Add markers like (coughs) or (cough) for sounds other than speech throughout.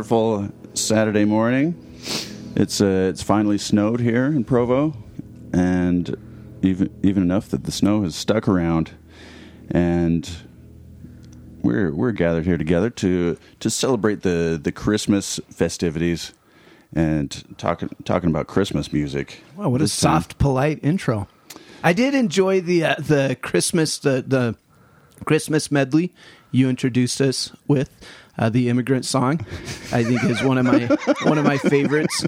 wonderful Saturday morning. It's uh, it's finally snowed here in Provo, and even even enough that the snow has stuck around, and we're we're gathered here together to to celebrate the the Christmas festivities and talking talking about Christmas music. Wow, what a This time. soft, polite intro. I did enjoy the uh, the Christmas the the Christmas medley you introduced us with. Uh, the immigrant song, I think, is one of my one of my favorites.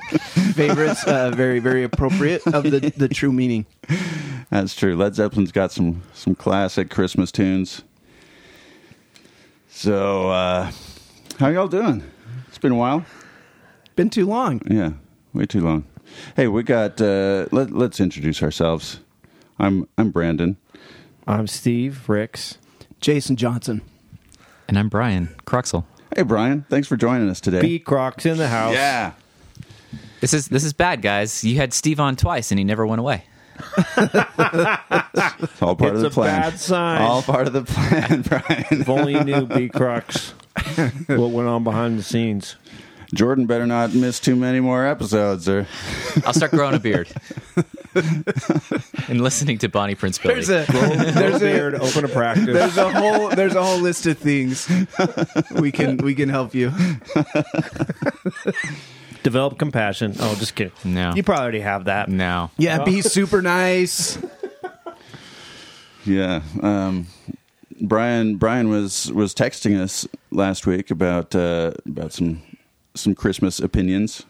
Favorites, uh, very very appropriate of the the true meaning. That's true. Led Zeppelin's got some some classic Christmas tunes. So, uh, how y'all doing? It's been a while. Been too long. Yeah, way too long. Hey, we got. Uh, let, let's introduce ourselves. I'm I'm Brandon. I'm Steve Ricks. Jason Johnson. And I'm Brian Cruxel. Hey, Brian. Thanks for joining us today. B Crocs in the house. yeah. This is this is bad, guys. You had Steve on twice, and he never went away. It's (laughs) all part It's of the a plan. bad sign. All part of the (laughs) plan, Brian. If only you knew B Crocs what went on behind the scenes. Jordan better not miss too many more episodes, or I'll start growing a (laughs) beard and listening to Bonnie Prince Billy. There's a Grow there's a a beard, open a practice. there's a whole there's a whole list of things we can we can help you. (laughs) Develop compassion. Oh, just kidding. No. You probably already have that. no. Yeah, be super nice. (laughs) yeah. Um, Brian Brian was was texting us last week about uh, about some some Christmas opinions.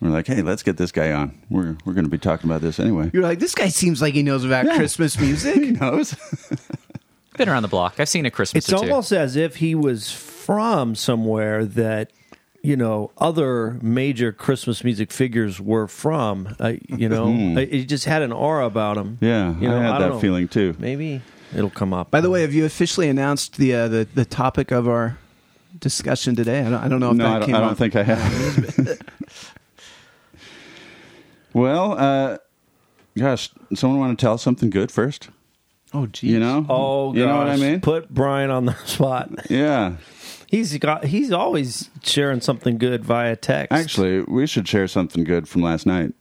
We're like, hey, let's get this guy on. We're we're going to be talking about this anyway. You're like, this guy seems like he knows about Christmas (laughs) music. He knows. (laughs) Been around the block. I've seen a Christmas It's or two. almost as if he was from somewhere that you know other major Christmas music figures were from. Uh, you know, (laughs) it just had an aura about him. yeah, You know, I had I that know. feeling too. Maybe it'll come up. By the way, have you officially announced the uh, the the topic of our discussion today? I don't, I don't know if No, that I don't, came I don't up. think I have. (laughs) well, uh, gosh, someone want to tell something good first? Oh, geez. You know? Oh, you know what I mean? Put Brian on the (laughs) spot. Yeah. He's got. He's always sharing something good via text. Actually, we should share something good from last night.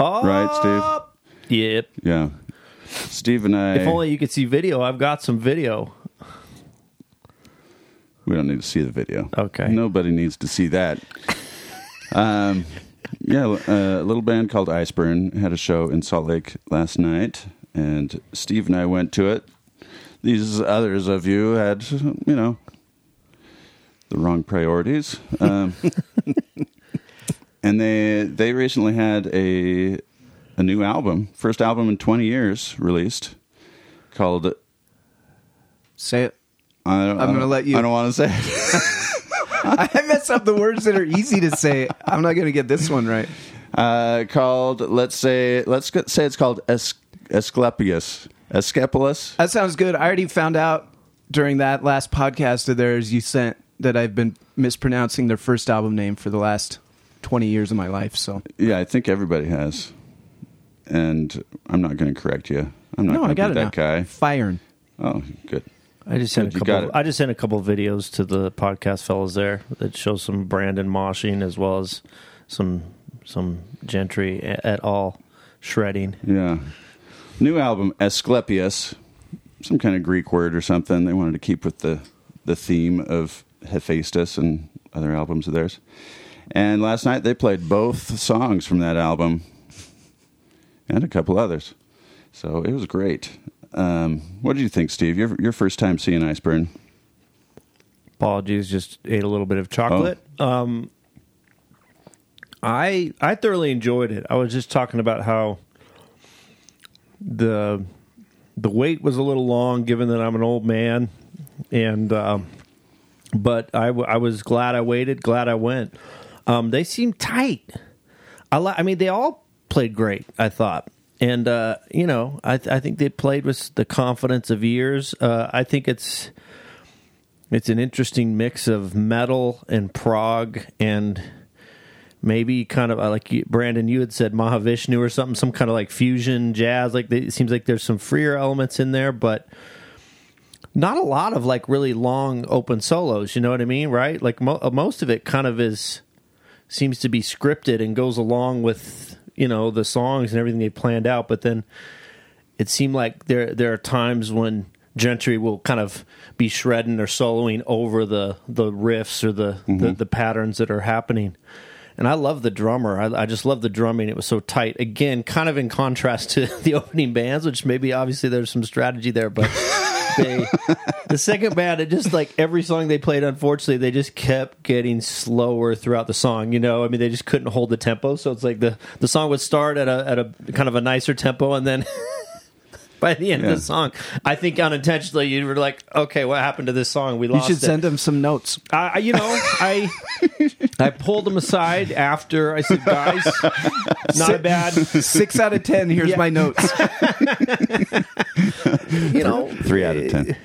oh, Right, Steve? Yep. Yeah. Steve and I. If only you could see video. I've got some video. We don't need to see the video. Okay. Nobody needs to see that. (laughs) um, yeah, uh, a little band called Iceburn had a show in Salt Lake last night, and Steve and I went to it. These others of you had, you know, the wrong priorities. Um, (laughs) and they they recently had a a new album, first album in 20 years released, called Say it. I don't, I'm gonna let you- I don't want to say it. (laughs) I mess up the words that are easy to say. I'm not going to get this one right. uh, called let's say let's say it's called es- Asclepius Asclepius. That sounds good. I already found out during that last podcast of theirs you sent that I've been mispronouncing their first album name for the last 20 years of my life. So Yeah, I think everybody has, and I'm not going to correct you. I'm not no, going to be that now. guy. Firing. Oh, good. I just sent a couple. I just sent a couple videos to the podcast fellows there that show some Brandon moshing as well as some some Gentry at all shredding. Yeah, new album Asclepius, some kind of Greek word or something. They wanted to keep with the the theme of Hephaestus and other albums of theirs. And last night they played both songs from that album and a couple others. So it was great. Um, what did you think, Steve? Your your first time seeing Iceburn? Apologies, just ate a little bit of chocolate. Um, I I thoroughly enjoyed it. I was just talking about how the the wait was a little long, given that I'm an old man, and um, but I, w- I was glad I waited. Glad I went. Um, they seemed tight. I li- I mean, they all played great. I thought, and uh, you know, I th- I think they played with the confidence of years. Uh, I think it's it's an interesting mix of metal and prog and maybe kind of uh, like you, Brandon, you had said Mahavishnu or something, some kind of like fusion jazz. Like they, it seems like there's some freer elements in there, but not a lot of like really long open solos. You know what I mean, right? Like mo- most of it kind of is seems to be scripted and goes along with you know the songs and everything they planned out. But then it seemed like there there are times when Gentry will kind of be shredding or soloing over the the riffs or the the, mm-hmm. the patterns that are happening. And I love the drummer. I, I just love the drumming. It was so tight. Again, kind of in contrast to (laughs) the opening bands, which maybe obviously there's some strategy there, but (laughs) the second band, it just like every song they played, unfortunately, they just kept getting slower throughout the song. You know, I mean, they just couldn't hold the tempo. So it's like the the song would start at a at a kind of a nicer tempo, and then (laughs) (laughs) by the end Yeah. of the song, I think unintentionally you were like, okay, what happened to this song? We lost. You should it. send him some notes. I, I- you know, I (laughs) I pulled them aside after I said, guys, not a bad, Six out of ten. Here's Yeah. my notes. (laughs) you know, Three out of ten.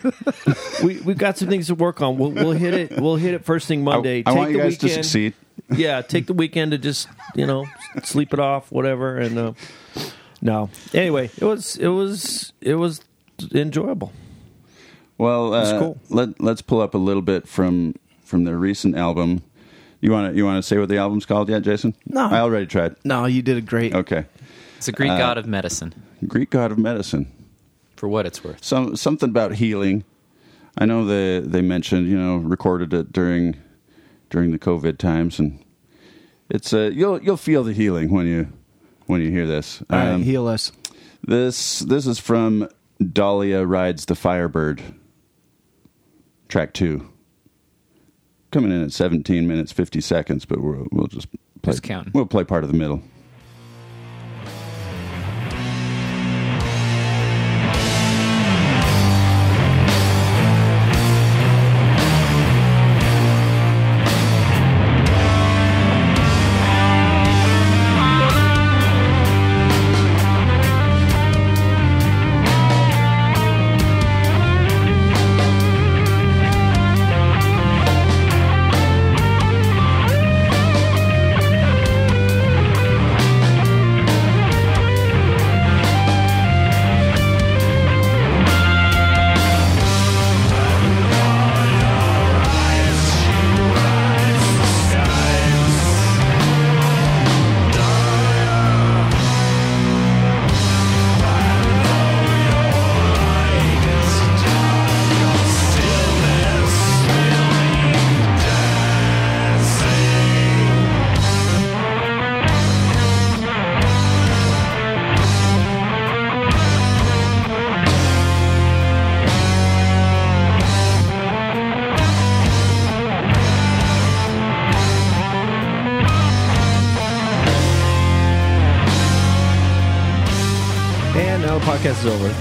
we we've got some things to work on. We'll we'll hit it. We'll hit it first thing Monday. I Take want you the guys to weekend. succeed. Yeah, take the weekend to just you know sleep it off, whatever. And uh, no, anyway, it was it was it was enjoyable. Well, uh, cool. let let's pull up a little bit from from their recent album. You want to you want to say what the album's called yet, Jason? No. I already tried. No, you did a great. Okay, It's a Greek Uh, god of medicine, Greek god of medicine. for what it's worth. Some something about healing. I know they they mentioned you know recorded it during during the COVID times, and it's uh, you'll you'll feel the healing when you when you hear this. All right, Um, heal us. This this is from Dahlia rides the Firebird. Track two. Coming in at 17 minutes 50 seconds, but we'll, we'll just play. Just counting. We'll play part of the middle.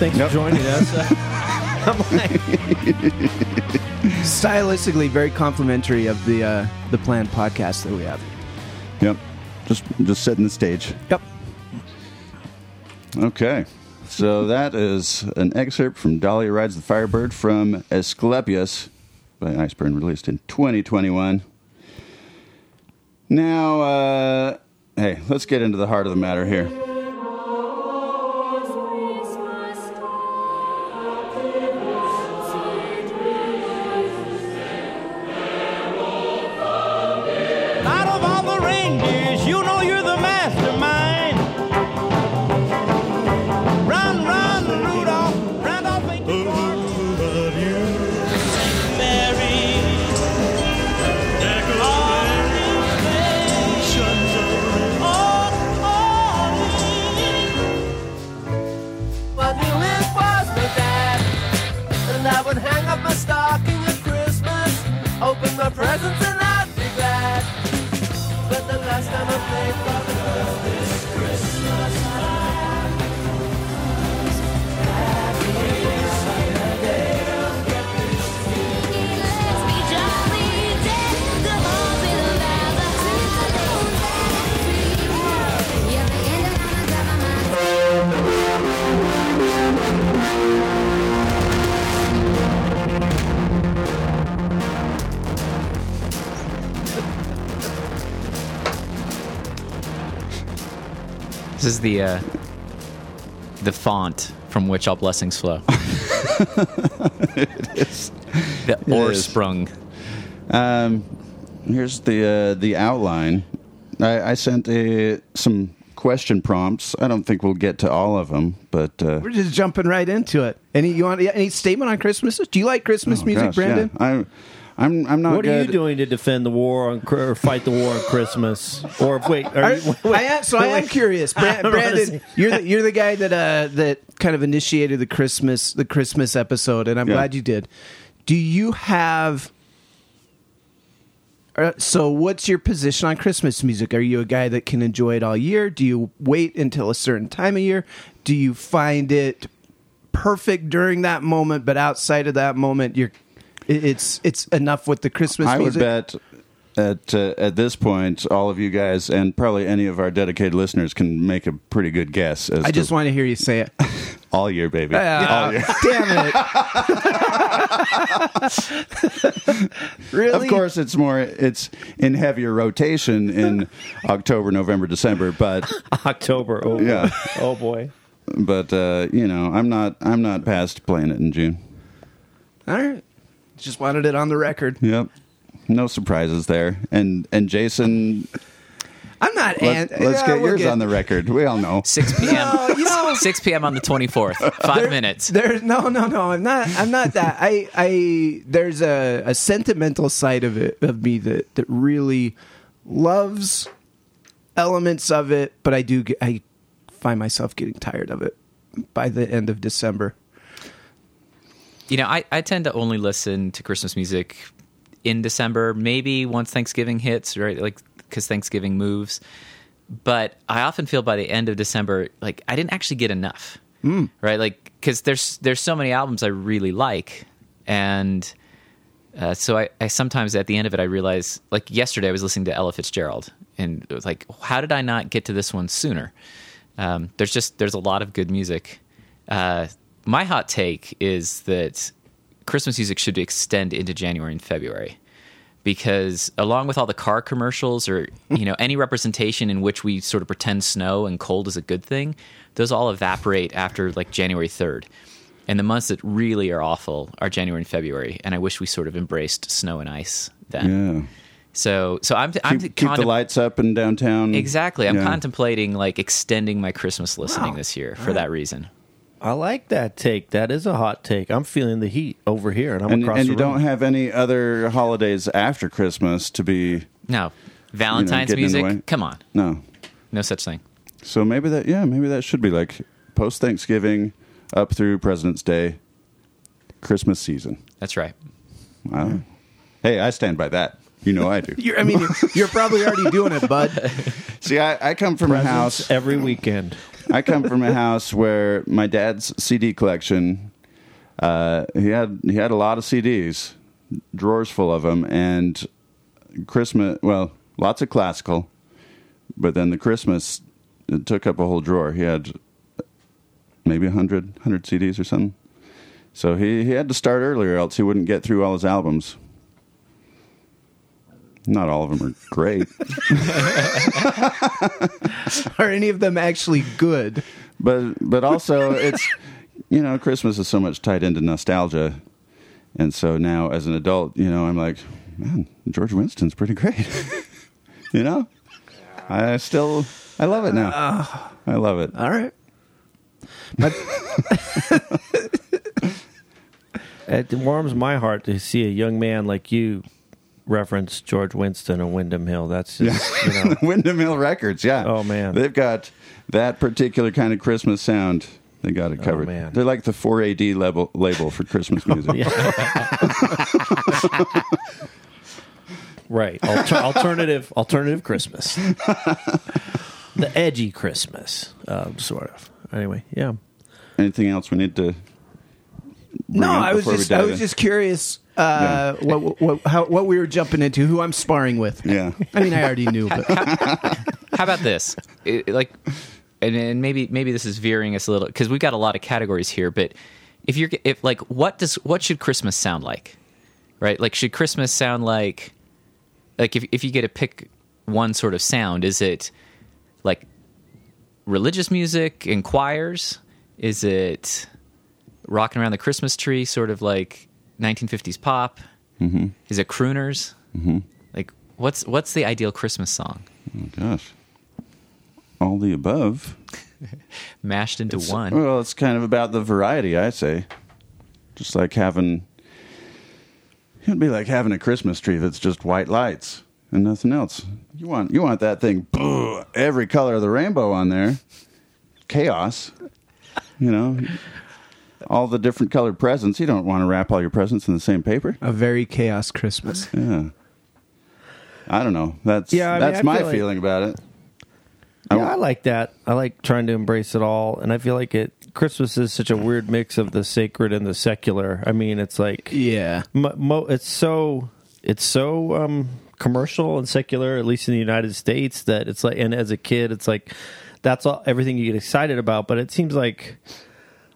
Thanks Yep. for joining us. I'm (laughs) like, (laughs) Stylistically, very complimentary of the uh, the planned podcast that we have. Yep. Just just setting the stage. Yep. Okay. So that is an excerpt from Dahlia Rides the Firebird from Asclepius by Iceburn, released in 2021. Now, uh, hey, let's get into the heart of the matter here. Is the uh, the font from which all blessings flow. (laughs) The It or is. sprung. Um, here's the uh, the outline. I, I sent uh some question prompts. I don't think we'll get to all of them, but uh, We're just jumping right into it. Any you want any statement on Christmas? Do you like Christmas oh, music, gosh, Brandon? yeah. I'm I'm I'm not What are you doing to defend the war on or fight the war on Christmas? Or wait, are Are- you, (laughs) I am, so I am curious, (laughs) Bra- I Brandon. You're the, you're the guy that uh, that kind of initiated the Christmas the Christmas episode, and I'm Yeah. glad you did. Do you have? Uh, so, what's your position on Christmas music? Are you a guy that can enjoy it all year? Do you wait until a certain time of year? Do you find it perfect during that moment, but outside of that moment, you're it- it's it's enough with the Christmas I would music? bet at uh, at this point, all of you guys and probably any of our dedicated listeners can make a pretty good guess. As I to just want to hear you say it. (laughs) all year, baby. Ah, all year. (laughs) damn it! (laughs) really? Of course, it's more. It's in heavier rotation in October, November, December. But October? Oh, Yeah. boy. oh boy. but uh, you know, I'm not. I'm not past playing it in June. All right. Just wanted it on the record. Yep. No surprises there. And and Jason, I'm not. let, an- us yeah, get we'll yours on the record. We all know. 6 p.m. No, you know- (laughs) 6 p.m. on the 24th. Five minutes. There's no, no, no. I'm not. I'm not that. I, I. There's a, a sentimental side of it of me that that really loves elements of it, but I do. Get, I find myself getting tired of it by the end of December. You know, I, I tend to only listen to Christmas music in December, maybe once Thanksgiving hits, right? Like, because Thanksgiving moves. But I often feel by the end of December, like, I didn't actually get enough, right? Like, because there's, there's so many albums I really like. And uh, so I, I sometimes at the end of it, I realize, like, yesterday I was listening to Ella Fitzgerald, and it was like, how did I not get to this one sooner? Um, there's just there's a lot of good music. Uh, my hot take is that Christmas music should extend into January and February because along with all the car commercials or (laughs) you know any representation in which we sort of pretend snow and cold is a good thing, those all evaporate after like January 3rd. And the months that really are awful are January and February, and I wish we sort of embraced snow and ice then. Yeah. So, so I'm, I'm Keep, keep the lights up in downtown. Exactly. I'm Yeah. contemplating like extending my Christmas listening this year for that reason. I like that take. That is a hot take. I'm feeling the heat over here, and I'm And, across and the you room. don't have any other holidays after Christmas to be No, Valentine's getting in the way. music. Come on, no. no such thing. So maybe that yeah, maybe that should be like post Thanksgiving up through President's Day, Christmas season. That's right. Wow. Hey, I stand by that. You know I do. You're, I mean, you're, you're probably already doing it, bud. (laughs) See, I, I come from a house. every weekend. I come from a house where my dad's CD collection. Uh, he had he had a lot of CDs, drawers full of them, and Christmas. Well, lots of classical, but then the Christmas it took up a whole drawer. He had maybe 100, 100 CDs or something. So he, he had to start earlier, else he wouldn't get through all his albums. Not all of them are great. (laughs) Are any of them actually good? but but also it's you know christmas is so much tied into nostalgia and so now as an adult you know i'm like man george winston's pretty great (laughs) you know i still i love it now uh, i love it All right. But (laughs) It warms my heart to see a young man like you reference George Winston and Windham Hill. That's just, you know, (laughs) windham hill records yeah Oh, man. they've got that particular kind of christmas sound they got it covered Oh, man. they're like the 4ad label, label for christmas music (laughs) right. Alter- alternative, alternative Christmas. (laughs) the edgy Christmas, um, sort of. Anyway, yeah. anything else we need to no, I was just I was in? just curious uh, what what how, what we were jumping into, who I'm sparring with. yeah I mean, I already knew, but (laughs) How about this? It- like, and, and maybe maybe this is veering us a little because we've got a lot of categories here. But if you're if like what does what should Christmas sound like? Right? Like, should Christmas sound like like if if you get to pick one sort of sound, is it like religious music and choirs? Is it rocking around the Christmas tree, sort of like 1950s pop? Mm-hmm. Is it crooners? Mm-hmm. Like, what's what's the ideal Christmas song? Oh, gosh. All the above. (laughs) Mashed into one. Well, it's kind of about the variety, I say. Just like having. It'd be like having a Christmas tree that's just white lights and nothing else. You want you want that thing, every color of the rainbow on there. Chaos. You know, all the different colored presents. You don't want to wrap all your presents in the same paper. A very chaos Christmas. Yeah. I don't know. That's Yeah, I mean, that's I my feel like- feeling about it. Yeah, I like that. I like trying to embrace it all, and I feel like it. Christmas is such a weird mix of the sacred and the secular. I mean, it's like Yeah. mo- mo- it's so it's so um, commercial and secular, at least in the United States, that it's like. And as a kid, it's like that's all everything you get excited about. But it seems like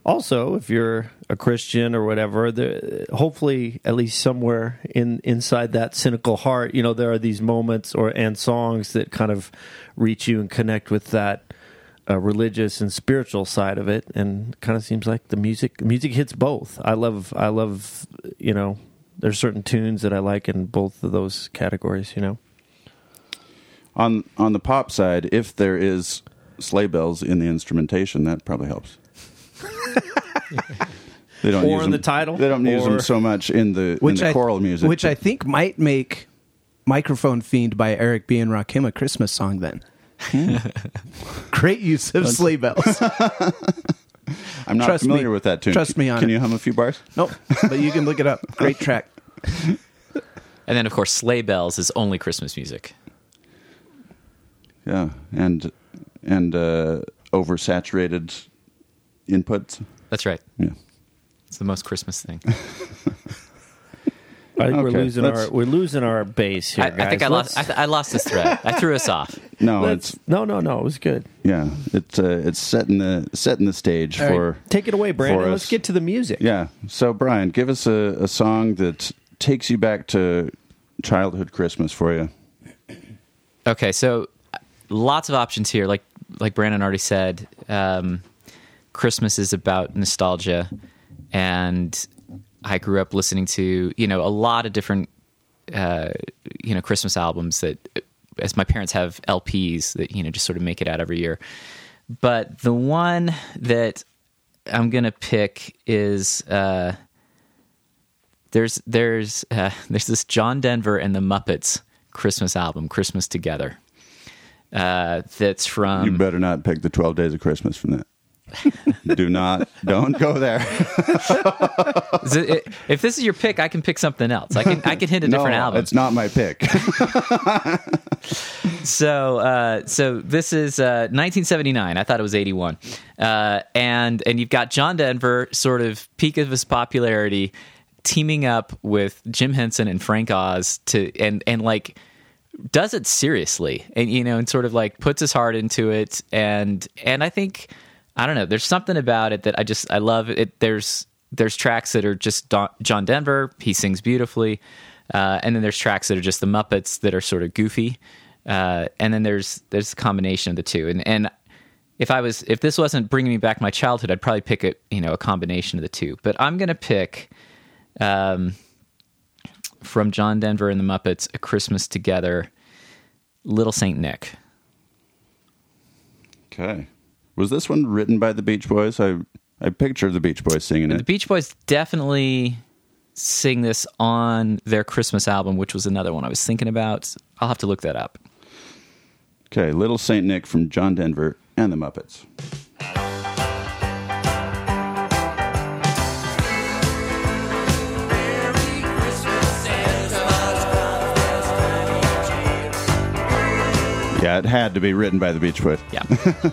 also if you're a Christian or whatever, the, hopefully at least somewhere in inside that cynical heart, you know, there are these moments or and songs that kind of reach you and connect with that. Uh, religious and spiritual side of it, and kind of seems like the music music hits both. I love I love you know there's certain tunes that I like in both of those categories. You know, On on the pop side, if there is sleigh bells in the instrumentation, that probably helps. (laughs) they don't Or use in them, the title, They don't use them so much in the in the I, choral music. Which I think might make Microphone Fiend by Eric B. and Rakim a Christmas song then. Hmm. (laughs) Great use of sleigh bells. (laughs) I'm not trust familiar me. with that tune. Trust me on Can it. you hum a few bars? nope, but you can look it up. Great track. And then, of course, Sleigh Bells is only Christmas music. Yeah, and and uh, oversaturated inputs. That's right. Yeah. It's the most Christmas thing. (laughs) I think we're losing our we're losing our base here. I, I think I guys. lost. I, th- I lost this thread. I threw us off. (laughs) No, let's- it's no, no, no. It was good. yeah, it's uh, it's setting the setting the stage All for right, take it away, Brandon. Let's get to the music. Yeah. So, Brian, give us a, a song that takes you back to childhood Christmas for you. Okay, so uh, lots of options here. Like like Brandon already said, um, Christmas is about nostalgia, and I grew up listening to you know a lot of different uh, you know Christmas albums that, as my parents have LPs that you know just sort of make it out every year. But the one that I'm gonna pick is. Uh, there's there's uh, (laughs) there's this John Denver and the Muppets Christmas album, Christmas Together. Uh, that's from. you better not pick the 12 Days of Christmas from that. Do not, don't go there. (laughs) If this is your pick, I can pick something else. I can I can hit a (laughs) different album. It's not my pick. (laughs) So uh, so this is uh, 1979. I thought it was 81. Uh, and and you've got John Denver, sort of peak of his popularity, teaming up with Jim Henson and Frank Oz to and and like does it seriously and you know and sort of like puts his heart into it and and I think I don't know. There's something about it that I just I love it. There's there's tracks that are just Don, John Denver. He sings beautifully. Uh, and then there's tracks that are just the Muppets that are sort of goofy. Uh, and then there's there's a combination of the two. And and if I was if this wasn't bringing me back my childhood I'd probably pick a you know a combination of the two. But I'm gonna pick um, from John Denver and the Muppets, A Christmas Together, Little Saint Nick. okay. Was this one written by the Beach Boys? I, I picture the Beach Boys singing it. The. Beach Boys definitely sing this on their Christmas album, which was another one I was thinking about. I'll have to look that up. Okay. Little Saint Nick from John Denver and the Muppets. Yeah, it had to be written by the Beach Boys. Yeah. (laughs)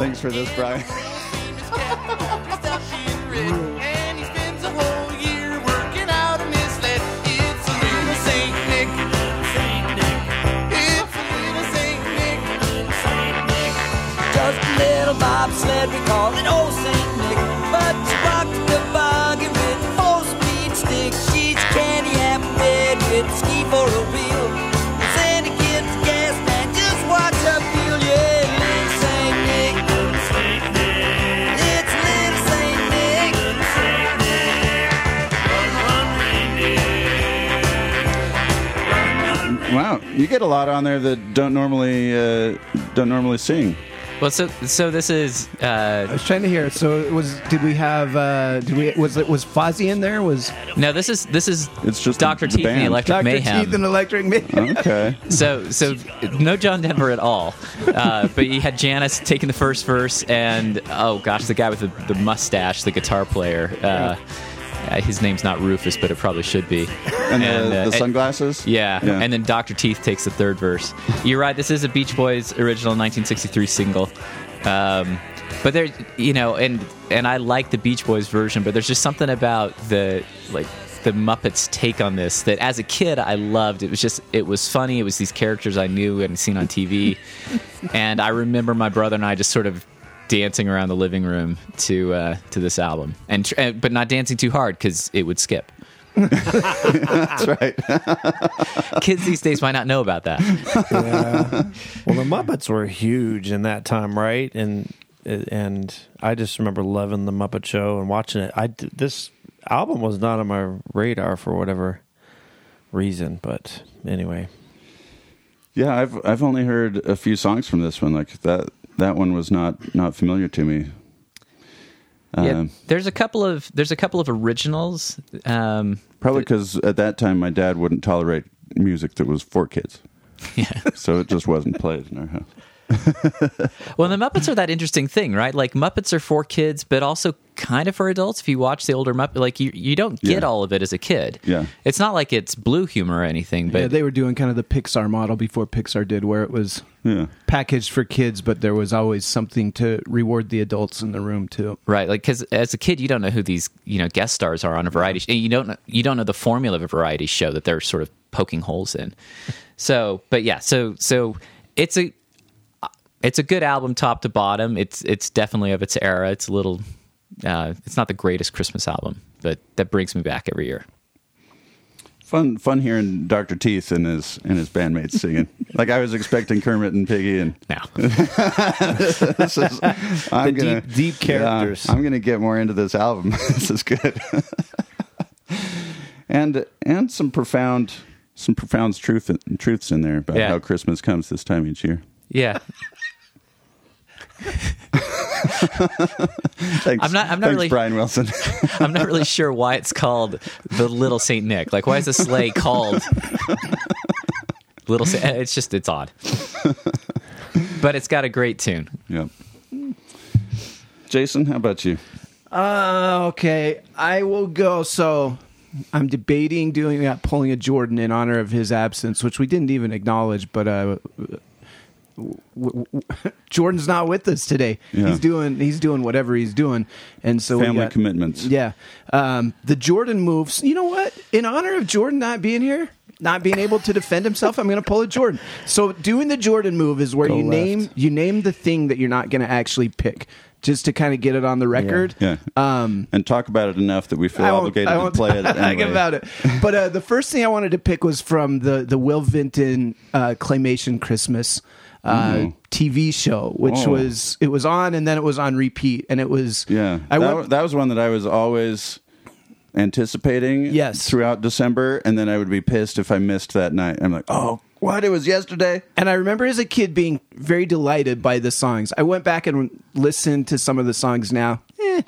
Thanks for this, Brian. (laughs) Just little bobsled, we call it old Saint you get a lot on there that don't normally uh, don't normally sing. Well, so so this is I uh, was trying to hear. So it was did we have? uh Did we? Was it was Fozzie in there? Was no. This is this is It's just Doctor the Teeth and the band. Electric Dr. Mayhem. Teeth and Electric Mayhem? (laughs) Okay. So, so no John Denver at all. Uh, but you had Janice taking the first verse, and oh gosh, the guy with the, the mustache, the guitar player. Uh, uh, his name's not Rufus, but it probably should be. And, (laughs) And, the, uh, the sunglasses. Yeah. Yeah. and then Dr. Teeth takes the third verse. You're right. This is a Beach Boys original 1963 single. Um, but there, you know, and and I like the Beach Boys version, but there's just something about the like the Muppets take on this that as a kid I loved. It was just it was funny. It was these characters I knew and seen on TV, (laughs) and I remember my brother and I just sort of dancing around the living room to uh, to this album, and tr- but not dancing too hard because it would skip. (laughs) That's right. (laughs) Kids these days might not know about that. Yeah. well, the Muppets were huge in that time, right? And and I just remember loving the Muppet Show and watching it. I d- this album was not on my radar for whatever reason, but anyway. Yeah, I've I've only heard a few songs from this one. Like that that one was not not familiar to me. Yeah, Um, there's a couple of there's a couple of originals. Um, Probably because at that time my dad wouldn't tolerate music that was for kids, (laughs) yeah. so it just wasn't played in our house. (laughs) Well, the Muppets are that interesting thing, right? Like Muppets are for kids, but also kind of for adults. If you watch the older Muppet, like you you don't get Yeah. all of it as a kid. Yeah. it's not like it's blue humor or anything, but yeah, they were doing kind of the Pixar model before Pixar did, where it was Yeah, packaged for kids, but there was always something to reward the adults in the room too. Right, like because as a kid, you don't know who these you know guest stars are on a variety. Sh- you don't know, you don't know the formula of a variety show that they're sort of poking holes in. So, but yeah, so so it's a it's a good album top to bottom. It's it's definitely of its era. It's a little uh, it's not the greatest Christmas album, but that brings me back every year. fun fun hearing Doctor Teeth and his and his bandmates singing. (laughs) like I was expecting Kermit and Piggy, and Now, (laughs) this is I'm The gonna deep- deep yeah, characters. I'm gonna get more into this album. (laughs) this is good, and and some profound some profound truth truths in there about Yeah. how Christmas comes this time each year. yeah, (laughs) Thanks, I'm not- I'm not thanks, really- Brian Wilson. (laughs) I'm not really sure why it's called the Little Saint Nick. Like, why is the sleigh (laughs) called Little Saint? It's just it's odd, but it's got a great tune. yeah. Jason, how about you? Uh, okay, I will go. So I'm debating doing that, pulling a Jordan in honor of his absence, which we didn't even acknowledge. But uh, w- (laughs) w- Jordan's not with us today. Yeah. He's doing he's doing whatever he's doing, and so Family got- commitments. Yeah, um, the Jordan moves. You know what? In honor of Jordan not being here. Not being able to defend himself, I'm going to pull a Jordan. So, doing the Jordan move is where Go you left. name you name the thing that you're not going to actually pick, just to kind of get it on the record. Yeah. Um, and talk about it enough that we feel obligated to play it (laughs) anyway. about it. But uh, the first thing I wanted to pick was from the the Will Vinton uh, claymation Christmas uh, Ooh. TV show, which Oh. was it was on and then it was on repeat, and it was Yeah, I that, went, that was one that I was always anticipating. Yes. throughout December, and then I would be pissed if I missed that night. I'm like, oh, what? It was yesterday. and I remember as a kid being very delighted by the songs. I went back and listened to some of the songs now. Eh,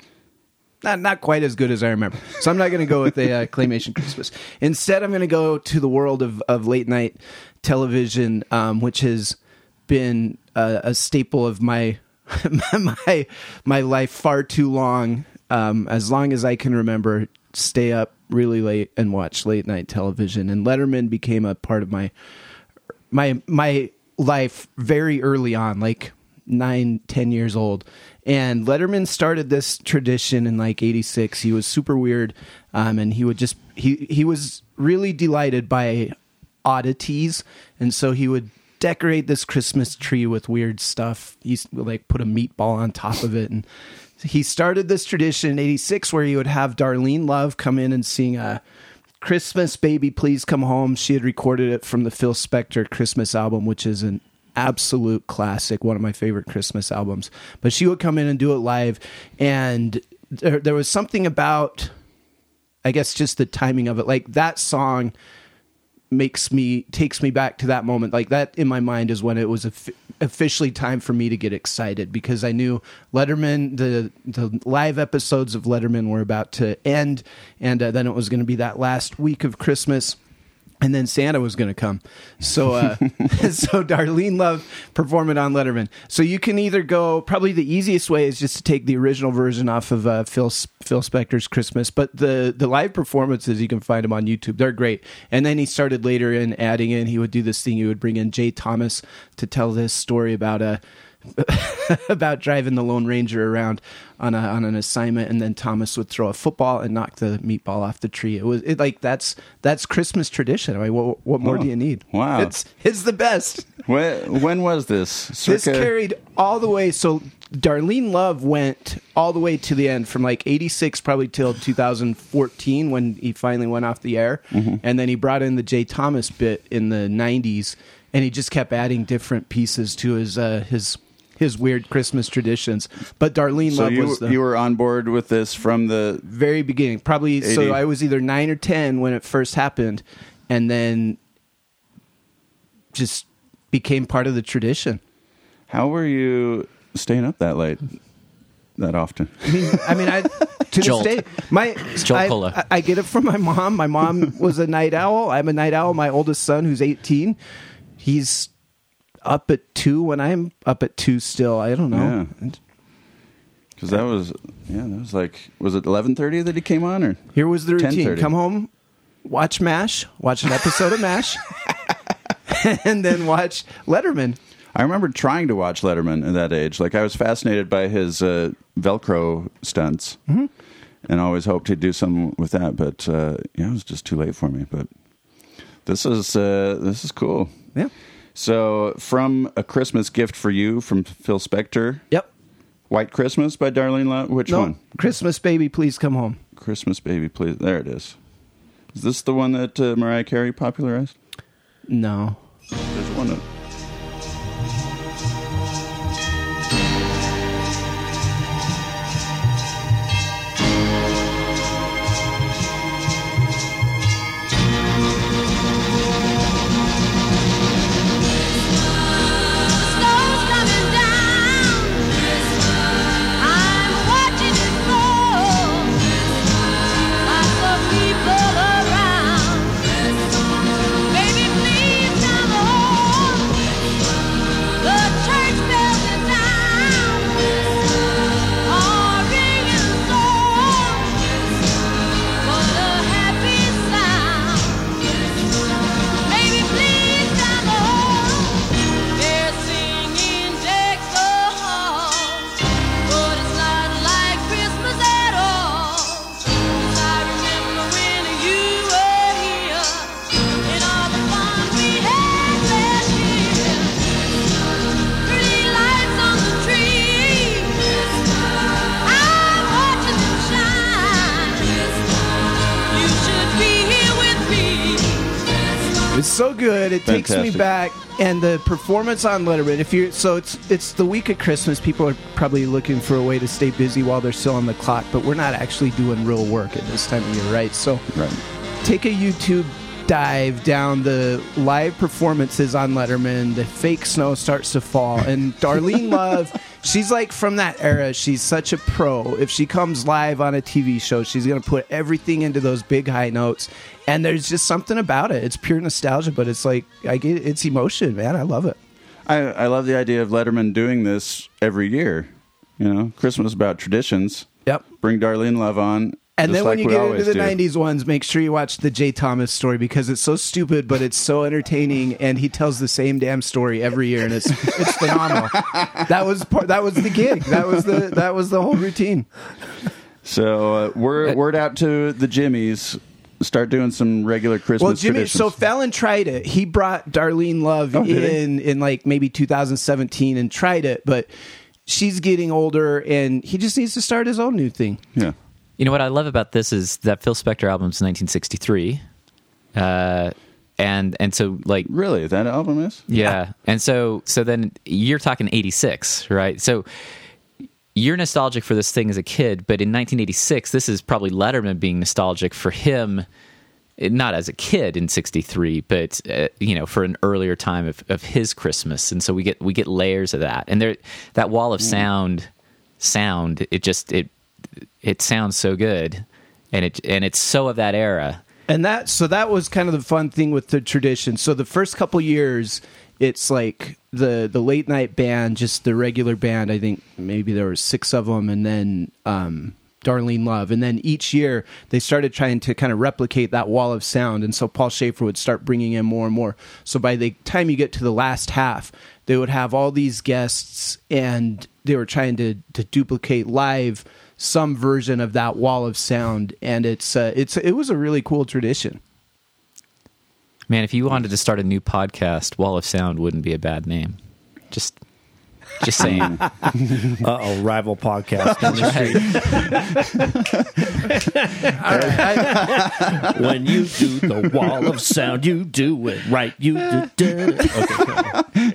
not not quite as good as I remember. So I'm not going to go with the uh, claymation Christmas. Instead, I'm going to go to the world of, of late night television, um, which has been a, a staple of my (laughs) my my life far too long. Um, as long as I can remember, stay up really late and watch late night television. And Letterman became a part of my my my life very early on like nine ten years old and letterman started this tradition in like 86 he was super weird um, and he would just he he was really delighted by oddities and so he would decorate this christmas tree with weird stuff he's like put a meatball on top of it and he started this tradition in 86 where he would have darlene love come in and sing a Christmas Baby Please Come Home. She had recorded it from the Phil Spector Christmas album, which is an absolute classic, one of my favorite Christmas albums. But she would come in and do it live. And there, there was something about, I guess, just the timing of it. Like that song makes me takes me back to that moment. Like that in my mind is when it was offi- officially time for me to get excited because I knew Letterman the the live episodes of Letterman were about to end, and uh, then it was going to be that last week of Christmas and then Santa was going to come. So, uh, (laughs) (laughs) so Darlene Love performing on Letterman. So you can either go. Probably the easiest way is just to take the original version off of uh, Phil Phil Spector's Christmas, but the the live performances you can find them on YouTube. They're great. And then he started later in adding in. He would do this thing. He would bring in Jay Thomas to tell this story about a. (laughs) about driving the Lone Ranger around on a on an assignment, and then Thomas would throw a football and knock the meatball off the tree. It was it, like that's that's Christmas tradition. I mean, what, what more Oh, do you need? wow. it's it's the best. When, when was this? (laughs) This carried all the way. So Darlene Love went all the way to the end from like '86 probably till 2014 when he finally went off the air, and then he brought in the Jay Thomas bit in the '90s, and he just kept adding different pieces to his uh, his his weird Christmas traditions. But Darlene So Love you was the you were on board with this from the very beginning. Probably 80. so I was either nine or ten when it first happened, and then just became part of the tradition. How were you staying up that late, that often? I mean, I mean, I to Jolt. this day, my Jolt I, I, I get it from my mom. My mom was a night owl. I'm a night owl. My oldest son, who's 18, he's up at two when I'm up at two still. I don't know. Because that was yeah, that was like was it eleven thirty that he came on or Here was the routine: 10:30. come home, watch Mash, watch an episode of Mash, (laughs) and then watch Letterman. I remember trying to watch Letterman at that age. Like I was fascinated by his uh, Velcro stunts, Mm-hmm. and always hoped he'd do something with that. But uh, yeah, it was just too late for me. But this is uh, this is cool. Yeah. So from a Christmas gift for you from Phil Spector, Yep. White Christmas by Darlene Love. Which No, one? Christmas baby, please come home. Christmas Baby, please. There it is. Is this the one that uh, Mariah Carey popularized? No. There's one. That, so good. It takes me back, and the performance on Letterman. If you're so, it's it's the week of Christmas. People are probably looking for a way to stay busy while they're still on the clock, but we're not actually doing real work at this time of year, right? So, right. take a YouTube dive down the live performances on Letterman. The fake snow starts to fall, and (laughs) Darlene Love, she's like from that era. She's such a pro. If she comes live on a TV show, she's gonna put everything into those big high notes. And there's just something about it. It's pure nostalgia, but it's like I get it's emotion, man. I love it. I, I love the idea of Letterman doing this every year. You know, Christmas is about traditions. Yep. Bring Darlene Love on. And just then like when you get into the do. '90s ones, make sure you watch the Jay Thomas story because it's so stupid, but it's so entertaining, and he tells the same damn story every year, and it's it's phenomenal. that was part, that was the gig. That was the that was the whole routine. So uh, word word out to the Jimmies. Start doing some regular Christmas Well, Jimmy, traditions. so Fallon tried it. He brought Darlene Love Oh, in in like maybe 2017 and tried it, but she's getting older, and he just needs to start his own new thing. yeah. You know what I love about this is that Phil Spector album's 1963, uh, and and so like Really, that album is? yeah, and so so then you're talking 86, right? So you're nostalgic for this thing as a kid, but in 1986, this is probably Letterman being nostalgic for him not as a kid in 63 but uh, you know for an earlier time of, of his christmas. And so we get we get layers of that. And there that wall of sound sound it just it it sounds so good and it and it's so of that era And that so that was kind of the fun thing with the tradition. So the first couple years, it's like the the late night band, just the regular band. I think maybe there were six of them, and then um, Darlene Love, and then each year they started trying to kind of replicate that wall of sound. And so Paul Shaffer would start bringing in more and more. So by the time you get to the last half, they would have all these guests, and they were trying to to duplicate live some version of that wall of sound and it's uh, it's it was a really cool tradition man if you wanted to start a new podcast wall of sound wouldn't be a bad name just just saying (laughs) Uh oh, rival podcast. (laughs) when you do the wall of sound, you do it right. You do. do. Okay,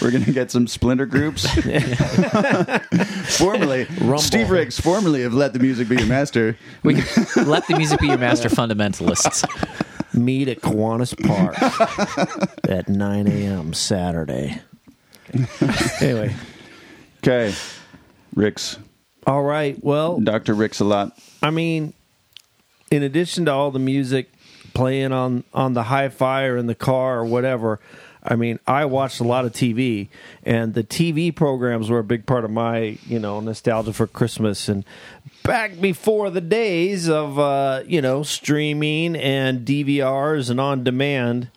We're gonna get some splinter groups. (laughs) formerly, Steve Ricks, formerly of Let the Music Be Your Master. we can let the music be your master fundamentalists meet at Kiwanis Park at 9 a.m. Saturday. (laughs) anyway, Okay, Ricks, all right. Well, Doctor Ricks a lot. I mean, in addition to all the music playing on on the hi-fi or in the car or whatever, I mean, I watched a lot of TV, and the TV programs were a big part of my you know nostalgia for Christmas. And back before the days of uh, you know streaming and DVRs and on demand.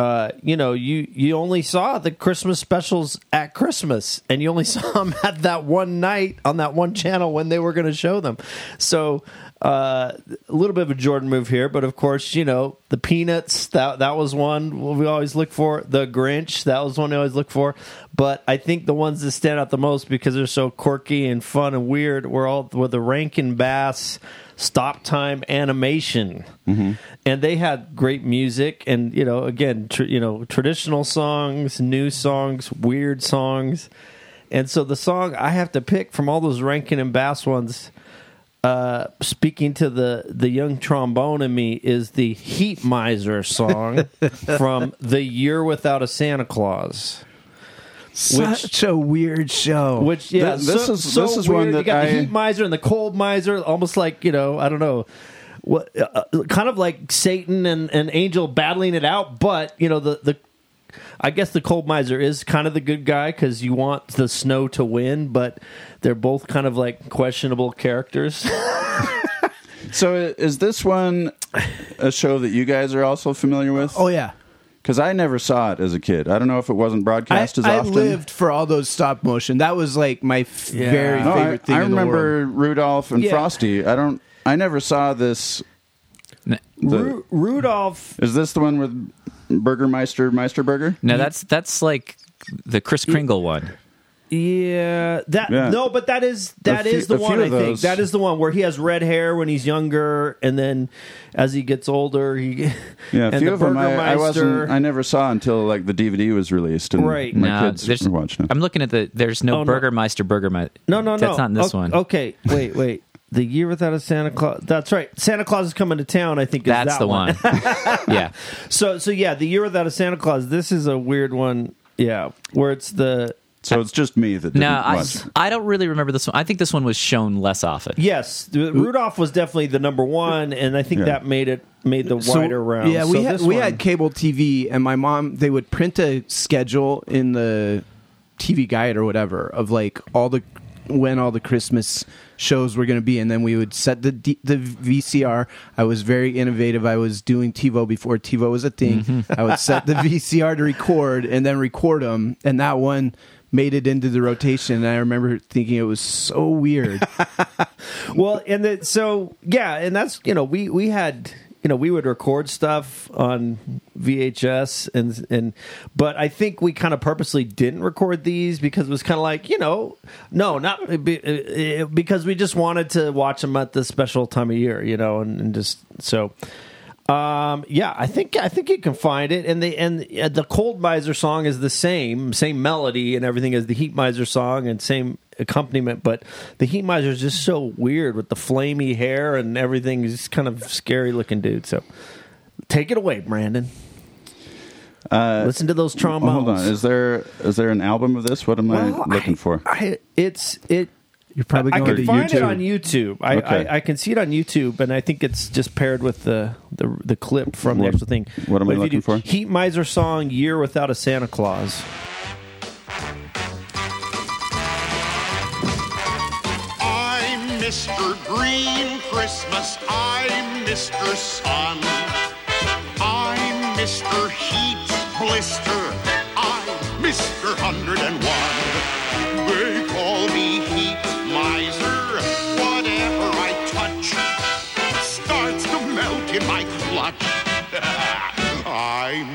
Uh, you know, you you only saw the Christmas specials at Christmas, and you only (laughs) saw them at that one night on that one channel when they were going to show them. So, uh, a little bit of a Jordan move here, but of course, you know, the Peanuts that that was one we always look for. The Grinch that was one we always look for. But I think the ones that stand out the most because they're so quirky and fun and weird were all were the Rankin Bass stop time animation. And they had great music and you know again tr- you know traditional songs new songs weird songs. And so the song i have to pick from all those rankin and bass ones uh, speaking to the the young trombone in me is the heat miser song (laughs) from the year without a santa claus such a weird show which yeah, Th- this so- is- so this is weird. one you that got I- the heat miser and the cold miser, almost like you know, I don't know, what uh, uh, kind of like Satan and and angel battling it out, but you know the the. I guess the cold miser is kind of the good guy because you want the snow to win, but they're both kind of like questionable characters. (laughs) So, is this one a show that you guys are also familiar with? oh yeah Because I never saw it as a kid. I don't know if it wasn't I, broadcast as often. I often. lived for all those stop motion that was like my f- Yeah. very No, I, favorite thing I in the world. remember Rudolph and Yeah. Frosty. I don't. I never saw this. The, Ru- Rudolph, is this the one with Burgermeister Meisterburger? no that's that's like the chris kringle one yeah, that Yeah. no, but that is that A is the few one I think. those. That is the one where he has red hair when he's younger, and then as he gets older, he (laughs) Yeah, a and few the of them I, I wasn't. I never saw until like the DVD was released, and Right. my No, kids there's- were watching it. i'm looking at the there's no Oh, no. burgermeister burgermeister No, no, no. that's not in this O- one Okay, wait, wait. (laughs) The year without a Santa Claus. That's right. Santa Claus is coming to town. I think is that's that the one, (laughs) yeah So, so yeah, the year without a Santa Claus. This is a weird one. Yeah, where it's the so it's just me that didn't no I. I don't really remember this one i think this one was shown less often yes, Rudolph was definitely the number one, and I think Yeah. that made it made the So- wider round. Yeah, So we had we one- had cable TV, and my mom they would print a schedule in the TV guide or whatever of like all the when all the Christmas shows were going to be, and then we would set the D, the VCR. I was very innovative. I was doing TiVo before TiVo was a thing. Mm-hmm. I would set the (laughs) VCR to record, and then record them, and that one made it into the rotation. And I remember thinking it was so weird. (laughs) Well, and the, so yeah, and that's you know we we had you know we would record stuff on VHS and and but I think we kind of purposely didn't record these because it was kind of like you know no not uh, because we just wanted to watch them at the special time of year you know and, and just so. Um, yeah, I think I think you can find it, and the and uh, the Cold Miser song is the same, same melody and everything as the Heat Miser song, and same accompaniment, but the Heat Miser is just so weird with the flamey hair and everything. He's kind of scary looking dude. So take it away, Brandon. Listen to those trombones. Hold on. Is there is there an album of this? What am Well, I looking I- for? I, it's it. You're probably going I going can to find it on YouTube. I, Okay. I, I can see it on YouTube, and I think it's just paired with the the, the clip from the actual thing. what am I But if you looking do for? Heat Miser song "Year Without a Santa Claus." I'm Mr. Green Christmas. I'm Mr. Sun. I'm Mr. Heat Blister. I'm Mr. 101. They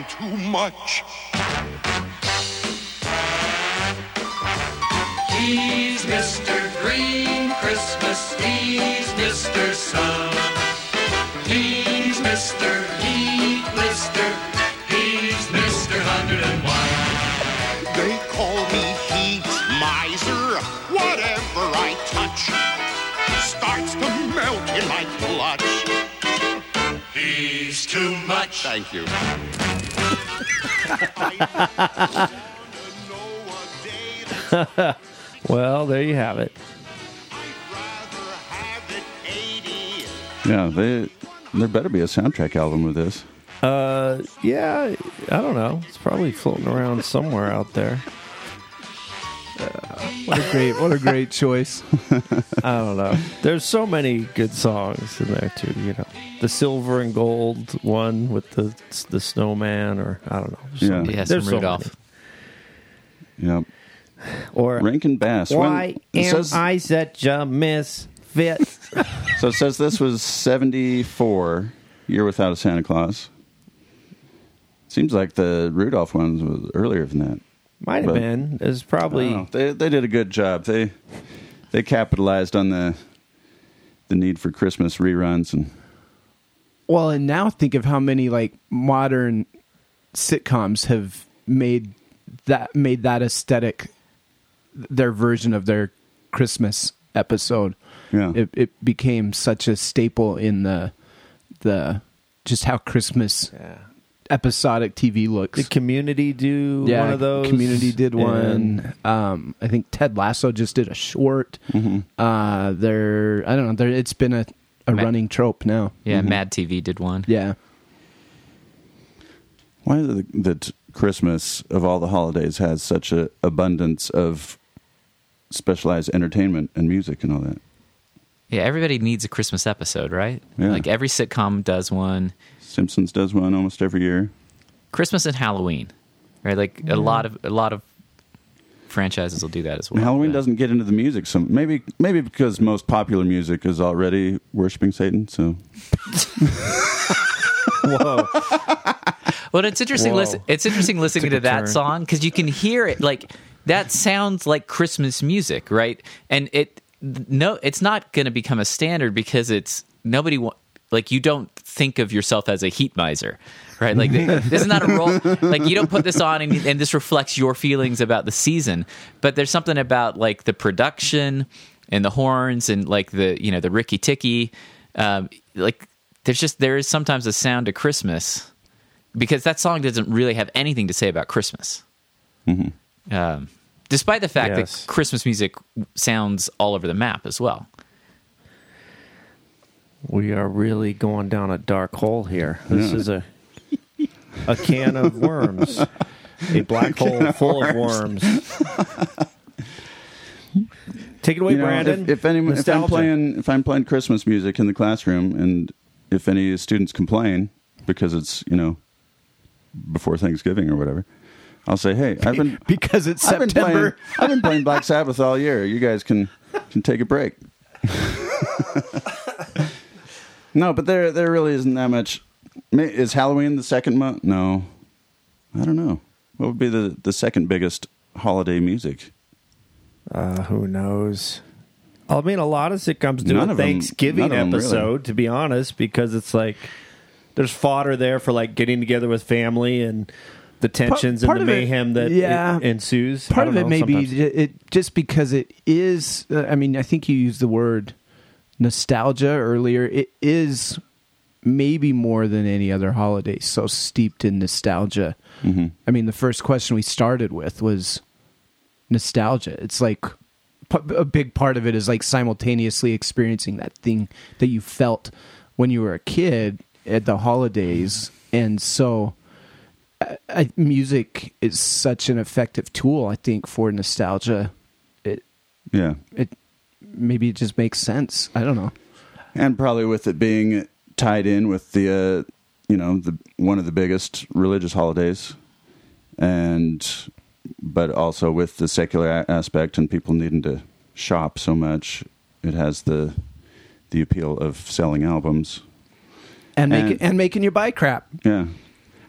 Too much. He's Mr. Green Christmas. He's Mr. Sun. He's Mr. Heat Blister. He's Mr. 101. They call me Heat Miser. Whatever I touch starts to melt in my clutch. He's too much. Thank you. (laughs) Well, there you have it. Yeah, they there better be a soundtrack album with this. Uh, yeah, I don't know. It's probably floating around somewhere out there. What a great, what a great choice. (laughs) I don't know. There's so many good songs in there too. You know, the silver and gold one with the the snowman, or I don't know. Yeah. many. Yeah, There's some so Rudolph. Yep. Or Rankin Bass. When- why it am says, I such a misfit? (laughs) So it says this was 74, Year Without a Santa Claus. Seems like the Rudolph ones was earlier than that. Might have But- been. It's I probably. know. They they did a good job. They they capitalized on the the need for Christmas reruns and Well, and now think of how many like modern sitcoms have made that made that aesthetic their version of their Christmas episode. Yeah. It it became such a staple in the the just how Christmas Yeah. Episodic TV looks. Did Community do yeah, one of those? Community did And- one. Um, I think Ted Lasso just did a short. Uh, they're I don't know. They're, it's been a, a Ma- running trope now. Yeah, Mad TV did one. Yeah. why is it that Christmas of all the holidays has such a abundance of specialized entertainment and music and all that. Yeah, everybody needs a Christmas episode, right? Yeah. Like every sitcom does one. Simpsons does one almost every year. Christmas and Halloween, right? Like a lot of a lot of franchises will do that as well. And Halloween but- doesn't get into the music, so maybe maybe because most popular music is already worshiping Satan. So Whoa. (laughs) Well, it's interesting. Listen, it's interesting listening to that turn. song because you can hear it like that sounds like Christmas music, right? And it no, it's not going to become a standard because it's nobody wa- like you don't think of yourself as a heat miser, right? Like this is not a role. Like you don't put this on and, and this reflects your feelings about the season. But there's something about like the production and the horns and like the you know the Ricky Ticky, um, like there's just there is sometimes a sound to Christmas because that song doesn't really have anything to say about Christmas. Um, despite the fact Yes. that Christmas music sounds all over the map as well. We are really going down a dark hole here. This Yeah. is a a can of worms, a black (laughs) hole full of worms. Take it away, you know, Brandon. if, if, any, if I'm playing if I'm playing Christmas music in the classroom, and if any students complain because it's you know before Thanksgiving or whatever, I'll say, hey, I've been (laughs) because it's I've been playing September. I've been playing Black Sabbath all year. You guys can can take a break. (laughs) no, but there there really isn't that much. Is Halloween the second month? No, I don't know. What would be the the second biggest holiday music? Uh, who knows? I mean, a lot of sitcoms do None a Thanksgiving none of 'em really. episode, to be honest, because it's like there's fodder there for like getting together with family and the tensions part and the of it- mayhem that yeah. en- ensues. Part of it know, may be sometimes. j- it just because it is. Uh, I mean, I think you used the word nostalgia earlier. It is maybe more than any other holiday so steeped in nostalgia. Mm-hmm. I mean, the first question we started with was nostalgia. It's like a big part of it is like simultaneously experiencing that thing that you felt when you were a kid at the holidays, and so I, I, music is such an effective tool. I think for nostalgia, it Yeah. it maybe it just makes sense. I don't know. and probably with it being tied in with the uh, you know the one of the biggest religious holidays and but also with the secular a- aspect and people needing to shop so much it has the the appeal of selling albums And make And- and making you buy crap. yeah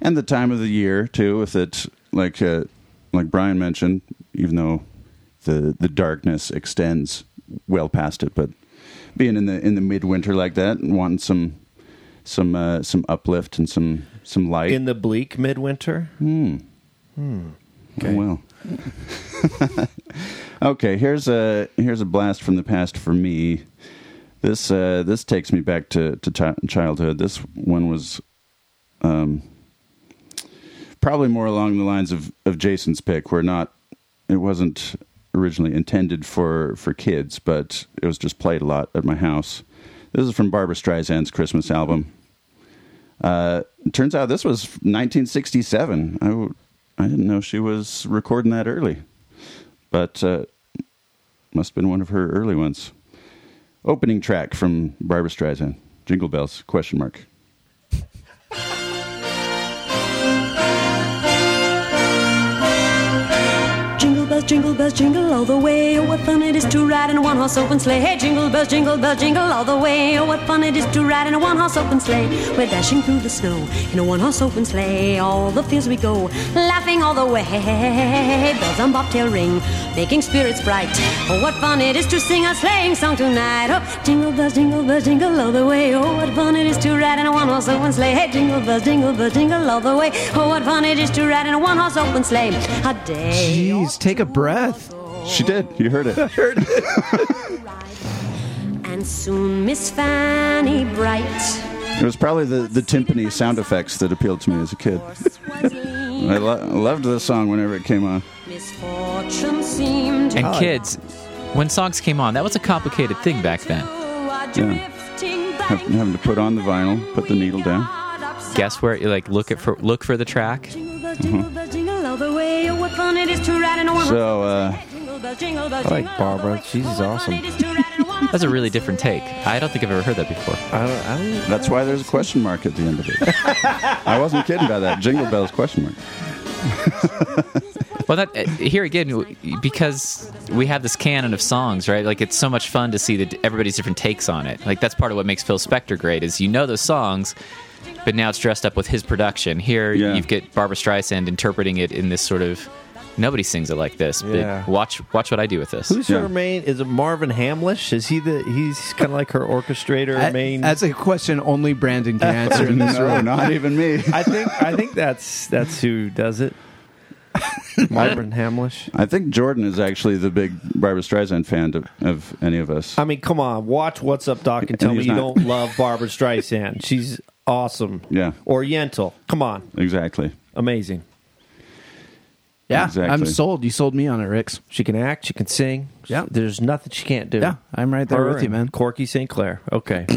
and the time of the year too with it like uh, like Brian mentioned even though the the darkness extends well past it but being in the in the midwinter like that and wanting some some uh, some uplift and some some light in the bleak midwinter. Hmm. Hmm. Okay. Well. (laughs) okay, here's a here's a blast from the past for me. This uh, this takes me back to to chi- childhood. This one was um, probably more along the lines of, of Jason's pick, where not it wasn't originally intended for for kids, but it was just played a lot at my house. This is from Barbra Streisand's Christmas album. Uh, turns out this was 1967. I, w- I didn't know she was recording that early, but uh, must have been one of her early ones. Opening track from Barbara Streisand, Jingle Bells? Question mark. Jingle bells, jingle all the way. Oh, what fun it is to ride in a one horse open sleigh. Hey, jingle bells, jingle bells, jingle all the way. Oh, what fun it is to ride in a one horse open sleigh. We're dashing through the snow in a one horse open sleigh. All the fields we go, laughing all the way. Bells on bobtail ring, making spirits bright. Oh, what fun it is to sing a sleighing song tonight. Oh, jingle bells, jingle bells, jingle all the way. Oh, what fun it is to ride in a one horse open sleigh. Hey, jingle bells, jingle bells, jingle all the way. Oh, what fun it is to ride in a one horse open sleigh. A day. Jeez, take a breath. She did. You heard it. (laughs) I heard it. And soon Miss Fanny Bright. It was probably the, the timpani sound effects that appealed to me as a kid. (laughs) I, lo- loved this song whenever it came on. And kids, when songs came on, that was a complicated thing back then. Yeah. Have, having to put on the vinyl, put the needle down. Guess where? You like look at for look for the track. Jingle So, uh, Jingle bells, jingle bells, I like the Barbra. way. She's Oh, what fun awesome. it is to ride in a one (laughs) That's a really different take. I don't think I've ever heard that before. I don't. I don't that's why there's a question mark at the end of it. (laughs) I wasn't kidding about that. Jingle Bells question mark. Well, that uh, here again because we have this canon of songs, right? Like it's so much fun to see that everybody's different takes on it. Like that's part of what makes Phil Spector great is you know those songs, but now it's dressed up with his production. Here Yeah. you get Barbra Streisand interpreting it in this sort of nobody sings it like this. Yeah. But watch watch what I do with this. Who's Yeah. her main? Is it Marvin Hamlisch? Is he the? He's kind of like her orchestrator I- main. That's a question only Brandon can answer in this (laughs) room. not even me. I think. I think that's that's who does it. (laughs) Marvin Hamlisch. I think Jordan is actually the big Barbra Streisand fan of, of any of us. I mean, come on, watch What's Up, Doc, and And tell me he's you not. don't love Barbra Streisand. (laughs) She's awesome. Yeah. Oriental. Come on, Exactly. amazing. Yeah, Exactly. I'm sold. You sold me on it, Ricks. She can act. She can sing. Yeah. There's nothing she can't do. Yeah, I'm right there Her with you, man. Corky St. Clair. Okay. (coughs)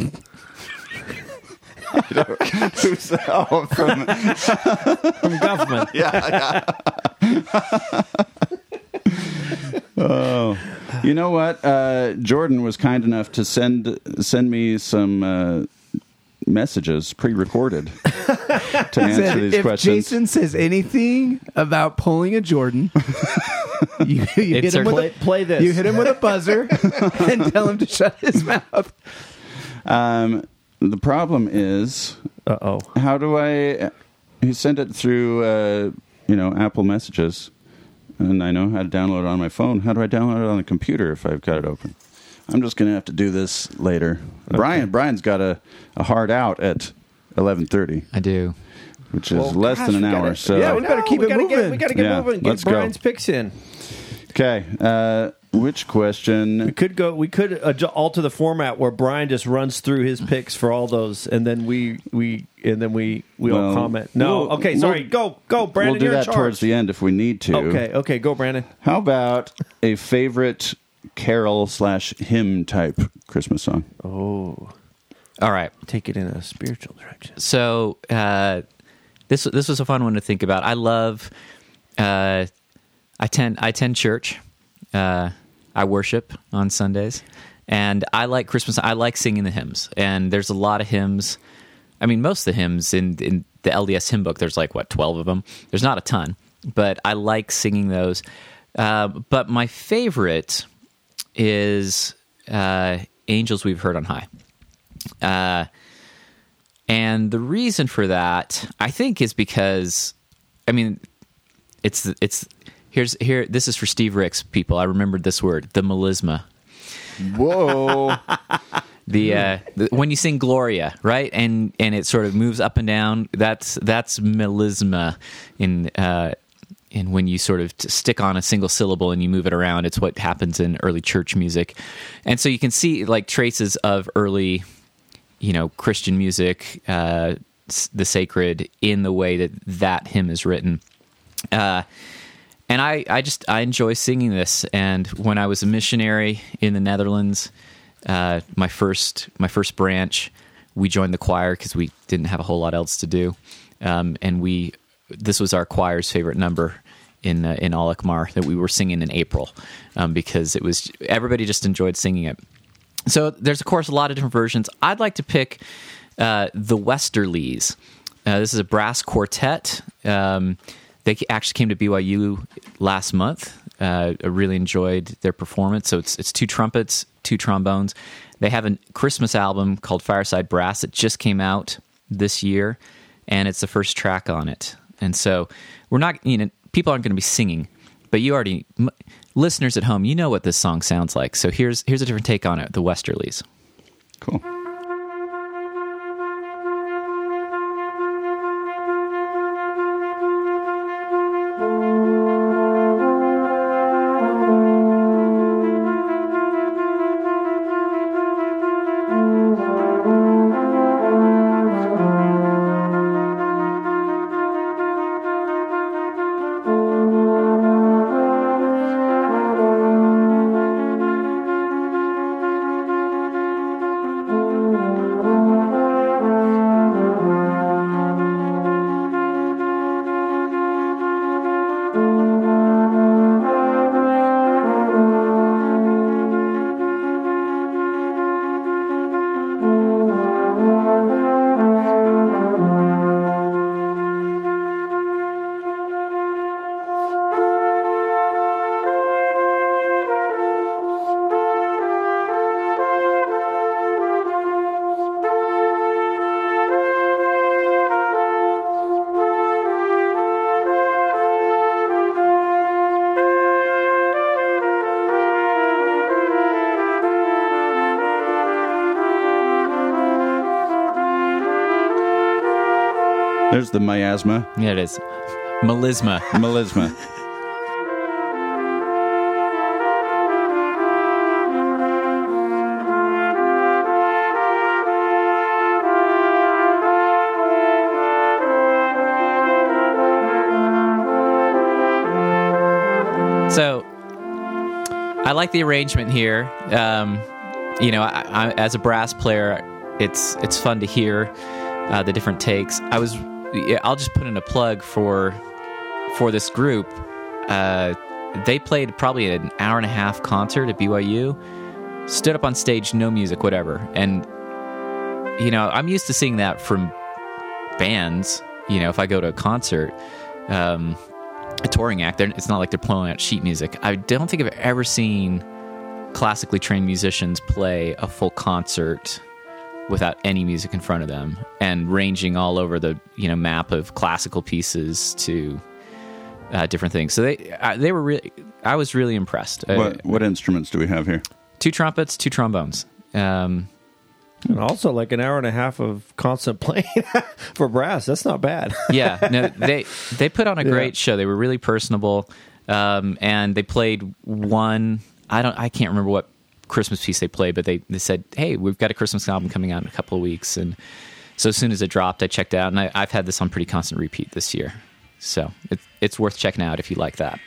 Who's oh, from, From Guffman. (laughs) oh, you know what? Uh, Jordan was kind enough to send send me some uh, messages pre-recorded (laughs) to answer Said, these if questions. Jason says anything about pulling a Jordan, (laughs) you, you hit him with Play, a, play this. you hit him with a buzzer (laughs) and tell him to shut his mouth. Um, the problem is, Uh oh. how do I? He sent it through, uh, you know, Apple Messages, and I know how to download it on my phone. How do I download it on the computer if I've got it open? I'm just going to have to do this later. Brian, Brian's got a, a hard out at 11:30. I do. which is Well, less gosh, than an hour. gotta- so Yeah, we better keep we it gotta Get, moving. we got to get Yeah, moving. let's Get go. Brian's picks in. okay. Uh, which question? We could go. We could adju- alter the format where Brian just runs through his picks for all those, and then we we and then we we all comment. No, we'll- okay, sorry. we'll- go go, Brandon. we'll do you're in that charge. towards the end if we need to. Okay, okay, go, Brandon. How about a favorite carol slash hymn type Christmas song? Oh, All right. take it in a spiritual direction. So uh, this this was a fun one to think about. I love. Uh, I attend I attend church. Uh, I worship on Sundays, and I like Christmas. I like singing the hymns, and there's a lot of hymns. I mean, most of the hymns in in the LDS hymn book, there's like what twelve of them. There's not a ton, but I like singing those. Uh, but my favorite is uh, "Angels We've Heard on High." Uh, and the reason for that, I think, is because, I mean, it's it's here's here. This is for Steve Ricks people. I remembered this word, the melisma. Whoa! (laughs) The, uh, the when you sing Gloria, right, and and it sort of moves up and down. That's that's melisma in. Uh, and when you sort of stick on a single syllable and you move it around, it's what happens in early church music. And so you can see like traces of early you know Christian music, uh, the sacred, in the way that that hymn is written. Uh, and I, I just I enjoy singing this. And when I was a missionary in the Netherlands, uh, my first my first branch, we joined the choir because we didn't have a whole lot else to do, um, and we this was our choir's favorite number in uh, in Alkmaar that we were singing in April um, because it was everybody just enjoyed singing it. So there's of course a lot of different versions. I'd like to pick uh, the Westerlies. Uh, this is a brass quartet. Um, they actually came to BYU last month. Uh, I really enjoyed their performance. So it's it's two trumpets, two trombones. They have a Christmas album called Fireside Brass that just came out this year, and it's the first track on it. And so we're not, you know, people aren't going to be singing, but you already, m- listeners at home, you know what this song sounds like. So here's here's a different take on it. The Westerlies. cool. There's the miasma, Yeah, it is. Melisma. melisma. (laughs) So I like the arrangement here. Um, you know, I, I, as a brass player, it's it's fun to hear uh, the different takes. I was, I'll just put in a plug for for this group. Uh, they played probably an hour and a half concert at BYU. Stood up on stage, no music, whatever, and you know, I'm used to seeing that from bands. You know, if I go to a concert. Um, a touring act. It's not like they're pulling out sheet music. I don't think I've ever seen classically trained musicians play a full concert without any music in front of them and ranging all over the you know map of classical pieces to uh, different things. So they uh, they were really. I was really impressed. Uh, What what instruments do we have here? two trumpets, two trombones. Um, And also like an hour and a half of constant (laughs) playing for brass. That's not bad. (laughs) yeah, no, they they put on a Yeah. great show. They were really personable, um, and they played one. I don't. I can't remember what Christmas piece they played, but they they said, "Hey, we've got a Christmas album coming out in a couple of weeks." And so as soon as it dropped, I checked out, and I, I've had this on pretty constant repeat this year. So it, it's worth checking out if you like that.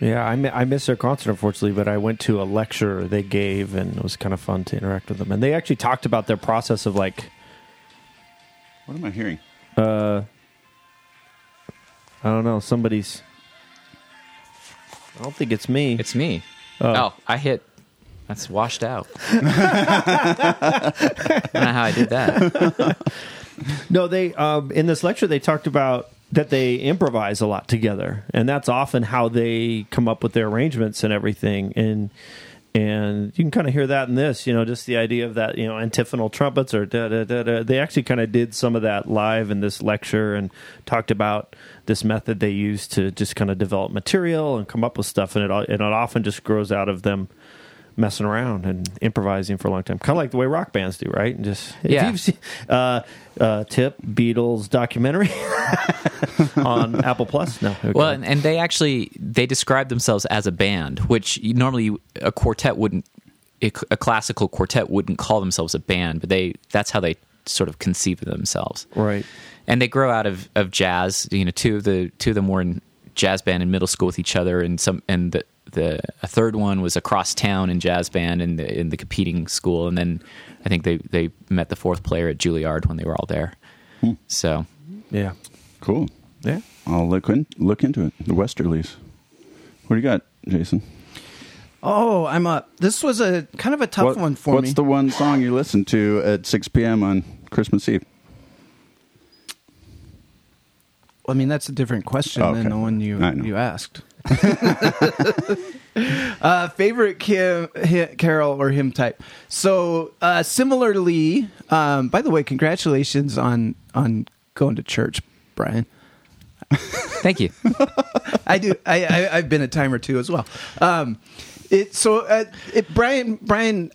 Yeah, I, I missed their concert unfortunately, but I went to a lecture they gave, and it was kind of fun to interact with them. And they actually talked about their process of like, What am I hearing? uh, I don't know, somebody's. I don't think it's me. It's me. Oh. Oh, I hit. That's washed out. I don't know how I did that. No, they um, in this lecture they talked about that they improvise a lot together, and that's often how they come up with their arrangements and everything. And and you can kind of hear that in this, you know, just the idea of that, you know, antiphonal trumpets or da da da da. They actually kind of did some of that live in this lecture and talked about this method they use to just kind of develop material and come up with stuff, and it and it often just grows out of them messing around and improvising for a long time, kind of like the way rock bands do, right? And just if Yeah. you've seen, uh, uh, tip Beatles documentary (laughs) on Apple Plus. No, okay. Well, and, and they actually they describe themselves as a band, which normally a quartet wouldn't. A classical quartet wouldn't call themselves a band, but they that's how they sort of conceive of themselves. right. And they grow out of, of jazz. You know, two of the two of them were in jazz band in middle school with each other, and some and the the a third one was across town in jazz band in the in the competing school, and then I think they they met the fourth player at Juilliard when they were all there. Hmm. So Yeah, Cool. yeah. I'll look in, look into it. The Westerlies. What do you got, Jason? Oh, I'm up. This was a kind of a tough What- one for what's me. What's the one song you listen to at 6 p.m. on Christmas Eve? I mean, that's a different question Oh, okay. than the one you you asked. Uh, favorite Kim, hi, Carol or hymn type. So uh, similarly, um, by the way, congratulations on on going to church, Brian. thank you. (laughs) I do. I, I I've been a time or two as well. Um, it so uh, it, Brian Brian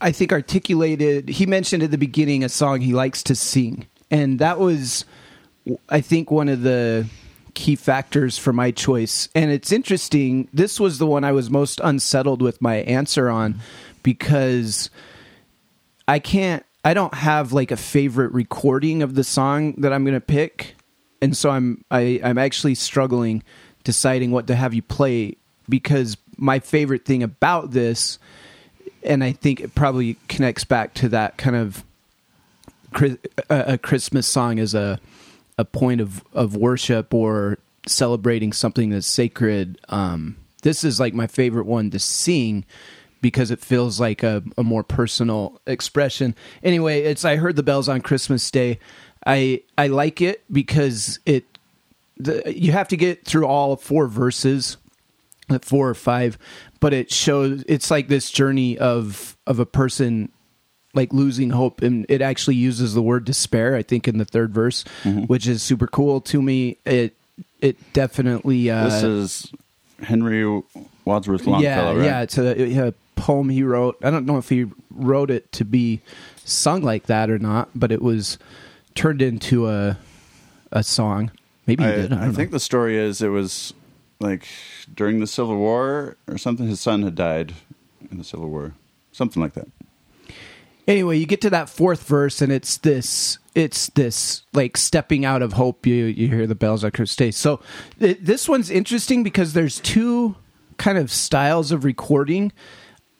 I think articulated. He mentioned at the beginning a song he likes to sing, and that was I think one of the key factors for my choice. And it's interesting. This was the one I was most unsettled with my answer on because I can't. I don't have like a favorite recording of the song that I'm going to pick, and so I'm I, I'm actually struggling deciding what to have you play because my favorite thing about this, and I think it probably connects back to that kind of a, Christmas song as a a point of of worship or celebrating something that's sacred. Um, this is like my favorite one to sing because it feels like a, a more personal expression. Anyway, it's I heard the bells on Christmas Day. I I like it because it the, you have to get through all four verses, four or five, but it shows it's like this journey of of a person like losing hope and it actually uses the word despair i think in the third verse which is super cool to me it it definitely uh this is Henry Wadsworth Longfellow, yeah right? yeah it's a, a poem he wrote i don't know if he wrote it to be sung like that or not but it was turned into a a song maybe he I, did i, I think the story is it was like during the Civil War or something. His son had died in the Civil War, something like that. Anyway you get to that fourth verse and it's this it's this like stepping out of hope. You you hear the bells christmas day so it, this one's interesting because there's two kind of styles of recording.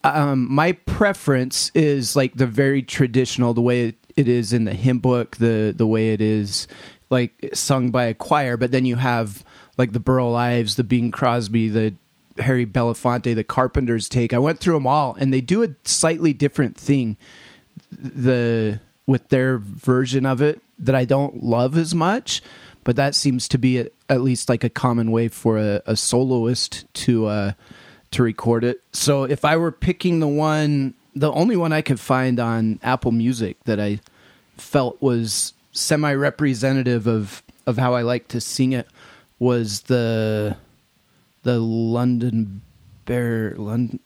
Um my preference is like the very traditional the way it, it is in the hymn book the the way it is like sung by a choir but then you have like the burl ives the bing crosby the harry belafonte the carpenters take. I went through them all and they do a slightly different thing the with their version of it that I don't love as much, but that seems to be at, at least like a common way for a, a soloist to uh, to record it. So if I were picking the one, the only one I could find on Apple Music that I felt was semi representative of of how I like to sing it was the the London Bear London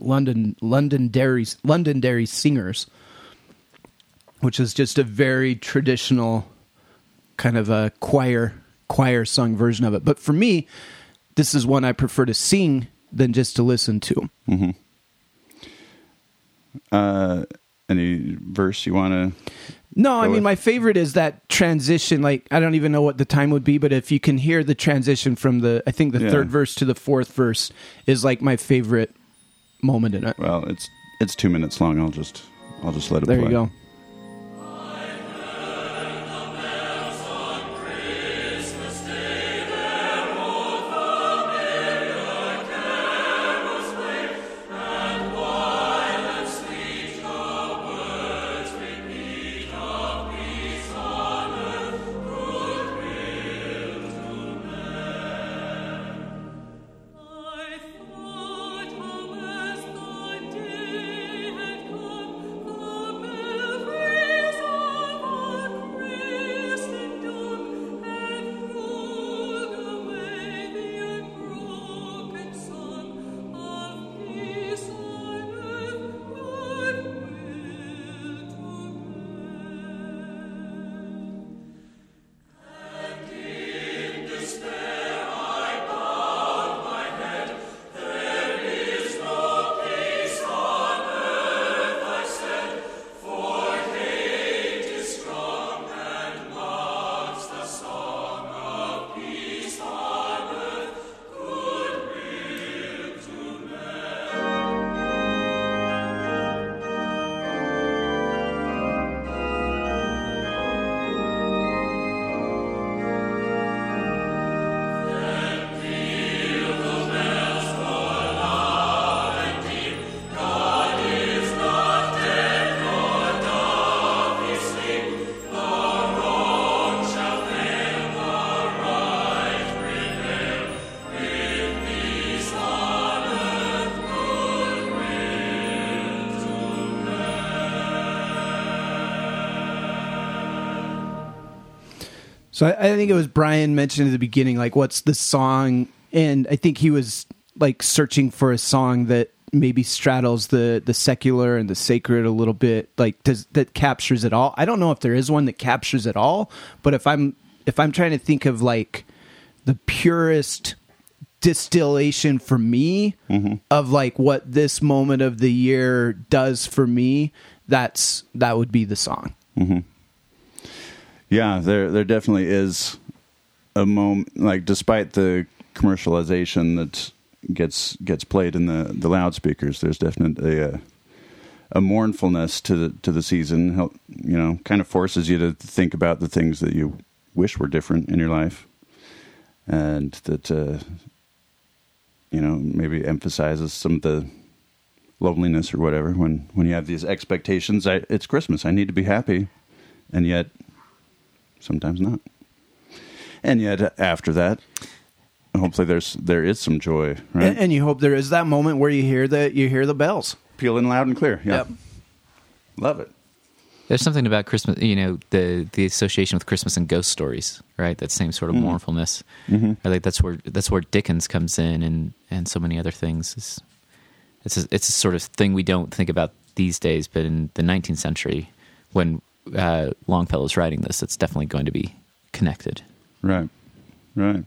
London Londonderry Londonderry Singers, which is just a very traditional kind of a choir choir sung version of it. But for me, this is one I prefer to sing than just to listen to. Uh, any verse you want to? No, I mean with- my favorite is that transition. Like I don't even know what the time would be, but if you can hear the transition from the, I think the Yeah. third verse to the fourth verse is like my favorite moment in it. Well, it's it's two minutes long. I'll just I'll just let it. There play. you go. So I, I think it was Brian mentioned at the beginning, like, what's the song? And I think he was like searching for a song that maybe straddles the the secular and the sacred a little bit, like does that captures it all. I don't know if there is one that captures it all, but if I'm if I'm trying to think of like the purest distillation for me mm-hmm. of like what this moment of the year does for me, that's that would be the song. Mm-hmm. Yeah, there there definitely is a moment like despite the commercialization that gets gets played in the, the loudspeakers, there's definitely a a mournfulness to the to the season. You know, kind of forces you to think about the things that you wish were different in your life, and that uh, you know maybe emphasizes some of the loneliness or whatever when when you have these expectations. I, it's Christmas. I need to be happy, and yet sometimes not. And yet after that, hopefully there's there is some joy, right? And, and you hope there is that moment where you hear that you hear the bells. pealing loud and clear. Yeah. Yep. Love it. There's something about Christmas, you know, the the association with Christmas and ghost stories, right? That same sort of mm-hmm. mournfulness. Mm-hmm. I think that's where that's where Dickens comes in, and and so many other things. It's it's a, it's a sort of thing we don't think about these days, but in the 19th century, when uh, Longfellow's writing this, it's definitely going to be connected. Right. Right.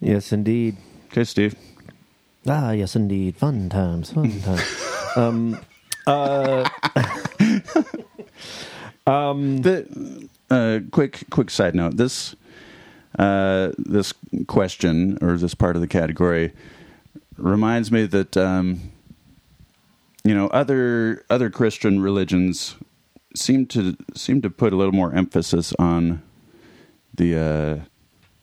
Yes, indeed. Okay, Steve. Ah, yes, indeed. Fun times, fun (laughs) times. um, uh, (laughs) um, The uh, quick quick side note. This uh, this question or this part of the category reminds me that um, you know other other Christian religions seem to seem to put a little more emphasis on the uh,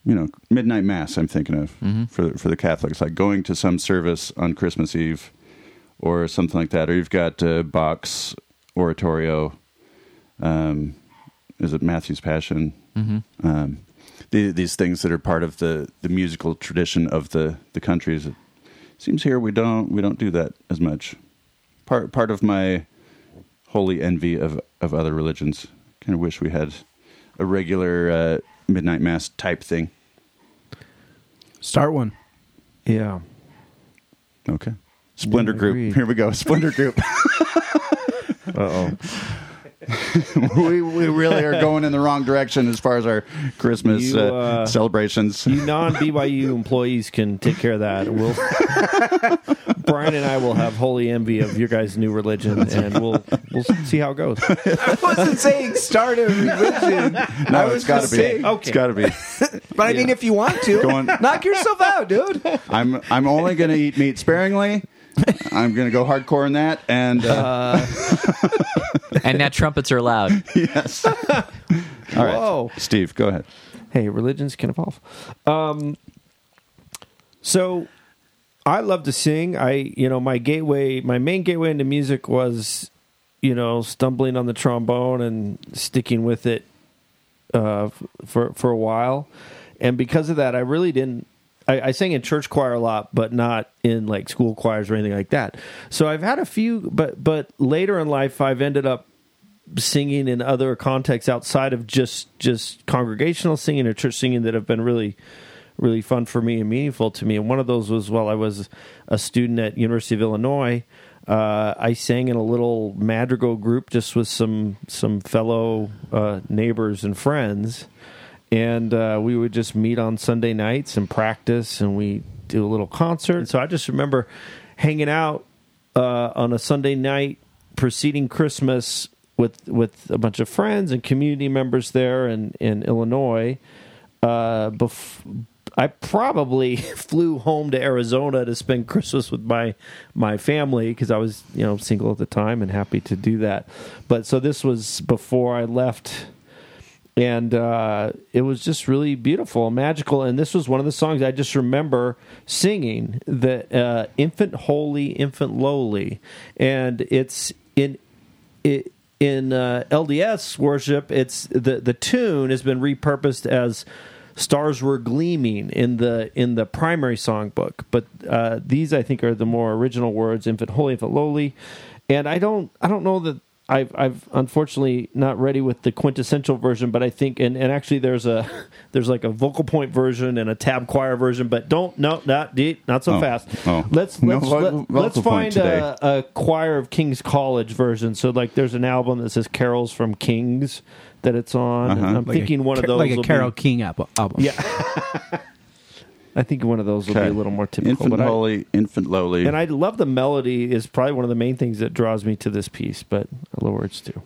you know midnight mass. I'm thinking of for for the Catholics, like going to some service on Christmas Eve or something like that. Or you've got uh, Bach's oratorio. Um, is it Matthew's Passion? Um, the, these things that are part of the, the musical tradition of the, the countries. It seems here we don't we don't do that as much. Part part of my holy envy of, of other religions. Kind of wish we had a regular uh, midnight mass type thing. Start one. yeah. Okay. Splendor Yeah, Group. Here we go. Splendor Group. (laughs) Uh oh. (laughs) we, we really are going in the wrong direction as far as our Christmas You, uh, uh, celebrations. You non BYU employees can take care of that. We'll (laughs) Brian and I will have holy envy of your guys' new religion, and we'll we'll see how it goes. (laughs) I wasn't saying start a religion. I no, was it's got to just be. saying- It's got to be. But I mean, if you want to, Go on. knock yourself out, dude. I'm I'm only going to eat meat sparingly. (laughs) I'm going to go hardcore in that, and uh, and now trumpets are loud. (laughs) yes. (laughs) All right, Whoa. Steve, go ahead. hey, religions can evolve. Um, so I love to sing. I, you know, my gateway, my main gateway into music was, you know, stumbling on the trombone and sticking with it uh, for for a while, and because of that, I really didn't. I, I sang in church choir a lot, but not in like school choirs or anything like that. So I've had a few, but but later in life, I've ended up singing in other contexts outside of just just congregational singing or church singing that have been really really fun for me and meaningful to me and one of those was while i was a student at university of illinois uh, i sang in a little madrigal group just with some some fellow uh, neighbors and friends and uh, we would just meet on sunday nights and practice and we do a little concert and so i just remember hanging out uh, on a Sunday night preceding Christmas with with a bunch of friends and community members there in in Illinois. Uh, bef- I probably (laughs) flew home to Arizona to spend Christmas with my my family because I was you know single at the time and happy to do that. But so this was before I left and uh, it was just really beautiful and magical. And this was one of the songs I just remember singing, the uh, "Infant Holy, Infant Lowly," and it's in it in uh, LDS worship. It's the the tune has been repurposed as "Stars Were Gleaming" in the in the primary songbook, but uh, these I think are the more original words: "Infant Holy, Infant Lowly," and I don't I don't know that. I've I've unfortunately not ready with the quintessential version, but I think and, and actually there's a (laughs) there's like a vocal point version and a tab choir version, but don't no not deep not so Oh, fast. oh. Let's let's vo- let, let's find a, a choir of King's College version. So like there's an album that says carols from Kings that it's on. Uh-huh. I'm Like a thinking one of those like a Carol Be, King album. album. yeah. (laughs) I think one of those will Okay. be a little more typical. Infant I- infant lowly. and I love the melody is probably one of the main things that draws me to this piece, but other words too.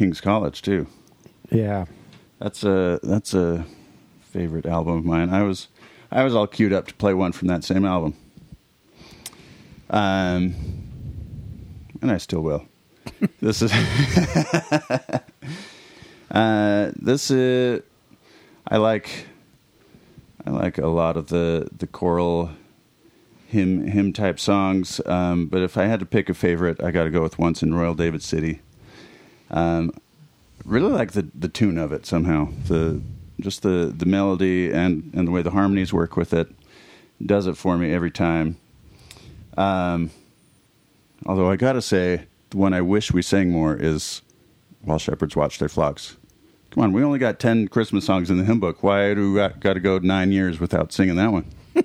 King's College too. Yeah. That's a that's a favorite album of mine. I was I was all queued up to play one from that same album. Um, and I still will. (laughs) this is (laughs) uh, this is I like I like a lot of the the choral hymn hymn type songs. Um, but if I had to pick a favorite, I got to go with "Once in Royal David City." Um, really like the the tune of it somehow. The just the the melody and and the way the harmonies work with it does it for me every time. Um, although I gotta say, the one I wish we sang more is "While Shepherds Watch Their Flocks." Come on, we only got ten Christmas songs in the hymn book. Why do we got, got to go nine years without singing that one? (laughs) I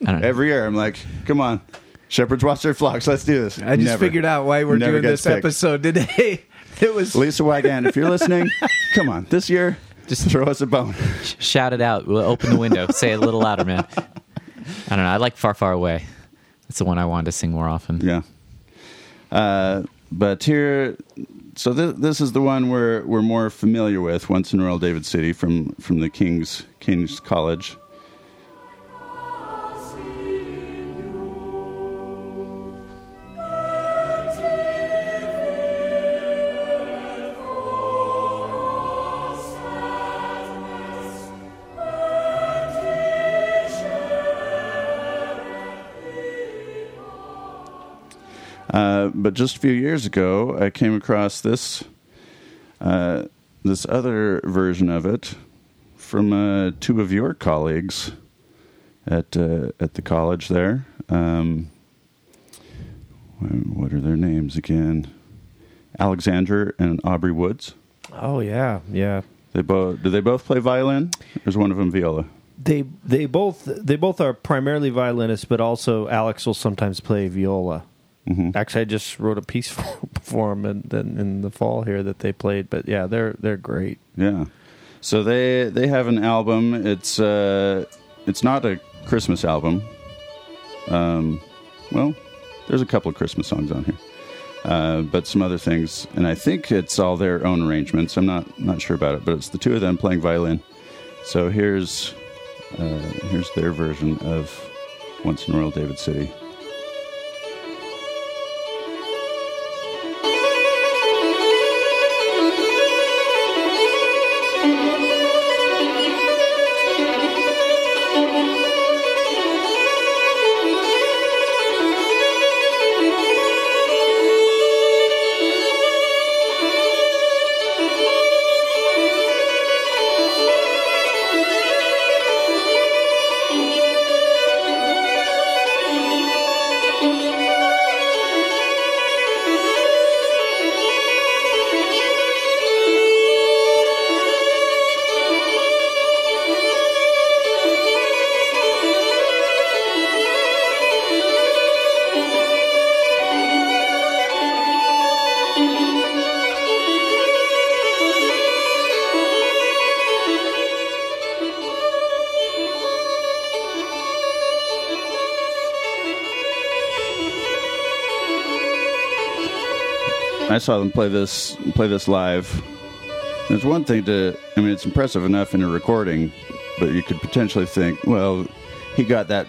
don't know. Every year, I'm like, come on, shepherds watch their flocks. Let's do this. I just Never. figured out why we're Never doing this picked. episode today. (laughs) (laughs) It was Lisa Wagan, if you're listening, (laughs) come on, this year, just throw us a bone. Shout it out. We'll open the window. Say it a little louder, man. I don't know. I like Far, Far Away. That's the one I wanted to sing more often. Yeah. Uh, but here, so th- this is the one we're we're more familiar with. Once in Royal David City from from the King's King's College. Uh, but just a few years ago, I came across this uh, this other version of it from uh, two of your colleagues at uh, at the college there. Um, what are their names again? Alexander and Aubrey Woods. Oh yeah, yeah. They both do they both play violin? Or is one of them viola? They they both they both are primarily violinists, but also Alex will sometimes play viola. Mhm. Actually, I just wrote a piece (laughs) for, for them in, in, in the fall here that they played. But yeah, they're they're great. Yeah. So they they have an album. It's uh it's not a Christmas album. Um well, there's a couple of Christmas songs on here. Uh, but some other things, and I think it's all their own arrangements. I'm not not sure about it, but it's the two of them playing violin. So here's uh, here's their version of "Once in Royal David City." Saw them play this play this live. There's one thing to I mean it's impressive enough in a recording, but you could potentially think, well, he got that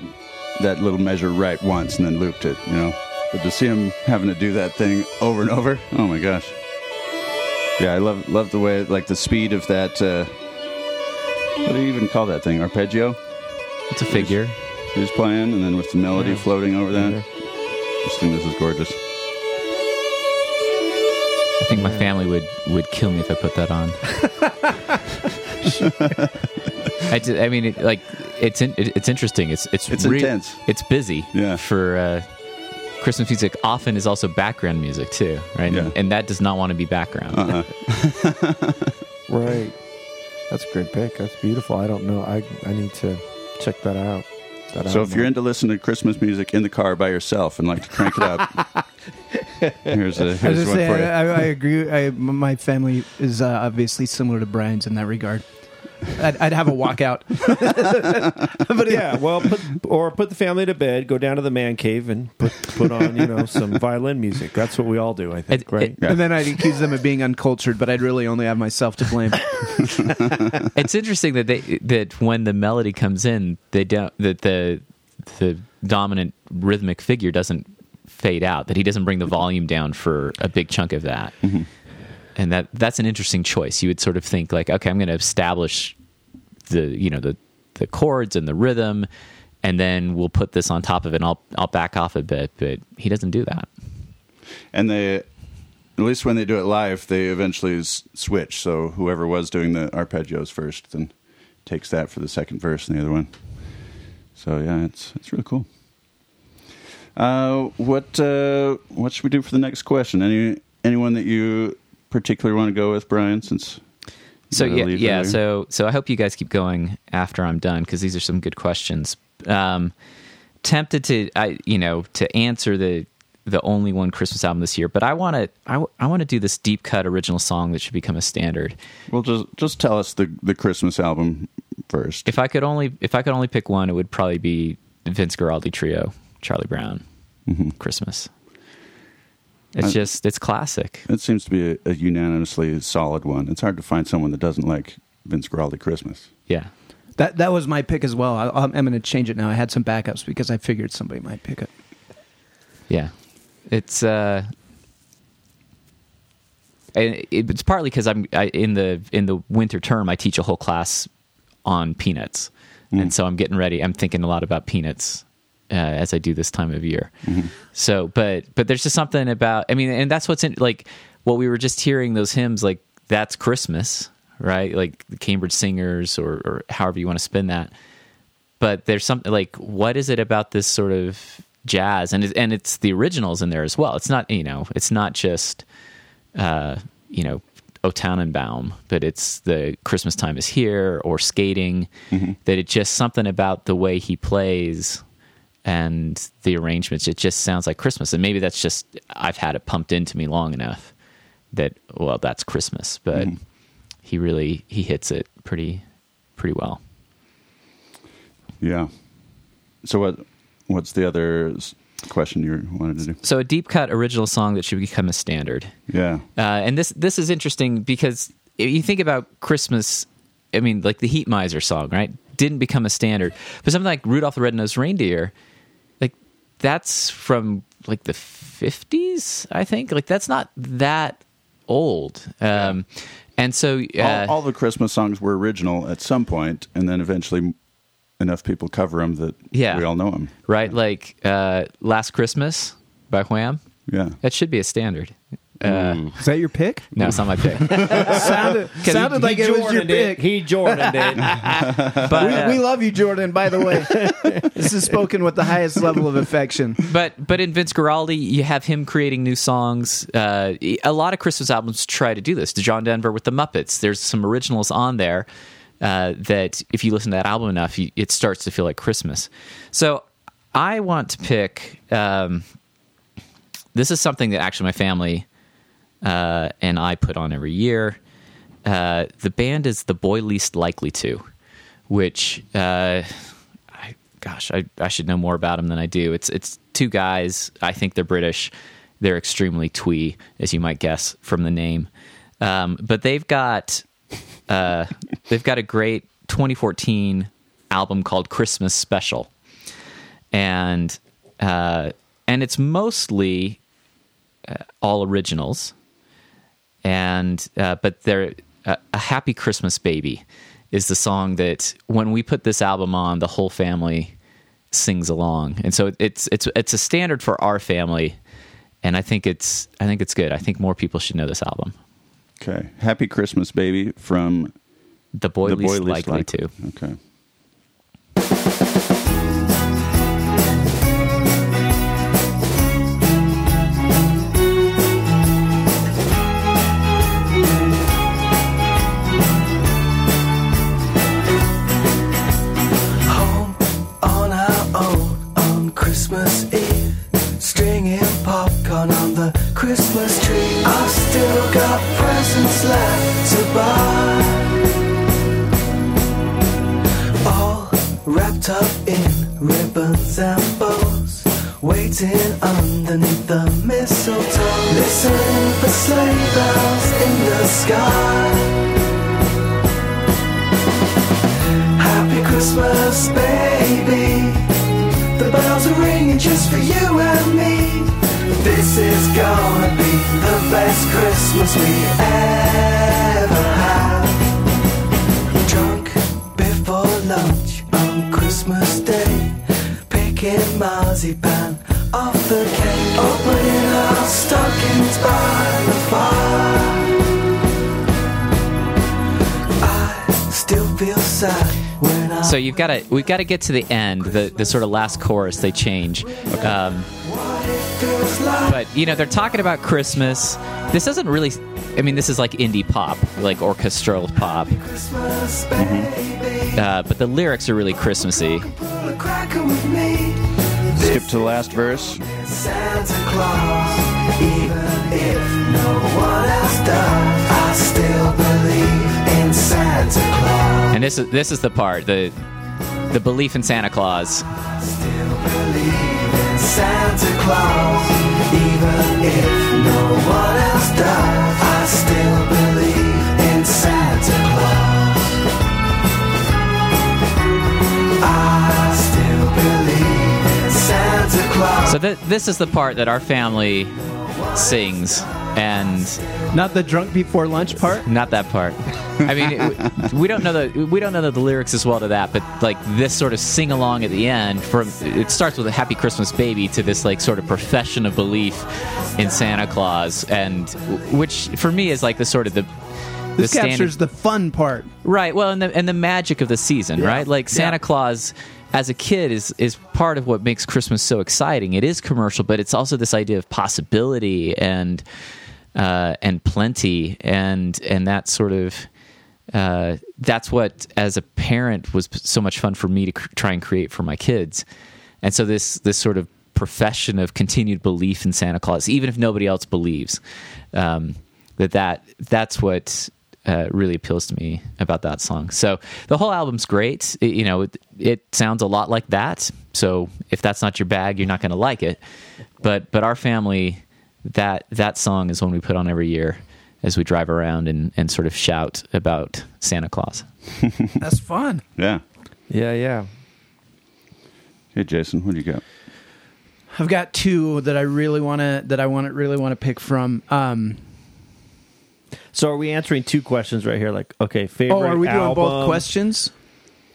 that little measure right once and then looped it, you know. But to see him having to do that thing over and over, oh my gosh. Yeah, I love love the way like the speed of that uh what do you even call that thing? Arpeggio? It's a figure. He's playing and then with the melody floating over that. Just think this is gorgeous. I think my family would, would kill me if I put that on. (laughs) I, ju- I mean, it, like it's in, it, it's interesting. It's it's It's re- intense. It's busy. Yeah. For uh, Christmas music, often is also background music too, right? Yeah. And that does not want to be background. Uh-uh. (laughs) Right. That's a great pick. That's beautiful. I don't know. I I need to check that out. That So album if you're into listening to Christmas music in the car by yourself and like to crank it up, (laughs) here's a I was here's just one saying, for you. I, I agree. I, m- my family is uh, obviously similar to Brian's in that regard. I'd, I'd have a walkout. (laughs) but yeah, well, put, or put the family to bed, go down to the man cave, and put put on you know some (laughs) violin music. That's what we all do, I think, It- right? And then I'd accuse them of being uncultured, but I'd really only have myself to blame. (laughs) it's interesting that they that when the melody comes in, they don't that the the dominant rhythmic figure doesn't fade out. That he doesn't bring the volume down for a big chunk of that. Mm-hmm. And that that's an interesting choice. You would sort of think like, okay, I'm going to establish the you know the the chords and the rhythm, and then we'll put this on top of it. and I'll I'll back off a bit, but he doesn't do that. And they, at least when they do it live, they eventually s- switch. So whoever was doing the arpeggios first then takes that for the second verse and the other one. So yeah, it's it's really cool. Uh, what uh, what should we do for the next question? Any anyone that you particularly want to go with, Brian? Since So yeah, yeah. So so I hope you guys keep going after I'm done because these are some good questions. Um, tempted to I you know to answer the the only one Christmas album this year, but I want to I, I want to do this deep cut original song that should become a standard. well, just just tell us the the Christmas album first. If I could only if I could only pick one, it would probably be Vince Guaraldi Trio, Charlie Brown, Christmas. It's I- just it's classic. It seems to be a, a unanimously solid one. It's hard to find someone that doesn't like Vince Guaraldi Christmas. Yeah. That that was my pick as well. I, I'm, I'm going to change it now. I had some backups because I figured somebody might pick it. Yeah, it's uh, and it, it's partly because I'm I, in the in the winter term. I teach a whole class on peanuts, and so I'm getting ready. I'm thinking a lot about peanuts uh, as I do this time of year. So, but but there's just something about. I mean, and that's what's in like what we were just hearing those hymns. Like that's Christmas, right? Like the Cambridge Singers, or, or however you want to spin that but there's something like what is it about this sort of jazz and it, and it's the originals in there as well it's not you know it's not just uh you know O Tannenbaum but it's the Christmas time is here or skating that it's just something about the way he plays and the arrangements it just sounds like Christmas and maybe that's just I've had it pumped into me long enough that well that's Christmas but he really he hits it pretty pretty well Yeah. So what? What's the other question you wanted to do? so a deep cut original song that should become a standard Yeah. uh, and this this is interesting because if you think about christmas i mean like the heat miser song right didn't become a standard but something like rudolph the red-nosed reindeer that's from like the 50s i think like that's not that old um, and so uh, all, all the Christmas songs were original at some point, and then eventually enough people cover them that Yeah. we all know them. right like uh, last christmas by wham Yeah. that should be a standard uh, Is that your pick? no it's not my pick (laughs) sounded (laughs) sounded like it was your Jordaned it. pick. He Jordaned it. (laughs) but uh, we, we love you, Jordan. By the way, this is spoken with the highest level of affection. but but in Vince Guaraldi, you have him creating new songs. Uh, a lot of Christmas albums try to do this. The John Denver with the Muppets. There's some originals on there uh, that if you listen to that album enough, you, it starts to feel like Christmas. So I want to pick. Um, this is something that actually my family uh, and I put on every year. Uh, the band is the boy least likely to, which uh, I, gosh, I, I should know more about them than I do. It's it's two guys. I think they're British. They're extremely twee, as you might guess from the name. Um, but they've got uh, (laughs) they've got a great 2014 album called Christmas Special, and uh, and it's mostly uh, all originals and uh, but they're uh, a happy christmas baby is the song that when we put this album on the whole family sings along and so it's it's it's a standard for our family and i think it's i think it's good i think more people should know this album Okay. Happy Christmas, baby, from the boy the least boy least likely likely. to Okay. The Christmas tree. I've still got presents left to buy. All wrapped up in ribbons and bows. Waiting underneath the mistletoe. Listen for sleigh bells in the sky. Happy Christmas, baby. The bells are ringing just for you and me. This is gonna be the best Christmas we ever have. Drunk before lunch on Christmas Day, picking marzipan off the cake, opening our stockings by the fire. I still feel sad. So you've got to, we've got to get to the end, the, the sort of last chorus they change. Okay. Um, but you know they're talking about Christmas. This doesn't really. I mean, this is like indie pop, like orchestral pop. Christmas, baby. Uh, but the lyrics are really Christmassy. Pull a cracker with me. Skip to the last verse. Santa Claus, even if no one else does, I still believe in Santa Claus. And this is this is the part the the belief in Santa Claus. Santa Claus, even if no one else does. I still believe in Santa Claus. I still believe in Santa Claus. So th- this is the part that our family sings, and Not the drunk before lunch part. not that part. I mean, it- we don't know the we don't know the lyrics as well to that, but like this sort of sing along at the end. From it starts with a "Happy Christmas, Baby" to this like sort of profession of belief in Santa Claus, and which for me is like the sort of the the This standard- captures the fun part. Right. Well, and the and the magic of the season, right? Like Santa Yeah. Claus as a kid is is part of what makes Christmas so exciting. It is commercial, but it's also this idea of possibility and uh, and plenty and and that sort of uh, that's what as a parent was so much fun for me to cr- try and create for my kids. And so this this sort of profession of continued belief in Santa Claus, even if nobody else believes, um, that that that's what uh, really appeals to me about that song. So the whole album's great. It- you know, it, it sounds a lot like that. So if that's not your bag, you're not going to like it. But but our family, that that song is one we put on every year as we drive around and, and sort of shout about Santa Claus. (laughs) That's fun. Yeah. Yeah, yeah. Hey, Jason, what do you got? I've got two that I really want to that I want to really want to pick from. Um, So are we answering two questions right here? Like, okay, favorite. oh, are we doing both questions?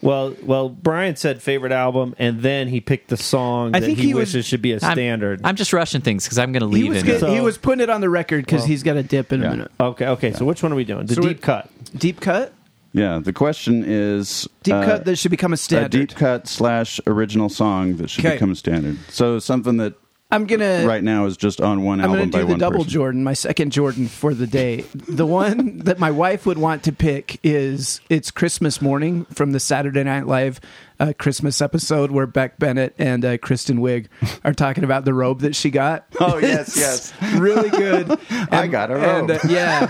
Well, well, Brian said favorite album, and then he picked the song I that think he, he was- wishes should be a I'm- standard. I'm, just rushing things because I'm going to He leave was in. good, So- he was putting it on the record because Well- he's got a dip in Yeah. a minute. okay, okay. So which one are we doing? The So deep we're- cut. Deep cut, Yeah, the question is deep uh, cut that should become a a standard. deep cut slash original song that should Okay. become a standard. So something that I'm gonna right now is just on one I'm album going to by do the one double person. Jordan, my second Jordan for the day. The one that my wife would want to pick is it's Christmas morning from the Saturday Night Live uh, Christmas episode where Beck Bennett and uh, Kristen Wiig are talking about the robe that she got. (laughs) Oh, yes, yes. really good. (laughs) I got a robe. And, uh, yeah,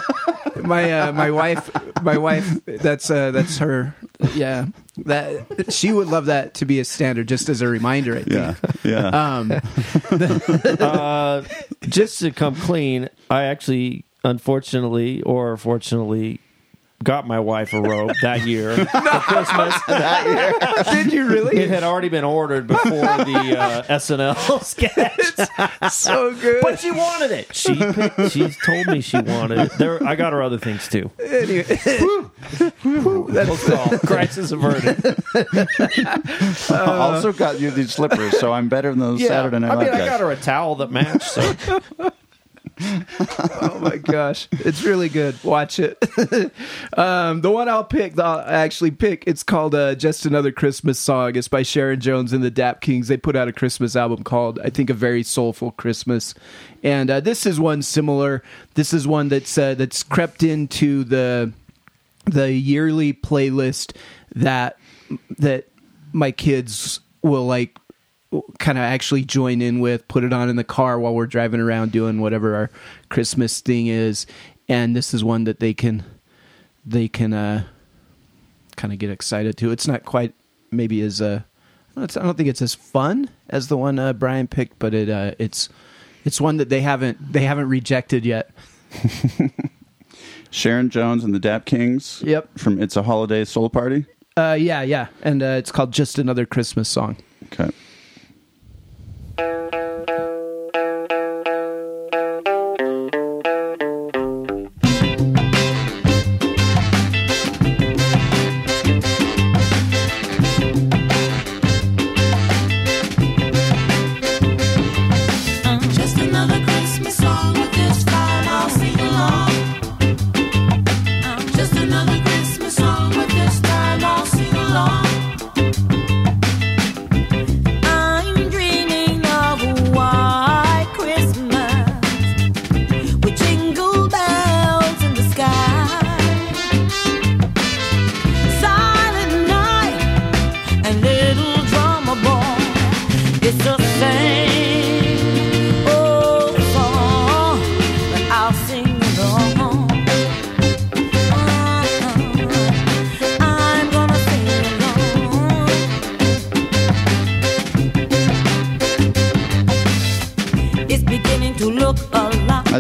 my uh, my wife, my wife. That's uh, that's her. Yeah, that she would love that to be a standard, just as a reminder. I think. Yeah, yeah. (laughs) Um, uh, just to come clean, I actually, unfortunately or fortunately, got my wife a robe that year (laughs) for Christmas. (laughs) did you really? It had already been ordered before the uh, (laughs) SNL sketch, It's so good. but she wanted it. She picked, she told me she wanted it. There, I got her other things too. Anyway, Close call. Crisis averted. I also got you these slippers, so I'm better than those Saturday Night I Live mean, I guys. got her a towel that matched. So oh my gosh, it's really good. Watch it. (laughs) um, the one I'll pick, I'll actually pick, it's called uh, "Just Another Christmas Song." It's by Sharon Jones and the Dap Kings. They put out a Christmas album called, I think, "A Very Soulful Christmas," and uh, this is one similar. This is one that's uh, that's crept into the the yearly playlist that that my kids will like kind of actually join in with put it on in the car while we're driving around doing whatever our christmas thing is and this is one that they can they can uh kind of get excited to it's not quite maybe as uh it's- i don't think it's as fun as the one uh, brian picked but it uh it's it's one that they haven't they haven't rejected yet (laughs) Sharon Jones and the Dap Kings. Yep. From It's a Holiday Soul Party. uh yeah yeah and uh, it's called just another christmas song Okay. To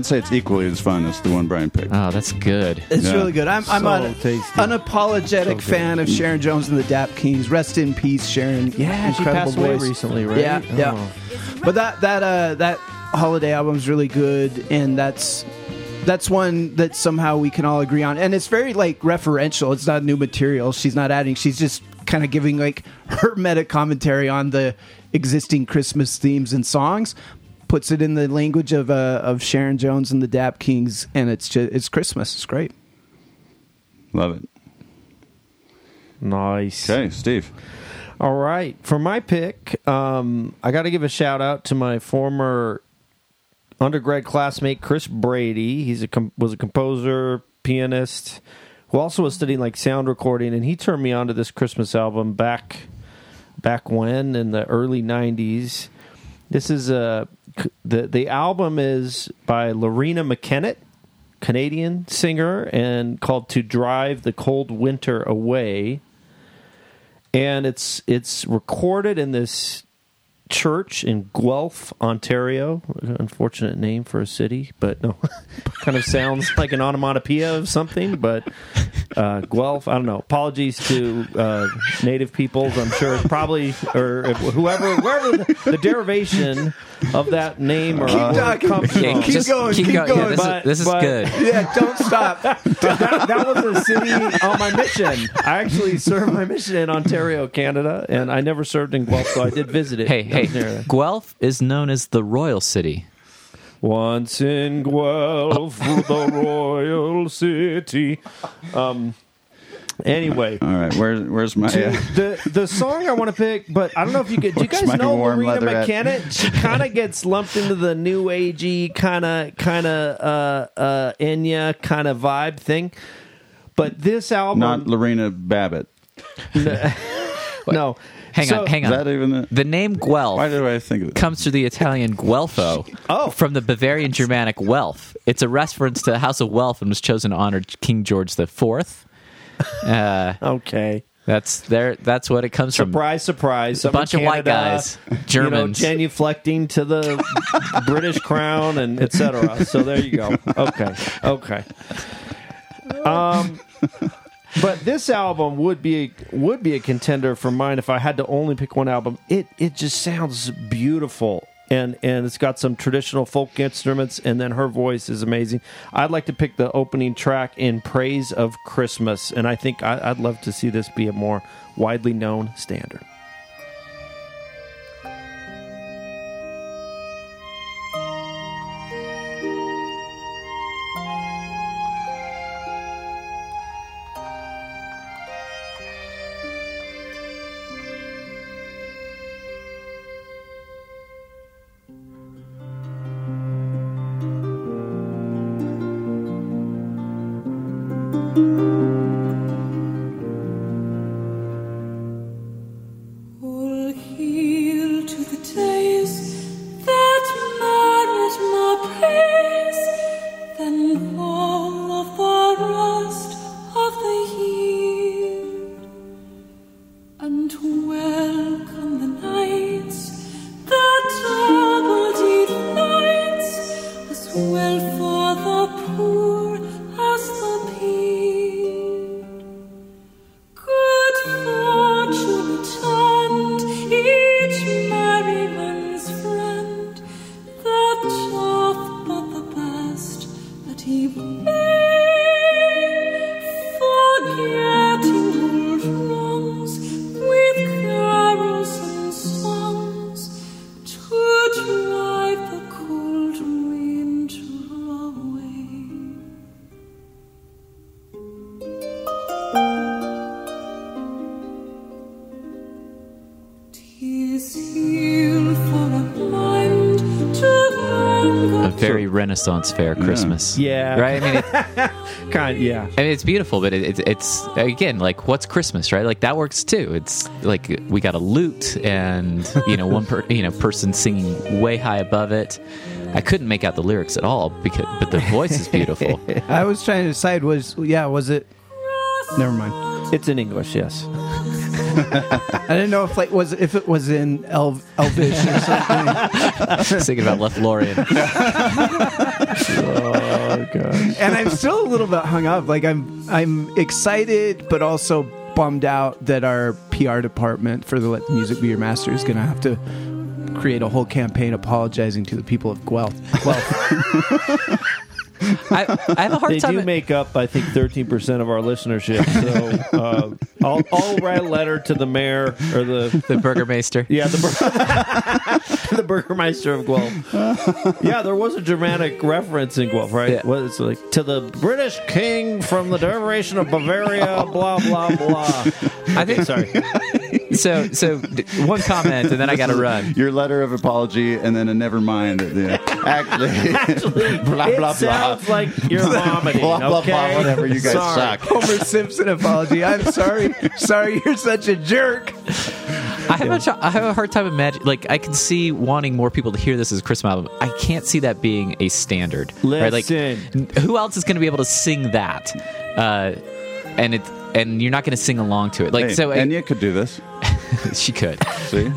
say it's equally as fun as the one Brian picked. Oh, that's good. It's Yeah. really good. I'm, I'm So an tasty. unapologetic fan of Sharon Jones and the Dap Kings. Rest in peace, Sharon. Yeah, she Incredible passed away voice. recently, right? Yeah, yeah. Oh. But that that uh, that holiday album is really good, and that's that's one that somehow we can all agree on. And it's very like referential. It's not new material. She's not adding. She's just kind of giving like (laughs) her meta commentary on the existing Christmas themes and songs. Puts it in the language of uh, of Sharon Jones and the Dap Kings, and it's just it's Christmas. It's great. Love it. Nice. Okay, Steve. All right. For my pick, um, I got to give a shout out to my former undergrad classmate Chris Brady. He's a com- was a composer, pianist, who also was studying like sound recording, and he turned me on to this Christmas album back back when in the early '90s. This is a the the album is by Loreena McKennitt, Canadian singer, and called "To Drive the Cold Winter Away." and it's it's recorded in this church in Guelph, Ontario. Unfortunate name for a city, but no, (laughs) kind of sounds like an onomatopoeia of something. But uh, Guelph, I don't know. Apologies to uh, native peoples. I'm sure it's probably or if- whoever, wherever the, the derivation of that name or Keep word talking. comes Yeah, from. keep Just going, keep Yeah, going. this, But- is, this is but- good. Yeah, don't stop. (laughs) that, that was a city on my mission. I actually served my mission in Ontario, Canada, and I never served in Guelph, so I did visit it. Hey, hey, was (laughs) near there. Guelph is known as the Royal City. Once in Guelph, the (laughs) royal city. Um. Anyway, All right, where's where's my? to- Uh, the the song I want to pick, but I don't know if you could. Do you (laughs) Where's guys my know warm Loreena leatherette? McKennitt? She kind of gets lumped into the new agey kind of kind of uh, uh, Enya kind of vibe thing. But this album, not Lorena Bobbitt. no. Hang So- on, hang Is on. that even the? the name Guelph Why did I think of it? comes from the Italian Guelfo, Oh. from the Bavarian Germanic Welf. It's a reference to the House of Welf and was chosen to honor King George IV. Uh, Okay. that's there. That's what it comes from. Surprise, surprise. A bunch of white guys, Germans. You know, genuflecting to the British crown and etc. So there you go. Okay. Okay. Um but this album would be a, would be a contender for mine if I had to only pick one album. It it just sounds beautiful. And, and it's got some traditional folk instruments, and then her voice is amazing. I'd like to pick the opening track in praise of Christmas, and I think I, I'd love to see this be a more widely known standard. Renaissance fair Christmas. Yeah. Right? I mean, it, (laughs) Kind, yeah. I mean, it's beautiful, but it, it, it's again like what's Christmas, right? Like that works too. It's like we got a lute, and you know, one per, (laughs) you know person singing way high above it. I couldn't make out the lyrics at all because, but the voice is beautiful. (laughs) I was trying to decide was yeah was it? Never mind. It's in English, yes. I didn't know if like was if it was in Elv- Elvish or something. Thinking about Lothlorien. (laughs) Oh god. and I'm still a little bit hung up. Like I'm I'm excited, but also bummed out that our PR department for the Let the Music Be Your Master is going to have to create a whole campaign apologizing to the people of Guelph. Guelph. (laughs) I, I have a hard They time. They do make up, I think, thirteen percent of our listenership. So uh, I'll, I'll write a letter to the mayor or the the Burgermeister. yeah the Bur- (laughs) the Burgermeister of Guelph. Yeah, there was a dramatic reference in Guelph, right? Yeah. What it's like to the British king from the derivation of Bavaria, blah blah blah. I think Sorry, (laughs) so. So one comment, and then I got to run. (laughs) Your letter of apology and then a never mind at the end. Actually, (laughs) actually, (laughs) blah, it blah, blah. sounds like you're vomiting. Blah, blah, okay? blah, whatever. You guys Sorry. suck. Homer Simpson apology. I'm sorry. Sorry, you're such a jerk. I have, a, have a hard time imagining. Like, I can see wanting more people to hear this as a Christmas album. I can't see that being a standard. Right? Like, Listen. who else is going to be able to sing that? Uh, and it and you're not going to sing along to it. Like, Hey, so I- Enya could do this. (laughs) she could. See?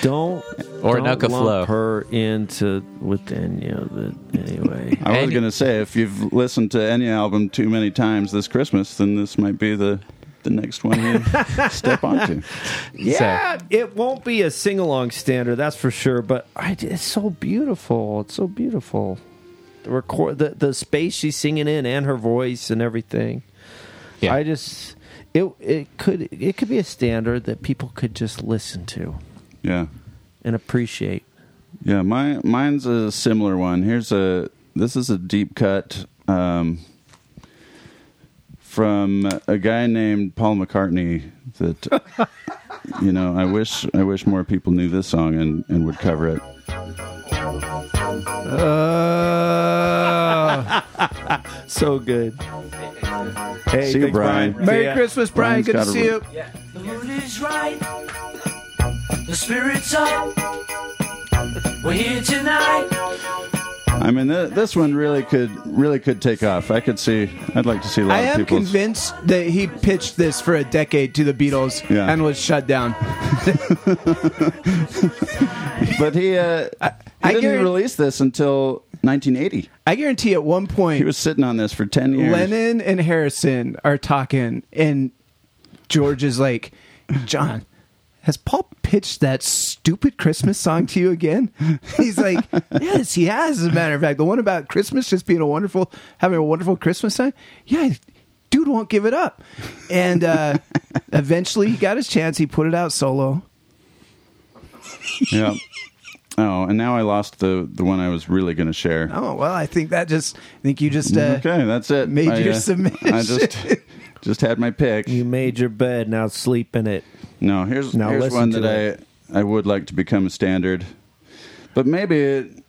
Don't Or don't lump Flow. her into with Danielle. But anyway, (laughs) I was And- going to say, if you've listened to Enya album too many times this Christmas, then this might be the the next one you (laughs) step onto. yeah, it won't be a sing along standard, that's for sure. But I, it's so beautiful. It's so beautiful. The record, the the space she's singing in, and her voice and everything. Yeah. I just it it could it could be a standard that people could just listen to Yeah. and appreciate. Yeah, my mine's a similar one. Here's a this is a deep cut um, from a guy named Paul McCartney that (laughs) you know, I wish I wish more people knew this song and, and would cover it. Uh, (laughs) So good. Hey, See you, thanks, Brian. Merry ya. Christmas, Brian. Brian's Good to got a- see you. The mood is right. The spirit's up. We're here tonight. I mean, th- this one really could really could take off. I could see. I'd like to see a lot I of am people. convinced that he pitched this for a decade to the Beatles Yeah. and was shut down. (laughs) But he uh, he I didn't guarantee- release this until 1980. I guarantee at one point He was sitting on this for 10 years. Lennon and Harrison are talking, and George is like, John, has Paul pitched that stupid Christmas song to you again? (laughs) He's like, Yes, he has, as a matter of fact. The one about Christmas just being a wonderful, having a wonderful Christmas time. Yeah, dude won't give it up. And uh, (laughs) eventually he got his chance. He put it out solo. yeah. Oh, and now I lost the the one I was really going to share. Oh, well, I think that just, I think you just, uh, okay, that's it. made I, your uh, submission. I just just had my pick. You made your bed. Now sleep in it. No, here's Now here's listen one to that I I would like to become a standard, but maybe it,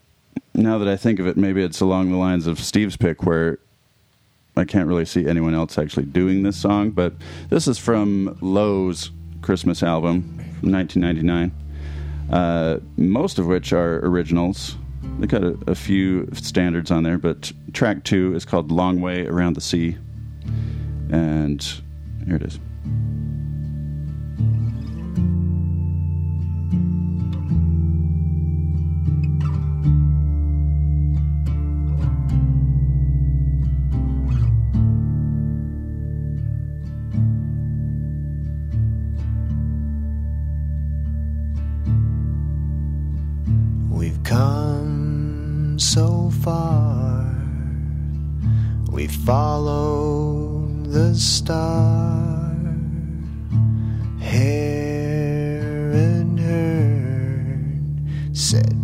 now that I think of it, maybe it's along the lines of Steve's pick, where I can't really see anyone else actually doing this song. But this is from Low's Christmas album from 1999. Uh, most of which are originals. They got a, a few standards on there, but track two is called "Long Way Around the Sea," and here it is. Come so far. We followed the star. Heron heard said,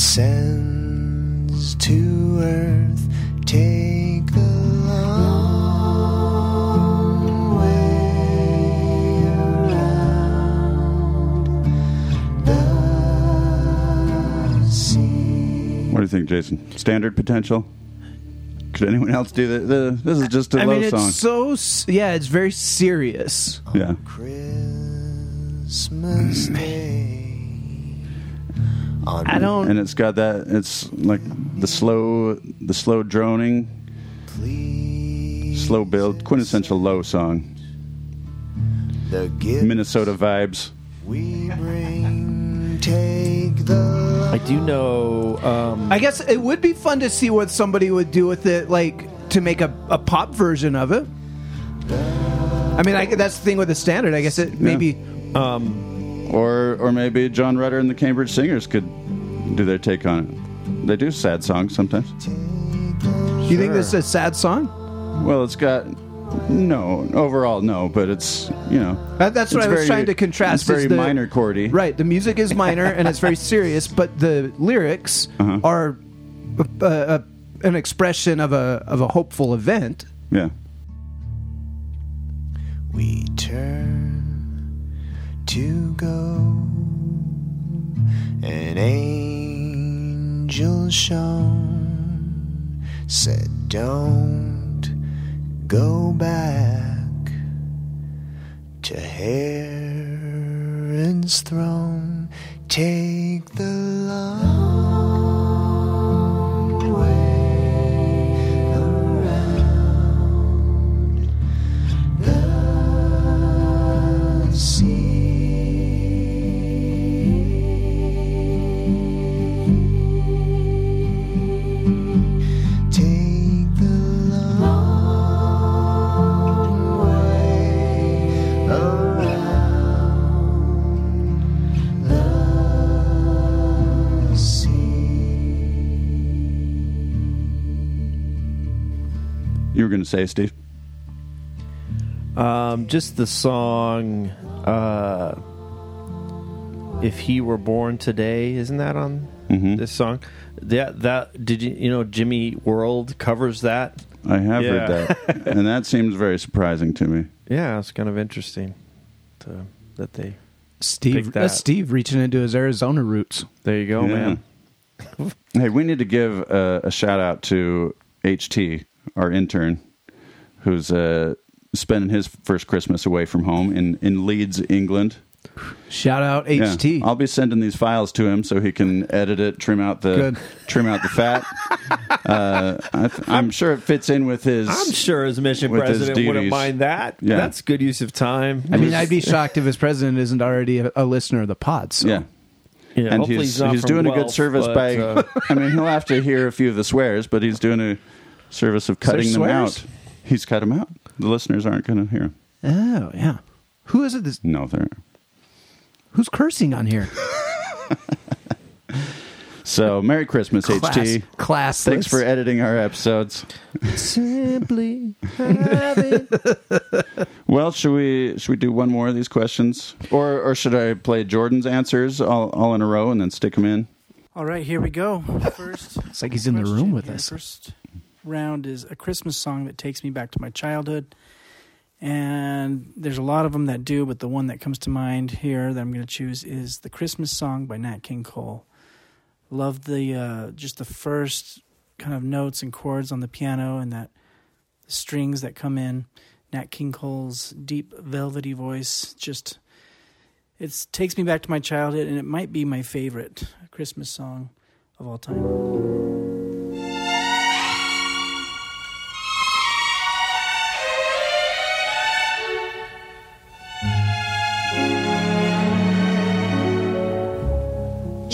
Son of God descended winds to earth take the long way around the sea. What do you think, Jason? Standard potential? Could anyone else do that? The, this is just a I low mean, it's song. so yeah, it's very serious. yeah. Christmas Day. I don't. And it's got that. It's like the slow, the slow droning, slow build, quintessential low song. The gift Minnesota vibes. we bring take the I do know. Um, I guess it would be fun to see what somebody would do with it, like to make a, a pop version of it. I mean, I, that's the thing with the standard. I guess it maybe. Or or maybe John Rutter and the Cambridge Singers could do their take on it. They do sad songs sometimes. Do you think this is a sad song? Well, it's got no overall no, but it's you know That, that's what I was very- trying to contrast. It's very the- minor chordy. Right. The music is minor and it's very (laughs) serious, but the lyrics Uh-huh. are uh, uh, an expression of a of a hopeful event. Yeah. we turn to go. An angel shone, said, Don't go back to Herod's throne. Take the long way around the sea. Going to say, Steve? Um, just the song, uh, "If He Were Born Today," isn't that on Mhm. this song? That that did you you know Jimmy World covers that? I have Yeah. heard that, (laughs) and that seems very surprising to me. Yeah, it's kind of interesting to, that they. Steve, that. that's Steve reaching into his Arizona roots. There you go, Yeah. man. Hey, we need to give a, a shout out to HT, our intern, who's uh, spending his first Christmas away from home in, in Leeds, England. Shout out Yeah. HT. I'll be sending these files to him so he can edit it, trim out the Good. trim out the fat. (laughs) uh, I th- I'm sure it fits in with his. I'm sure his mission with his president wouldn't mind that. Yeah. That's good use of time. I mean, I'd be shocked if his president isn't already a, a listener of the pod. So. Yeah. Yeah, and hopefully he's, he's from doing a good service but, by. uh, (laughs) I mean, he'll have to hear a few of the swears, but he's doing a service of cutting them out. He's cut them out. The listeners aren't going to hear him. Oh yeah. Who is it? This, No, they're. who's cursing on here? (laughs) So, Merry Christmas, Class, HT. Class. Thanks for editing our episodes. Simply (laughs) having Well, should we should we do one more of these questions, or or should I play Jordan's answers all, all in a row and then stick them in? All right, here we go. First, It's like he's in the room with here. us. First round is a Christmas song that takes me back to my childhood. And there's a lot of them that do, but the one that comes to mind here that I'm going to choose is the Christmas song by Nat King Cole. Love the uh, just the first kind of notes and chords on the piano and that strings that come in. Nat King Cole's deep velvety voice just it takes me back to my childhood, and it might be my favorite Christmas song of all time.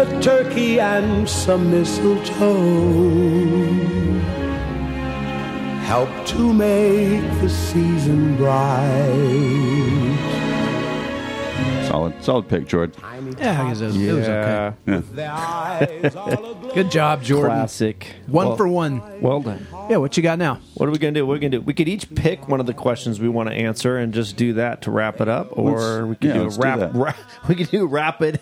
a turkey and some mistletoe help to make the season bright. Solid, solid pick, George. Yeah, I guess it was, it was okay. Yeah. Their eyes all (laughs) aglow. Good job, Jordan. Classic. One Well- for one. Well done. Yeah, what you got now? What are we gonna do? We're gonna do. We could each pick one of the questions we want to answer and just do that to wrap it up, or Let's- we could yeah, do a let's do rap, that. ra- (laughs) We could do rapid,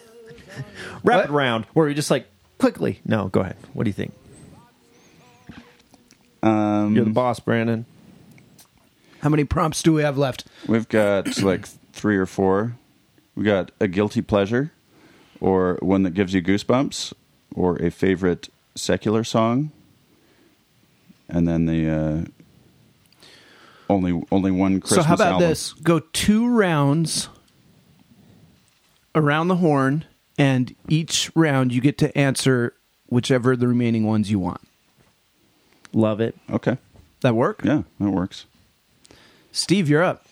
(laughs) rapid round where we just like quickly. No, go ahead. What do you think? Um, You're the boss, Brandon. How many prompts do we have left? We've got (coughs) like three or four. We got a guilty pleasure, or one that gives you goosebumps, or a favorite secular song, and then the uh, only only one Christmas so how about album. this? Go two rounds around the horn, and each round you get to answer whichever of the remaining ones you want. Love it. Okay, That work? yeah, that works. Steve, you're up.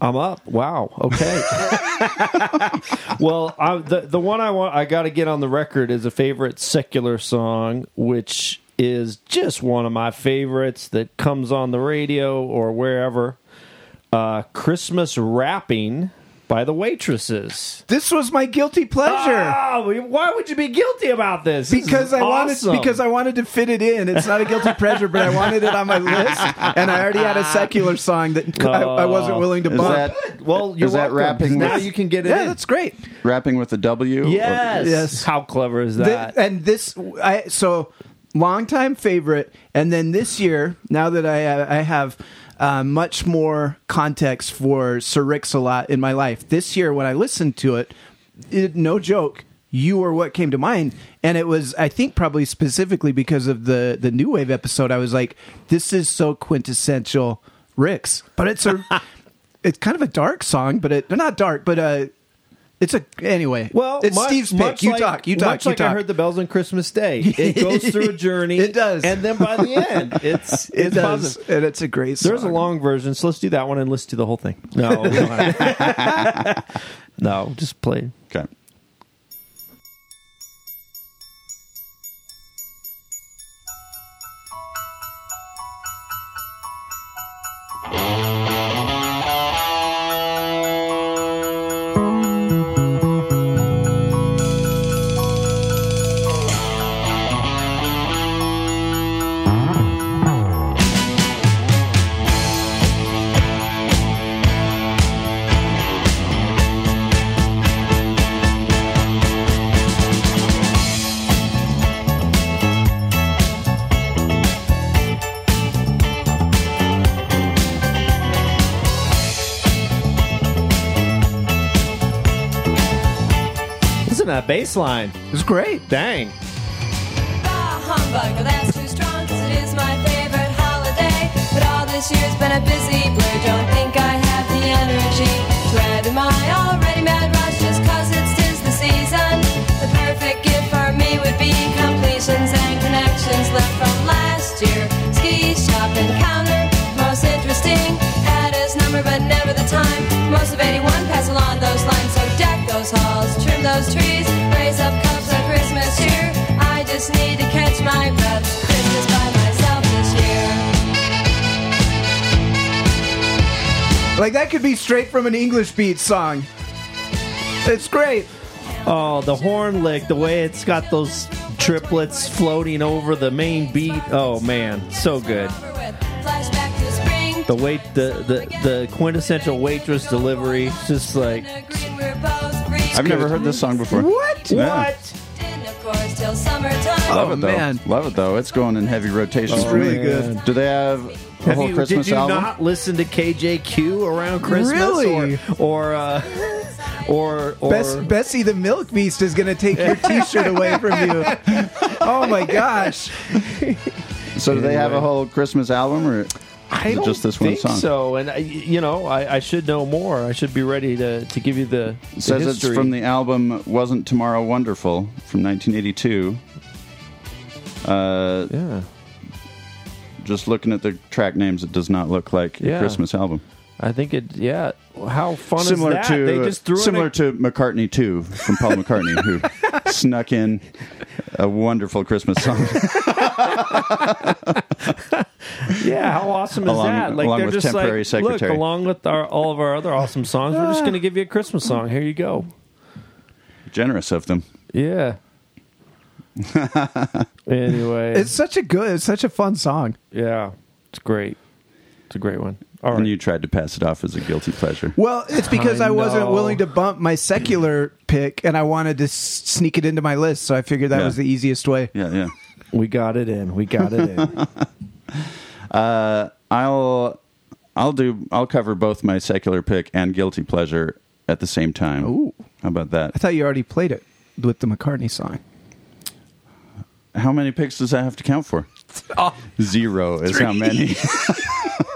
I'm up. Wow. Okay. (laughs) well, I, the the one I want I got to get on the record is a favorite secular song, which is just one of my favorites that comes on the radio or wherever. Uh, Christmas Wrapping by the waitresses. This was my guilty pleasure. Oh, why would you be guilty about this? This is because I awesome. wanted because I wanted to fit it in. It's not a guilty pleasure, but I wanted it on my list, and I already had a secular song that (laughs) I, I wasn't oh. willing to Is bump. that well, you're is that welcome. rapping Now with- you can get it yeah, in. that's great. wrapping with a W? or- Yes. Yes. How clever is Thi- that? and this, I so longtime favorite, and then this year, now that I I have uh, much more context for Sir Rick's a lot in my life. This year, when I listened to it, it no joke. You were what came to mind, and it was I think probably specifically because of the the new wave episode. I was like, this is so quintessential Rick's, but it's a (laughs) it's kind of a dark song, but it they're not dark, but uh, it's a anyway. Well, it's mu- Steve's pick. much You like- talk. You talk. Much you like talk. I heard the bells on Christmas Day. (laughs) It goes through a journey. It does. and then by the (laughs) end, it's It it's does, positive. and it's a great. Song. There's a long version, so let's do that one and listen to the whole thing. No, no, (laughs) no, just play. Bass line. It's great. Dang. Bah, humbug, oh, that's too strong, 'cause it is my favorite holiday. But all this year's been a busy blur, don't think I have the energy to add to my already mad rush, just 'cause it's tis the season. The perfect gift for me would be completions and connections left from last year. Ski shop encounter, most interesting. Had his number, but never the time. Most of 81 pass along those lines, so deck those halls, trim those trees, raise up cups of Christmas cheer. I just need to catch my breath. Christmas by myself this year. Like that could be straight from an English beat song. It's great. Oh, the horn lick, the way it's got those triplets floating over the main beat. Oh man, so good. Flashback to spring. The wait, the the, the quintessential waitress delivery, it's just like Green, we're both free. I've never heard this song before. What? Yeah. what? Didn't, of course, till summertime. Love Oh, it though. man. Love it though. It's going in heavy rotation. It's for me. really good. Do they have a Have whole you, Christmas did you album? not listen to KJQ around Christmas? Really? Or or uh, or, or Bess, Bessie the Milk Beast is going to take your (laughs) T-shirt away from you. Oh my gosh! So do they have a whole Christmas album, or I don't just this one think song? so. And I, you know, I, I should know more. I should be ready to, to give you the, the says history. it's from the album "Wasn't Tomorrow Wonderful" from 1982. Uh, yeah. just looking at the track names, it does not look like Yeah. a Christmas album. I think it. Yeah. How fun similar is that? to they just threw similar in to McCartney II from Paul McCartney, who (laughs) snuck in a wonderful Christmas song. (laughs) Yeah, how awesome is Along- that? Like along they're with just temporary like, secretary. look, along with our, all of our other awesome songs, we're just ah. going to give you a Christmas song. Here you go. Generous of them. Yeah. (laughs) anyway, It's such a good, it's such a fun song. yeah, it's great. It's a great one. All And right. you tried to pass it off as a guilty pleasure. Well, it's because I, I wasn't know. willing to bump my secular pick, and I wanted to s- sneak it into my list. So I figured that Yeah. was the easiest way. Yeah, yeah. We got it in. We got it in. (laughs) Uh, I'll I'll do I'll cover both my secular pick and guilty pleasure at the same time. Ooh. How about that? I thought you already played it with the McCartney song. How many picks does that have to count for? (laughs) Zero is how many.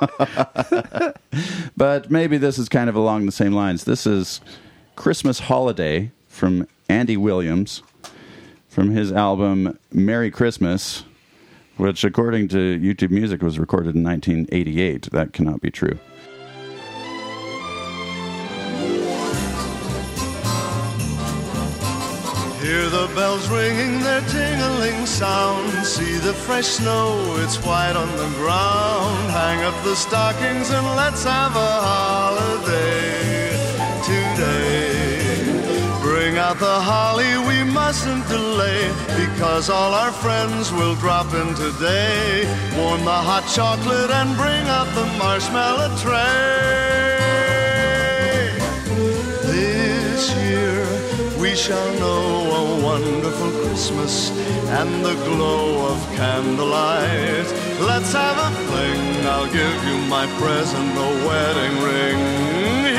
(laughs) but maybe this is kind of along the same lines. This is Christmas Holiday from Andy Williams from his album Merry Christmas, which according to YouTube Music was recorded in 1988. That cannot be true. Hear the bells ringing their tingling sound. See the fresh snow, it's white on the ground. Hang up the stockings and let's have a holiday today. Bring out the holly, we mustn't delay. Because all our friends will drop in today. Warm the hot chocolate and bring out the marshmallow tray. This year we shall know a wonderful Christmas and the glow of candlelight. Let's have a fling. I'll give you my present, a wedding ring.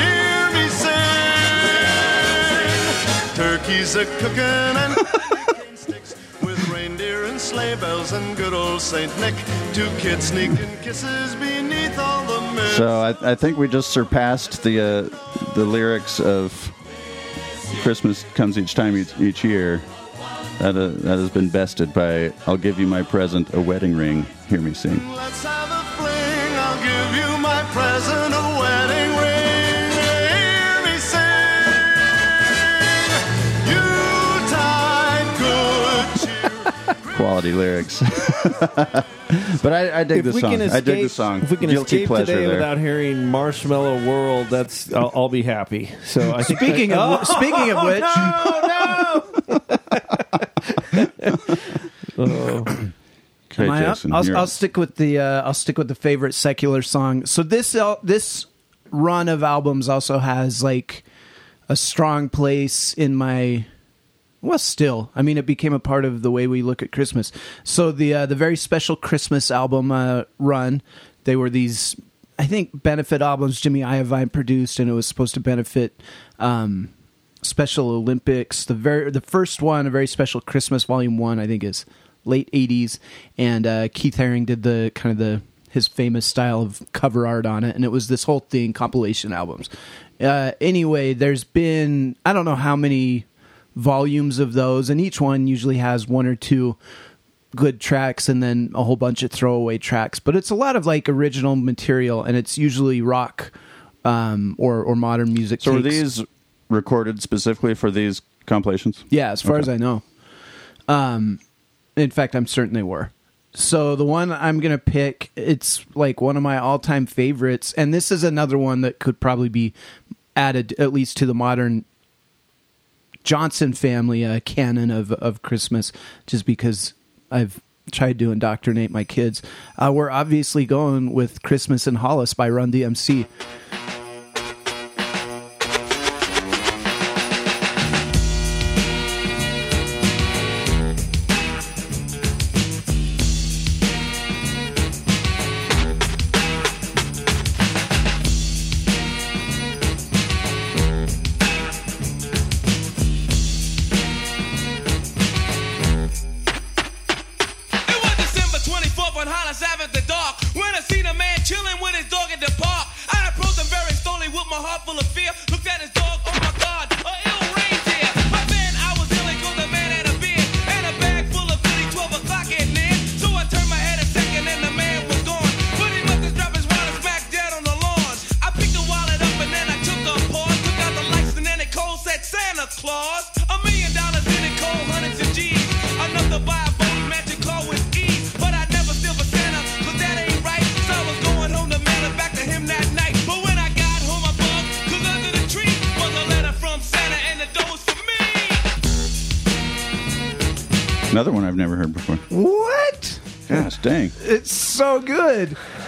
Hear me sing. Turkeys a cooking and sticks with reindeer and sleigh bells and good old Saint Nick. Two kids sneaking kisses beneath all the mist. So I, I think we just surpassed the uh, the lyrics of Christmas comes each time each, each year. That uh, that has been bested by "I'll give you my present, a wedding ring." Hear me sing. Quality lyrics. (laughs) but I, I dig the we song. can escape, I dig the song. If we can Guilty escape today there. without hearing Marshmallow World, that's I'll, I'll be happy. So I think Speaking that, of speaking of (laughs) which, no, (laughs) Oh, Okay, Am I up? Jason, I'll, I'll stick with the uh, I'll stick with the favorite secular song. So this al- this run of albums also has like a strong place in my well still i mean it became a part of the way we look at christmas. So the uh, the very special christmas album uh, run they were these i think benefit albums jimmy iovine produced and it was supposed to benefit um, special olympics. The very the first one a very special christmas volume one i think is late 80s and uh, keith haring did the kind of the his famous style of cover art on it. And it was this whole thing compilation albums. Uh, anyway there's been i don't know how many volumes of those and each one usually has one or two good tracks and then a whole bunch of throwaway tracks but it's a lot of like original material and it's usually rock um, or or modern music So were takes. these recorded specifically for these compilations? Yeah, as far Okay. as I know. Um, in fact, I'm certain they were. So the one I'm gonna pick, it's like one of my all-time favorites, and this is another one that could probably be added at least to the modern Johnson family uh, canon of of Christmas, just because I've tried to indoctrinate my kids. Uh, we're obviously going with "Christmas in Hollis" by Run DMC.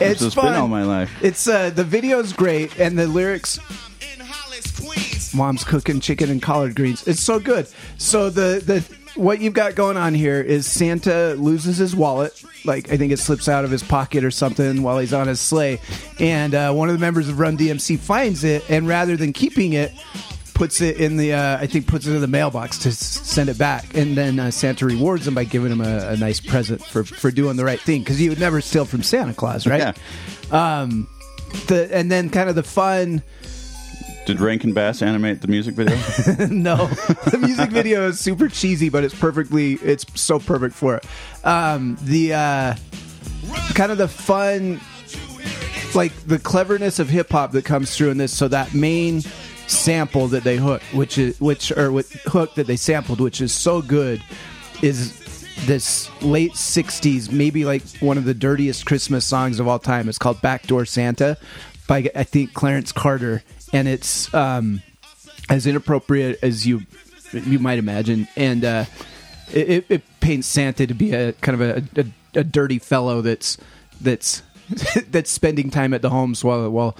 It's it's fun. been all my life. It's uh, the video's great, and the lyrics. Mom's cooking chicken and collard greens. It's so good. So the the what you've got going on here is Santa loses his wallet. Like I think it slips out of his pocket or something while he's on his sleigh, and uh, one of the members of Run DMC finds it, and rather than keeping it, puts it in the uh, I think puts it in the mailbox to s- send it back, and then uh, Santa rewards him by giving him a, a nice present for for doing the right thing because you would never steal from Santa Claus, right? Um, the and then kind of the fun. Did Rankin Bass animate the music video? (laughs) no, the music video is super cheesy, but it's perfectly. It's so perfect for it. Um, the uh, kind of the fun, like the cleverness of hip hop that comes through in this. So that main sample that they hook, which is which or with hook that they sampled, which is so good, is this late '60s, maybe like one of the dirtiest Christmas songs of all time. It's called "Backdoor Santa" by I think Clarence Carter, and it's um, as inappropriate as you you might imagine, and uh, it, it- paints Santa to be a kind of a, a, a dirty fellow that's that's (laughs) that's spending time at the homes while while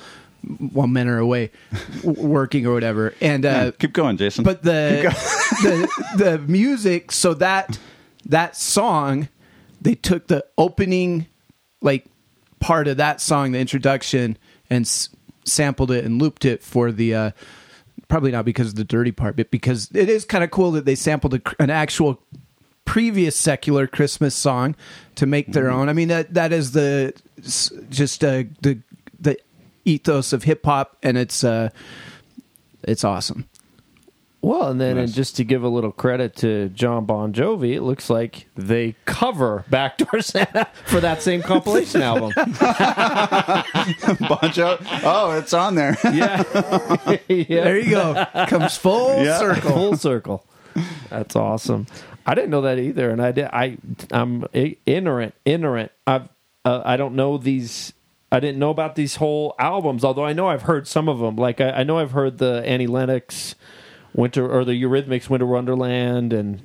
while men are away working or whatever. And uh, Yeah, keep going, Jason. But the (laughs) the the music, so that that song, they took the opening like part of that song, the introduction, and s- sampled it and looped it for the. Uh, probably not because of the dirty part, but because it is kind of cool that they sampled a, an actual previous secular Christmas song to make their own. I mean that that is the just uh, the the ethos of hip hop, and it's uh, it's awesome. Well, and then Nice. and just to give a little credit to John Bon Jovi, it looks like they cover Backdoor Santa for that same compilation album. (laughs) Bonjo. Oh, it's on there. (laughs) Yeah. (laughs) There you go. Comes full Yeah. circle. Full circle. That's awesome. I didn't know that either, and I did. I I'm ignorant. Ignorant. I've uh, I don't know these. I didn't know about these whole albums. Although I know I've heard some of them. Like I, I know I've heard the Annie Lennox Winter or the Eurythmics Winter Wonderland, and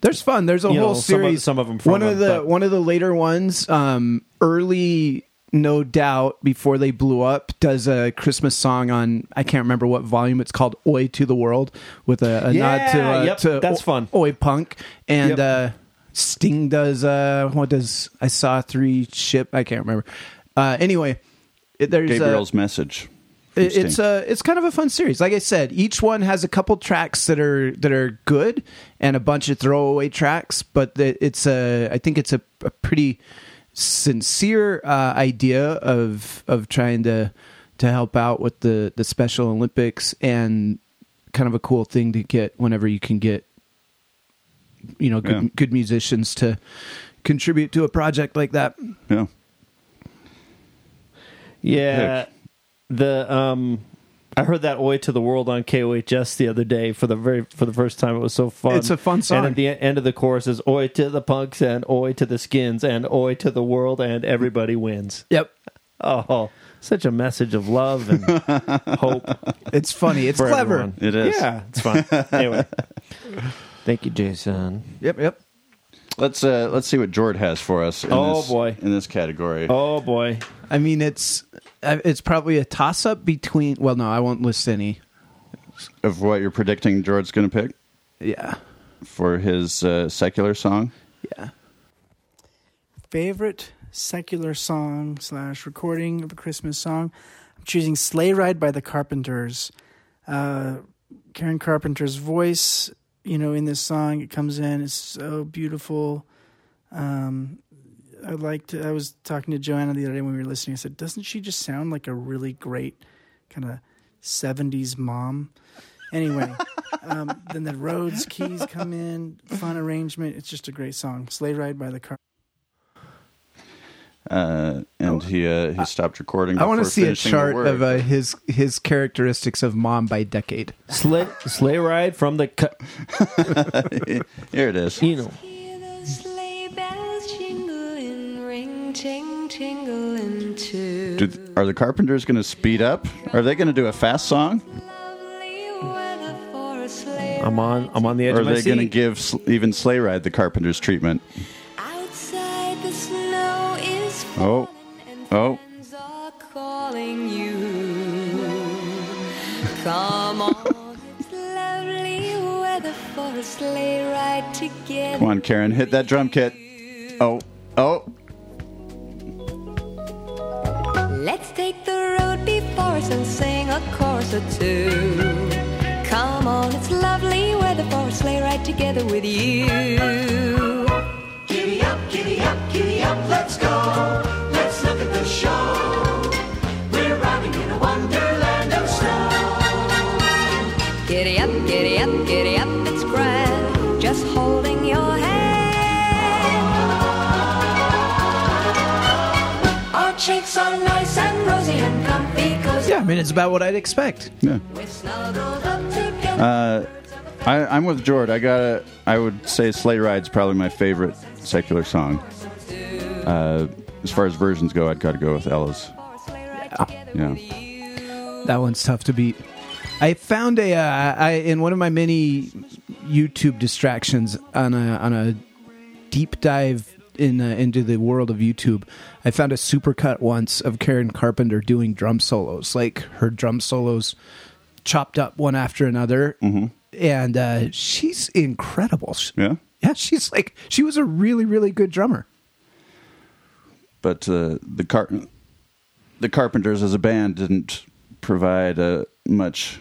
There's fun. There's a whole know, some of- series. some of 'em from one of them, the but- one of the later ones, um, early, no doubt, before they blew up, does a Christmas song on I can't remember what volume it's called, "Oi to the World," with a, a nod to uh, yep, to that's Oi- fun. Oi Punk, and Yep. uh, Sting does uh, what does I saw three ship? I can't remember. Uh, anyway, it, there's uh, Gabriel's message. it- it's a it's kind of a fun series. Like I said, each one has a couple tracks that are that are good and a bunch of throwaway tracks. But the, it's a I think it's a, a pretty sincere uh, idea of of trying to to help out with the the Special Olympics and kind of a cool thing to get whenever you can get you know good Yeah. good musicians to contribute to a project like that. Yeah. Yeah, the um, I heard that "Oi to the World" on KOHS the other day for the very for the first time. It was so fun. It's a fun song. And at the end of the chorus is "Oi to the punks" and "Oi to the skins" and "Oi to the world" and everybody wins. Yep. Oh, such a message of love and (laughs) hope. It's funny. It's clever. everyone. It is. Yeah, it's fun. anyway, (laughs) thank you, Jason. Yep. Yep. Let's uh, let's see what Jord has for us. In Oh, this, boy. in this category. Oh boy. I mean, it's uh, it's probably a toss up between. Well, no, I won't list any. Of what you're predicting Jord's going to pick Yeah, for his uh, secular song. yeah. Favorite secular song slash recording of a Christmas song. I'm choosing "Sleigh Ride" by the Carpenters. Uh, Karen Carpenter's voice, you know, in this song, it comes in. It's so beautiful. Um, I liked. I was talking to Joanna the other day when we were listening. I said, "Doesn't she just sound like a really great kind of '70s mom?" Anyway, (laughs) um, then the Rhodes keys come in, fun arrangement. It's just a great song. "Sleigh Ride" by the Car. Uh, and he uh, he stopped recording. I want to see a chart of uh, his his characteristics of mom by decade. Sleigh, sleigh ride from the. Cu- (laughs) Here it is. you know. Sleigh bells jingling, ring, ting, tingling too. Do, are the Carpenters going to speed up? Are they going to do a fast song? Lovely weather for a sleigh. I'm on. I'm on the edge Or are of my they going to give sl- even Sleigh Ride the Carpenters treatment? Oh, oh, calling you. Come on, it's lovely weather for a sleigh ride together. come on, Karen, hit that drum kit. Oh, oh, Let's take the road before us and sing a chorus or two. Come on, it's lovely weather for a sleigh ride together with you. Giddy up, giddy up, giddy up, Giddy up, giddy up, giddy up, it's grand. Just holding your hand. Our cheeks are nice and rosy and comfy, cozy. Yeah, I mean, it's about what I'd expect. yeah. We're snuggled up together. Uh, I, I'm with Jord. I gotta. I would say Sleigh Ride's probably my favorite secular song. Uh, as far as versions go, I'd gotta go with Ella's. Yeah. That one's tough to beat. I found a uh, I in one of my many YouTube distractions on a on a deep dive in uh, into the world of YouTube. I found a supercut once of Karen Carpenter doing drum solos, like her drum solos chopped up one after another, and uh, she's incredible. Yeah. Yeah, she's like she was a really really good drummer. But uh, the car, the Carpenters as a band didn't provide uh, much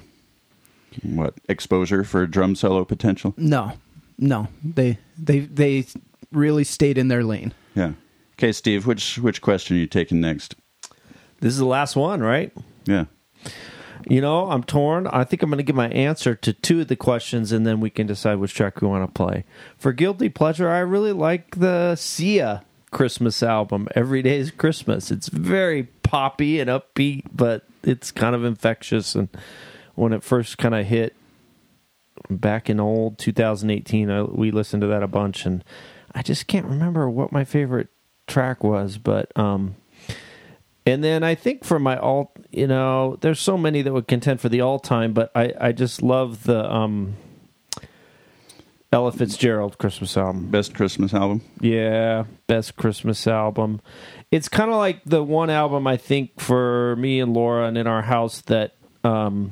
what exposure for drum solo potential. No, no, they they they really stayed in their lane. Yeah. Okay, Steve. Which which question are you taking next? This is the last one, right? Yeah. You know, I'm torn. I think I'm going to give my answer to two of the questions, and then we can decide which track we want to play. For guilty pleasure, I really like the Sia Christmas album. Every Day is Christmas. It's very poppy and upbeat, but it's kind of infectious. And when it first kind of hit back in old 2018, I, we listened to that a bunch, and I just can't remember what my favorite track was, but um, and then I think for my all, you know, there's so many that would contend for the all time, but I, I just love the um, Ella Fitzgerald Christmas album. Best Christmas album. Yeah, best Christmas album. It's kind of like the one album I think for me and Laura and in our house that um,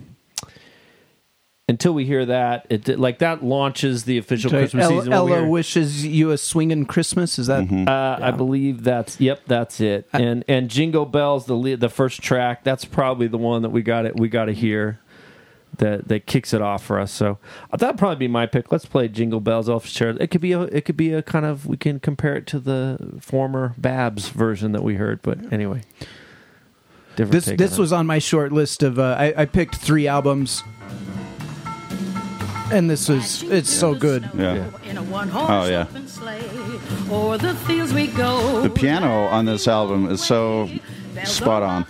until we hear that, it like that launches the official Christmas Ella, season. we Ella wishes you a swinging Christmas. Is that? uh, I believe that's yep, that's it. And and Jingle Bells, the le- the first track, that's probably the one that we got it. We got to hear that that kicks it off for us. So uh, that'd probably be my pick. Let's play Jingle Bells off Fitzgerald. It could be a it could be a kind of we can compare it to the former Babs version that we heard. But anyway, different. This take this on it. was on my short list of. Uh, I, I picked three albums, and this is it's so good. Yeah. In Oh yeah. open sleigh, o'er the fields we go. The piano on this album is so spot on.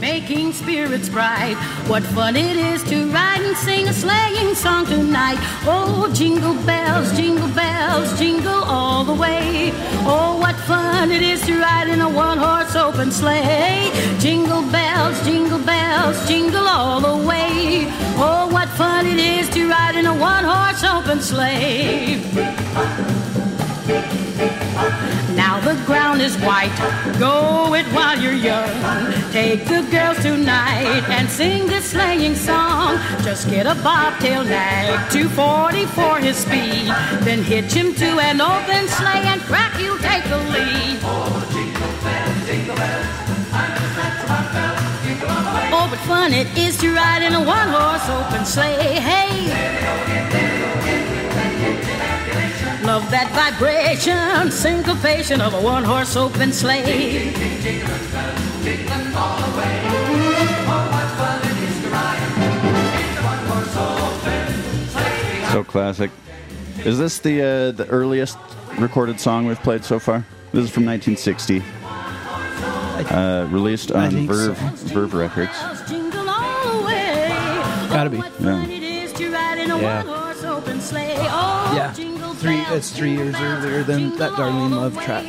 Making spirits bright. What fun it is to ride and sing a sleighing song tonight. Oh, jingle bells, jingle bells, jingle all the way. Oh, what fun it is to ride in a one horse open sleigh. Jingle bells, jingle bells, jingle all the way. Oh, what fun it is to ride in a one horse open sleigh. Now the ground is white, go it while you're young. Take the girls tonight and sing this sleighing song. Just get a bobtail nag, 240 for his speed. Then hitch him to an open sleigh and crack, you'll take the lead. Oh, but fun it is to ride in a one horse open sleigh. Hey! Love that vibration, syncopation of a one horse open sleigh. So classic. Is this the uh, the earliest recorded song we've played so far? This is from 1960. Uh, released on Verve, so. Verve Records. Jingle all the way. Gotta be. Yeah. It is to ride in a Yeah. one horse open sleigh. Oh, Yeah, three. It's three years earlier than that Darlene Love track.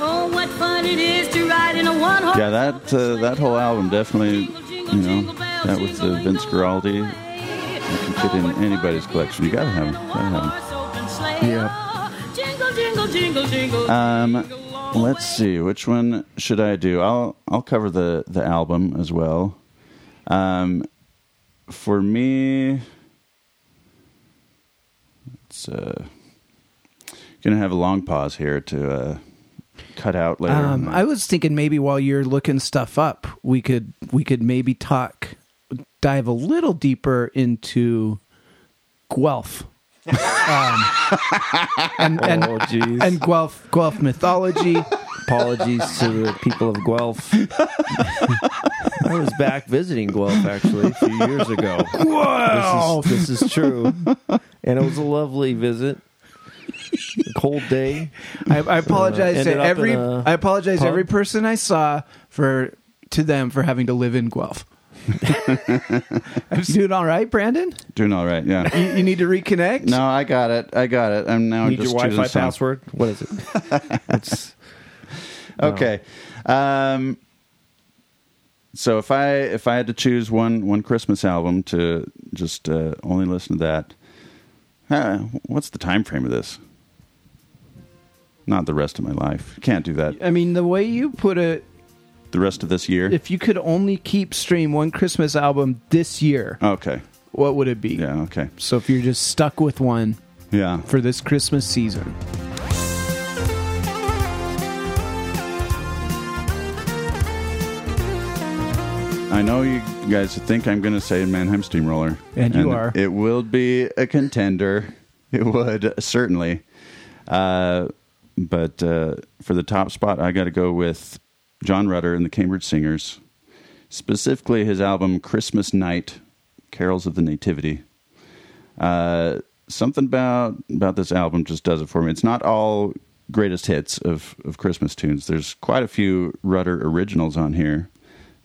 oh, what fun it is to ride in a one. Yeah, that uh, that whole album definitely, you know, that was the Vince Guaraldi can fit in anybody's collection. You gotta have them. Gotta have them. Yeah. Jingle, jingle, jingle, jingle. Um, let's see. Which one should I do? I'll I'll cover the the album as well. Um, for me, it's uh, gonna have a long pause here to uh, cut out later. Um, I was thinking maybe while you're looking stuff up, we could we could maybe talk, dive a little deeper into Guelph. um, and (laughs) and, Oh, jeez. and Guelph Guelph mythology. Apologies to the people of Guelph. (laughs) I was back visiting Guelph actually a few years ago. Guelph! This is, this is true, and it was a lovely visit. A (laughs) cold day. I, I apologize Uh, to every in a I apologize to pub. every person I saw for to them for having to live in Guelph. I'm (laughs) (laughs) doing all right, Brandon. Doing all right. Yeah. You, you need to reconnect. No, I got it. I got it. I'm now Need just your choosing Wi-Fi songs. password? What is it? It's Okay. Um, so if I if I had to choose one one Christmas album to just uh, only listen to that, uh, what's the time frame of this? Not the rest of my life. Can't do that. I mean, the way you put it, The rest of this year. if you could only keep stream one Christmas album this year, Okay. what would it be? Yeah. Okay. So if you're just stuck with one Yeah. for this Christmas season, I know you guys think I'm going to say Mannheim Steamroller, And you are. It will be a contender. It would certainly, uh, but uh, for the top spot, I got to go with John Rutter and the Cambridge Singers, specifically his album "Christmas Night," "Carols of the Nativity." Uh, something about about this album just does it for me. It's not all greatest hits of of Christmas tunes. There's quite a few Rutter originals on here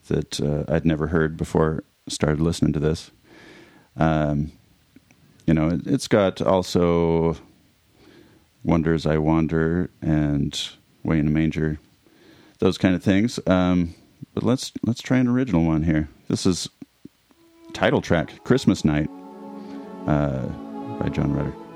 that uh, I'd never heard before started listening to this. Um, you know, it, it's got also "Wonders I Wander" and "Way in a Manger," those kind of things. Um, but let's let's try an original one here. This is title track "Christmas Night" uh, by John Rutter.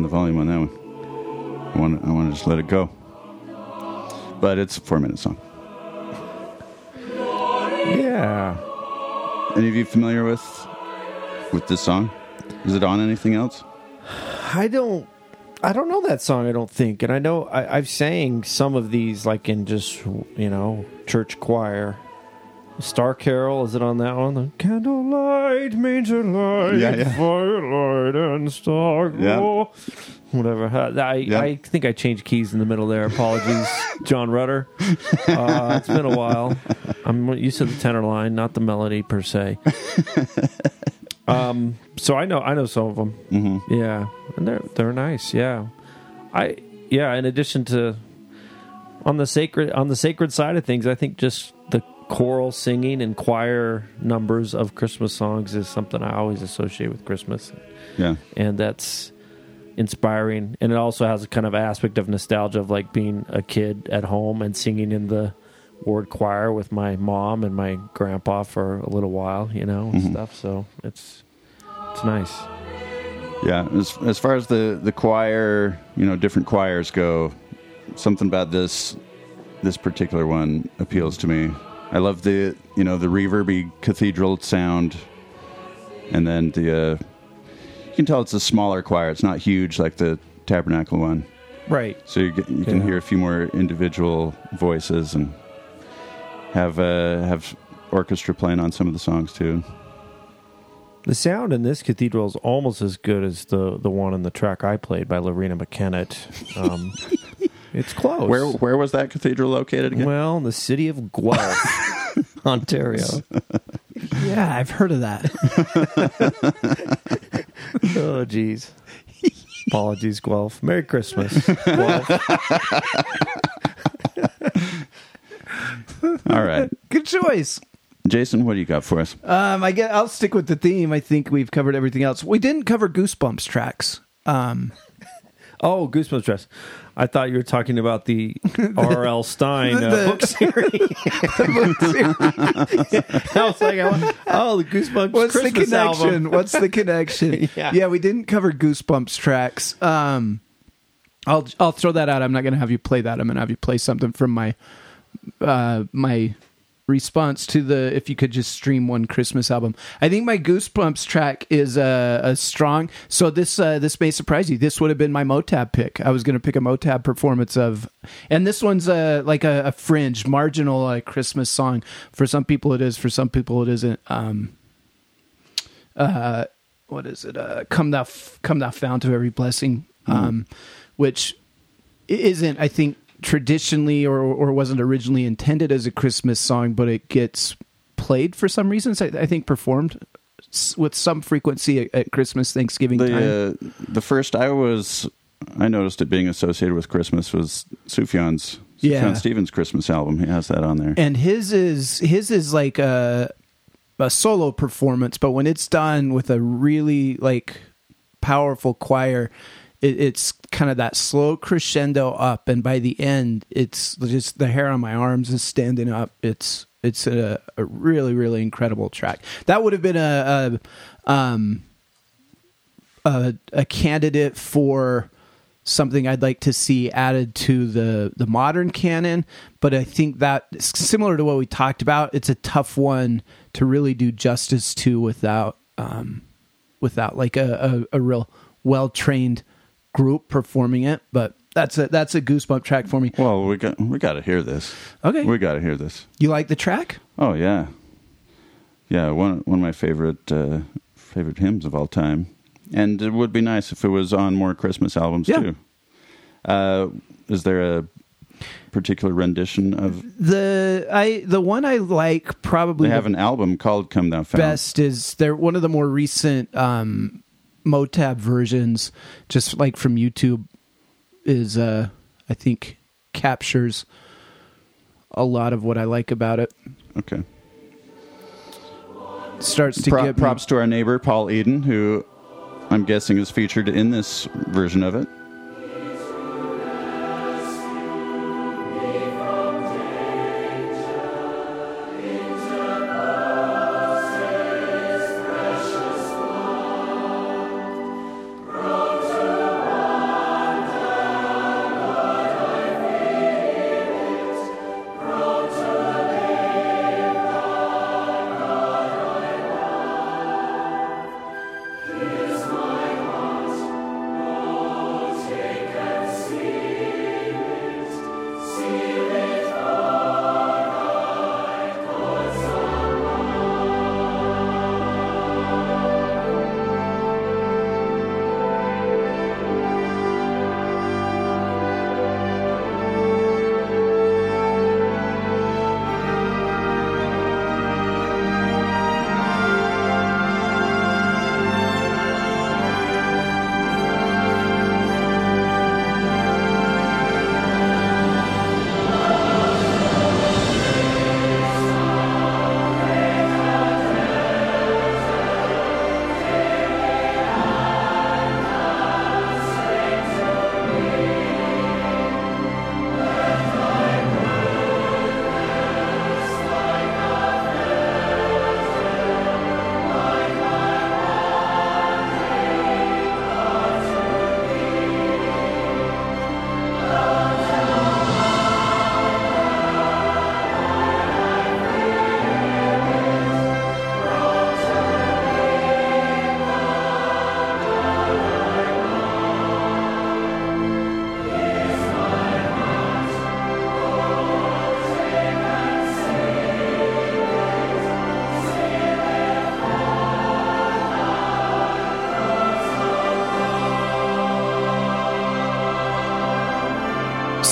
Down the volume on that one. I want I want to just let it go. But it's a four minute song. yeah. Any of you familiar with with this song? Is it on anything else? I don't. I don't know that song. I don't think, and I know I, I've sang some of these like in just you know church choir. Star Carol is it on that one? The candlelight, manger light, Yeah, yeah. firelight, and star Yeah. Whatever. I Yeah. I think I changed keys in the middle there. Apologies, John Rutter. Uh, it's been a while. I'm used to the tenor line, not the melody per se. (laughs) Um, so I know I know some of them. Mm-hmm. Yeah, and they're they're nice. Yeah, I yeah. In addition to on the sacred on the sacred side of things, I think just the choral singing and choir numbers of Christmas songs is something I always associate with Christmas. Yeah. and that's inspiring. And it also has a kind of aspect of nostalgia of like being a kid at home and singing in the ward choir with my mom and my grandpa for a little while, you know, and Mhm. stuff. So it's it's nice. Yeah, as as far as the the choir, you know, different choirs go, something about this this particular one appeals to me. I love the you know the reverby cathedral sound, and then the uh, you can tell it's a smaller choir. It's not huge like the tabernacle one. Right. So you get, you can Yeah. hear a few more individual voices and have uh, have orchestra playing on some of the songs too. The sound in this cathedral is almost as good as the the one in the track I played by Loreena McKennitt. Um, (laughs) it's close. Where where was that cathedral located again? Well, in the city of Guelph, (laughs) Ontario. Yeah, I've heard of that. (laughs) oh, jeez. Apologies, Guelph. Merry Christmas, Guelph. (laughs) All right, Good choice. Jason, what do you got for us? Um, I get. I'll stick with the theme. I think we've covered everything else. We didn't cover Goosebumps tracks. Um, Oh, Goosebumps dress. I thought you were talking about the (laughs) R.L. Stine uh, The- book series. (laughs) (laughs) I was like, oh, the Goosebumps What's Christmas the connection? album. What's the connection? Yeah. we didn't cover Goosebumps tracks. Um, I'll I'll throw that out. I'm not going to have you play that. I'm going to have you play something from my uh, my response to the if you could just stream one Christmas album. I think my Goosebumps track is a, a strong. So this uh, this may surprise you. This would have been my Motab pick. I was going to pick a Motab performance of, and this one's a like a, a fringe, marginal uh, Christmas song. For some people it is. For some people it isn't. Um, uh, what is it? Uh, come thou, f- come thou fount of every blessing, um, which isn't, I think, traditionally or or wasn't originally intended as a Christmas song, but it gets played for some reasons. I, I think performed with some frequency at, at Christmas, Thanksgiving time. The uh, the first I was I noticed it being associated with Christmas was Sufjan's Yeah. Sufjan Stevens Christmas album. He has that on there. and his is his is like a a solo performance, but when it's done with a really like powerful choir, it, it's kind of that slow crescendo up, and by the end, it's just the hair on my arms is standing up. It's it's a, a really really incredible track. That would have been a, a um a, a candidate for something I'd like to see added to the the modern canon, but I think that similar to what we talked about, it's a tough one to really do justice to without um, without like a, a, a real well trained group performing it. But that's a that's a goosebump track for me. Well, we got we got to hear this. Okay. we got to hear this. You like the track? Oh yeah, yeah. One one of my favorite uh, favorite hymns of all time, and it would be nice if it was on more Christmas albums Yeah. too. Uh, is there a particular rendition of? The I the one I like probably They have an album called "Come Thou Fount." best is they're one of the more recent um Motab versions, just like from YouTube, is uh I think captures a lot of what I like about it. Okay. Starts to Pro- get me- props to our neighbor Paul Eden, who I'm guessing is featured in this version of it.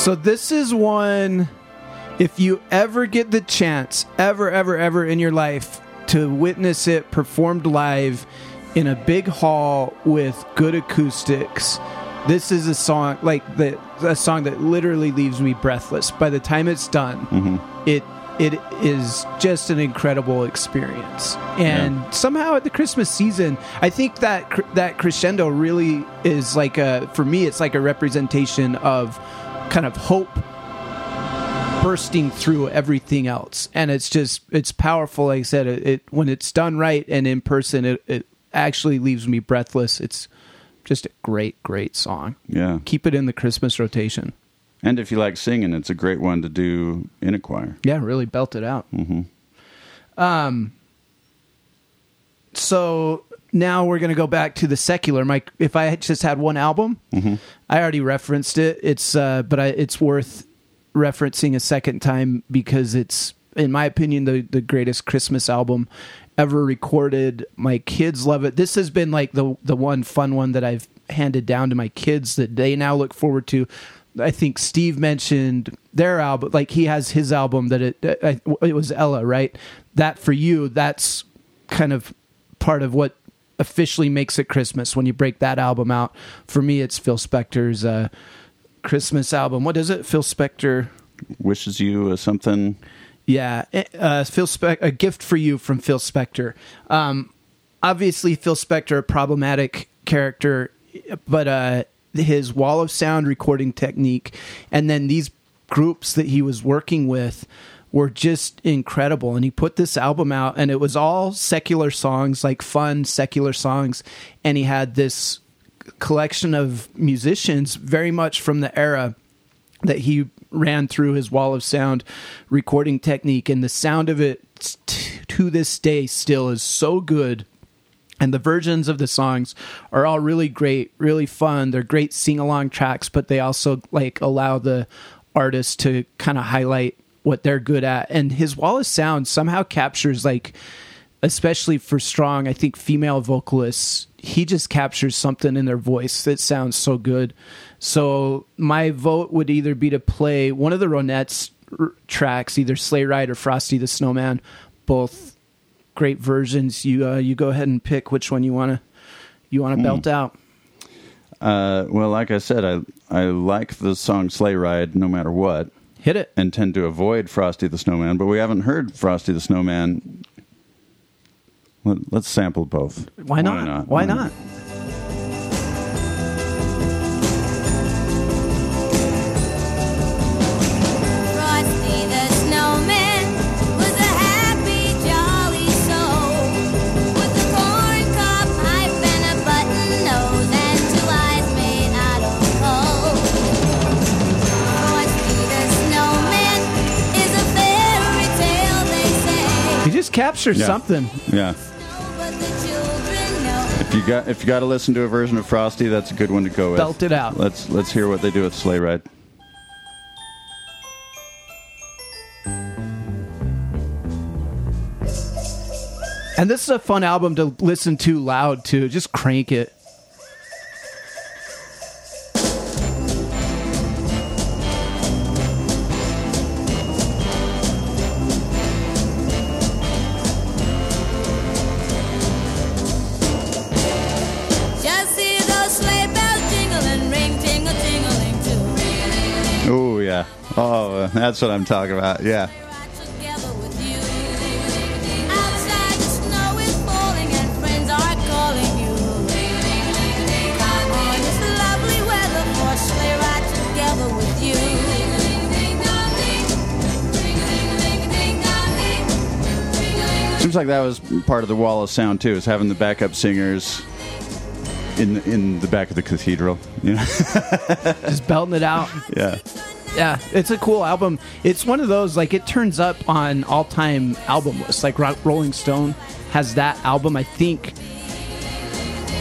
So this is one if you ever get the chance, ever, ever, ever in your life to witness it performed live in a big hall with good acoustics. This is a song like the a song that literally leaves me breathless. By the time it's done, Mm-hmm. it it is just an incredible experience. And somehow at the Christmas season, I think that cr- that crescendo really is like a for me it's like a representation of kind of hope bursting through everything else and it's just it's powerful like i said it, it when it's done right and in person it, it actually leaves me breathless it's just a great great song Yeah. keep it in the christmas rotation And if you like singing, it's a great one to do in a choir. yeah really belt it out Mm-hmm. um so now we're going to go back to the secular mike if i had just had one album Mm-hmm. I already referenced it. It's uh, but I, it's worth referencing a second time because it's, in my opinion, the the greatest Christmas album ever recorded. My kids love it. This has been like the the one fun one that I've handed down to my kids that they now look forward to. I think Steve mentioned their album, like he has his album that it, it was Ella, right? That for you, that's kind of part of what officially makes it Christmas when you break that album out. For me, it's Phil Spector's uh, Christmas album. What is it? Phil Spector. Wishes you uh, something. Yeah, eh, uh, Phil Spec- a gift for you from Phil Spector. Um, obviously, Phil Spector, a problematic character, but uh, his wall of sound recording technique, and then these groups that he was working with were just incredible. And he put this album out, and it was all secular songs, like fun secular songs, and he had this collection of musicians very much from the era that he ran through his wall of sound recording technique. And the sound of it t- to this day still is so good. And the versions of the songs are all really great really fun. They're great sing-along tracks but they also like allow the artist to kind of highlight what they're good at and his wall of sound somehow captures like especially for strong i think female vocalists he just captures something in their voice that sounds so good so my vote would either be to play one of the ronettes r- tracks either sleigh ride or frosty the snowman both great versions you uh, you go ahead and pick which one you want to you want to Hmm. belt out Uh, well, like I said, I I like the song "Sleigh Ride" no matter what. Hit it. And tend to avoid Frosty the Snowman, but we haven't heard Frosty the Snowman. Let, let's sample both. why not why hmm. not Frosty captures Yeah. something Yeah. If you got if you got to listen to a version of Frosty, that's a good one to go with. Belt it out. Let's let's hear what they do with Sleigh Ride. and this is a fun album to listen to loud too just crank it that's what I'm talking about. Yeah. Outside the snow is falling and friends are calling you. It's lovely weather for a sleigh ride together with you. Seems like that was part of the wall of sound too, is having the backup singers in in the back of the cathedral. You know? (laughs) just belting it out yeah. Yeah, it's a cool album. It's one of those like it turns up on all-time album lists. Like Ro- Rolling Stone has that album. I think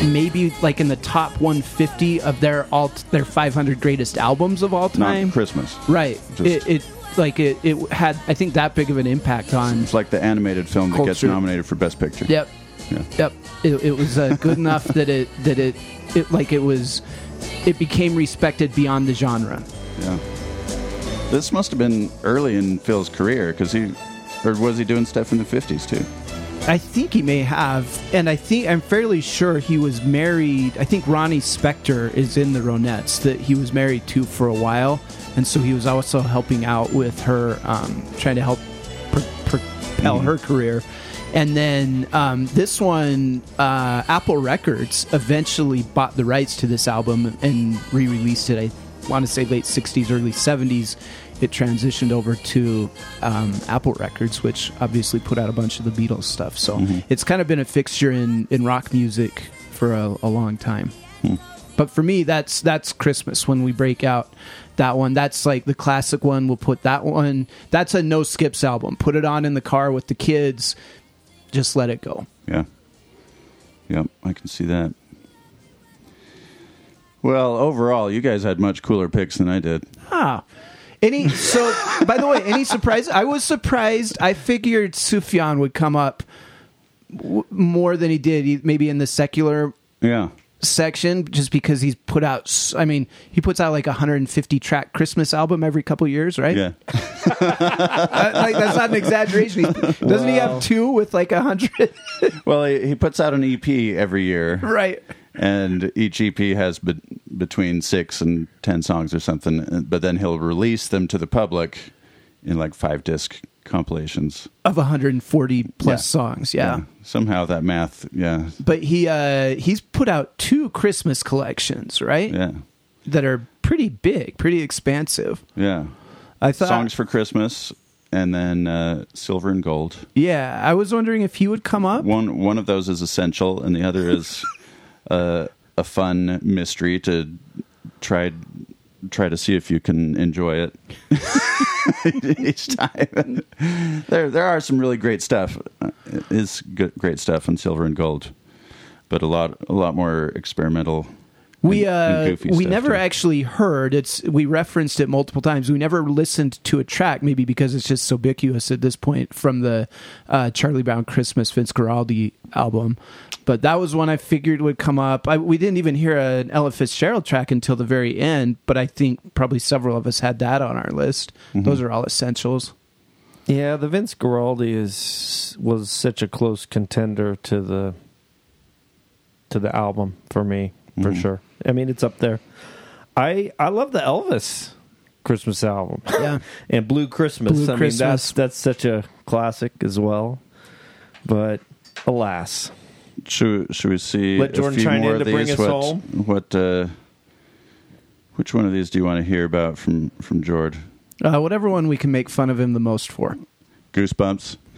maybe like in the top 150 of their all their 500 greatest albums of all time. Not Christmas. Right. Just- It, it like it, it had I think that big of an impact on. It's like the animated film that gets nominated for Best Picture. Yep. Yeah. Yep. It, it was uh, good enough that it that it it like it was it became respected beyond the genre. Yeah. This must have been early in Phil's career because he, or was he doing stuff in the fifties too? I think he may have, and I think I'm fairly sure he was married. I think Ronnie Spector is in the Ronettes that he was married to for a while, and so he was also helping out with her, um, trying to help pr- propel her career. And then um, this one, uh, Apple Records eventually bought the rights to this album and re-released it. I want to say late '60s, early '70s. It transitioned over to um, Apple Records, which obviously put out a bunch of the Beatles stuff. So it's kind of been a fixture in, in rock music for a, a long time. But for me, that's that's Christmas when we break out that one. That's like the classic one. We'll put that one. That's a no skips album. Put it on in the car with the kids. Just let it go. Yeah. Yep, I can see that. Well, overall, you guys had much cooler picks than I did. Ah. Any so by the way, any surprise? I was surprised. I figured Sufjan would come up w- more than he did, maybe in the secular Yeah. section, just because he's put out. s- I mean, he puts out like a 150 track Christmas album every couple years, right? Yeah. (laughs) Like, that's not an exaggeration. He- doesn't he have two with like a hundred? Well, he, he puts out an EP every year. Right. And each EP has be- between six and ten songs or something, but then he'll release them to the public in like five disc compilations. of 140 plus Yeah. songs. Yeah. Somehow that math, yeah. But he uh he's put out two Christmas collections, right? Yeah. That are pretty big, pretty expansive. Yeah. I thought Songs for Christmas and then uh, Silver and Gold. Yeah, I was wondering if he would come up. One one of those is essential, and the other is uh, a fun mystery to try try to see if you can enjoy it (laughs) each time. there there are some really great stuff. Uh, It is good, great stuff in Silver and Gold, but a lot a lot more experimental. We and- uh we never too. actually heard it's we referenced it multiple times. We never listened to a track, maybe because it's just so ubiquitous at this point from the uh, Charlie Brown Christmas Vince Guaraldi album. But that was one I figured would come up. I, we didn't even hear an Ella Fitzgerald track until the very end, but I think probably several of us had that on our list. Mhm. Those are all essentials. Yeah, the Vince Guaraldi is was such a close contender to the to the album for me, for Mhm. sure. I mean, it's up there. I I love the Elvis Christmas album. Yeah. (laughs) and Blue Christmas. Blue I mean, Christmas. that's that's such a classic as well. But alas, Should, should we see Let a Jordan few chime more in of to bring these? us what, home. What? Uh, which one of these do you want to hear about from from Jord? Uh, whatever one we can make fun of him the most for. Goosebumps. (laughs) (laughs) (laughs)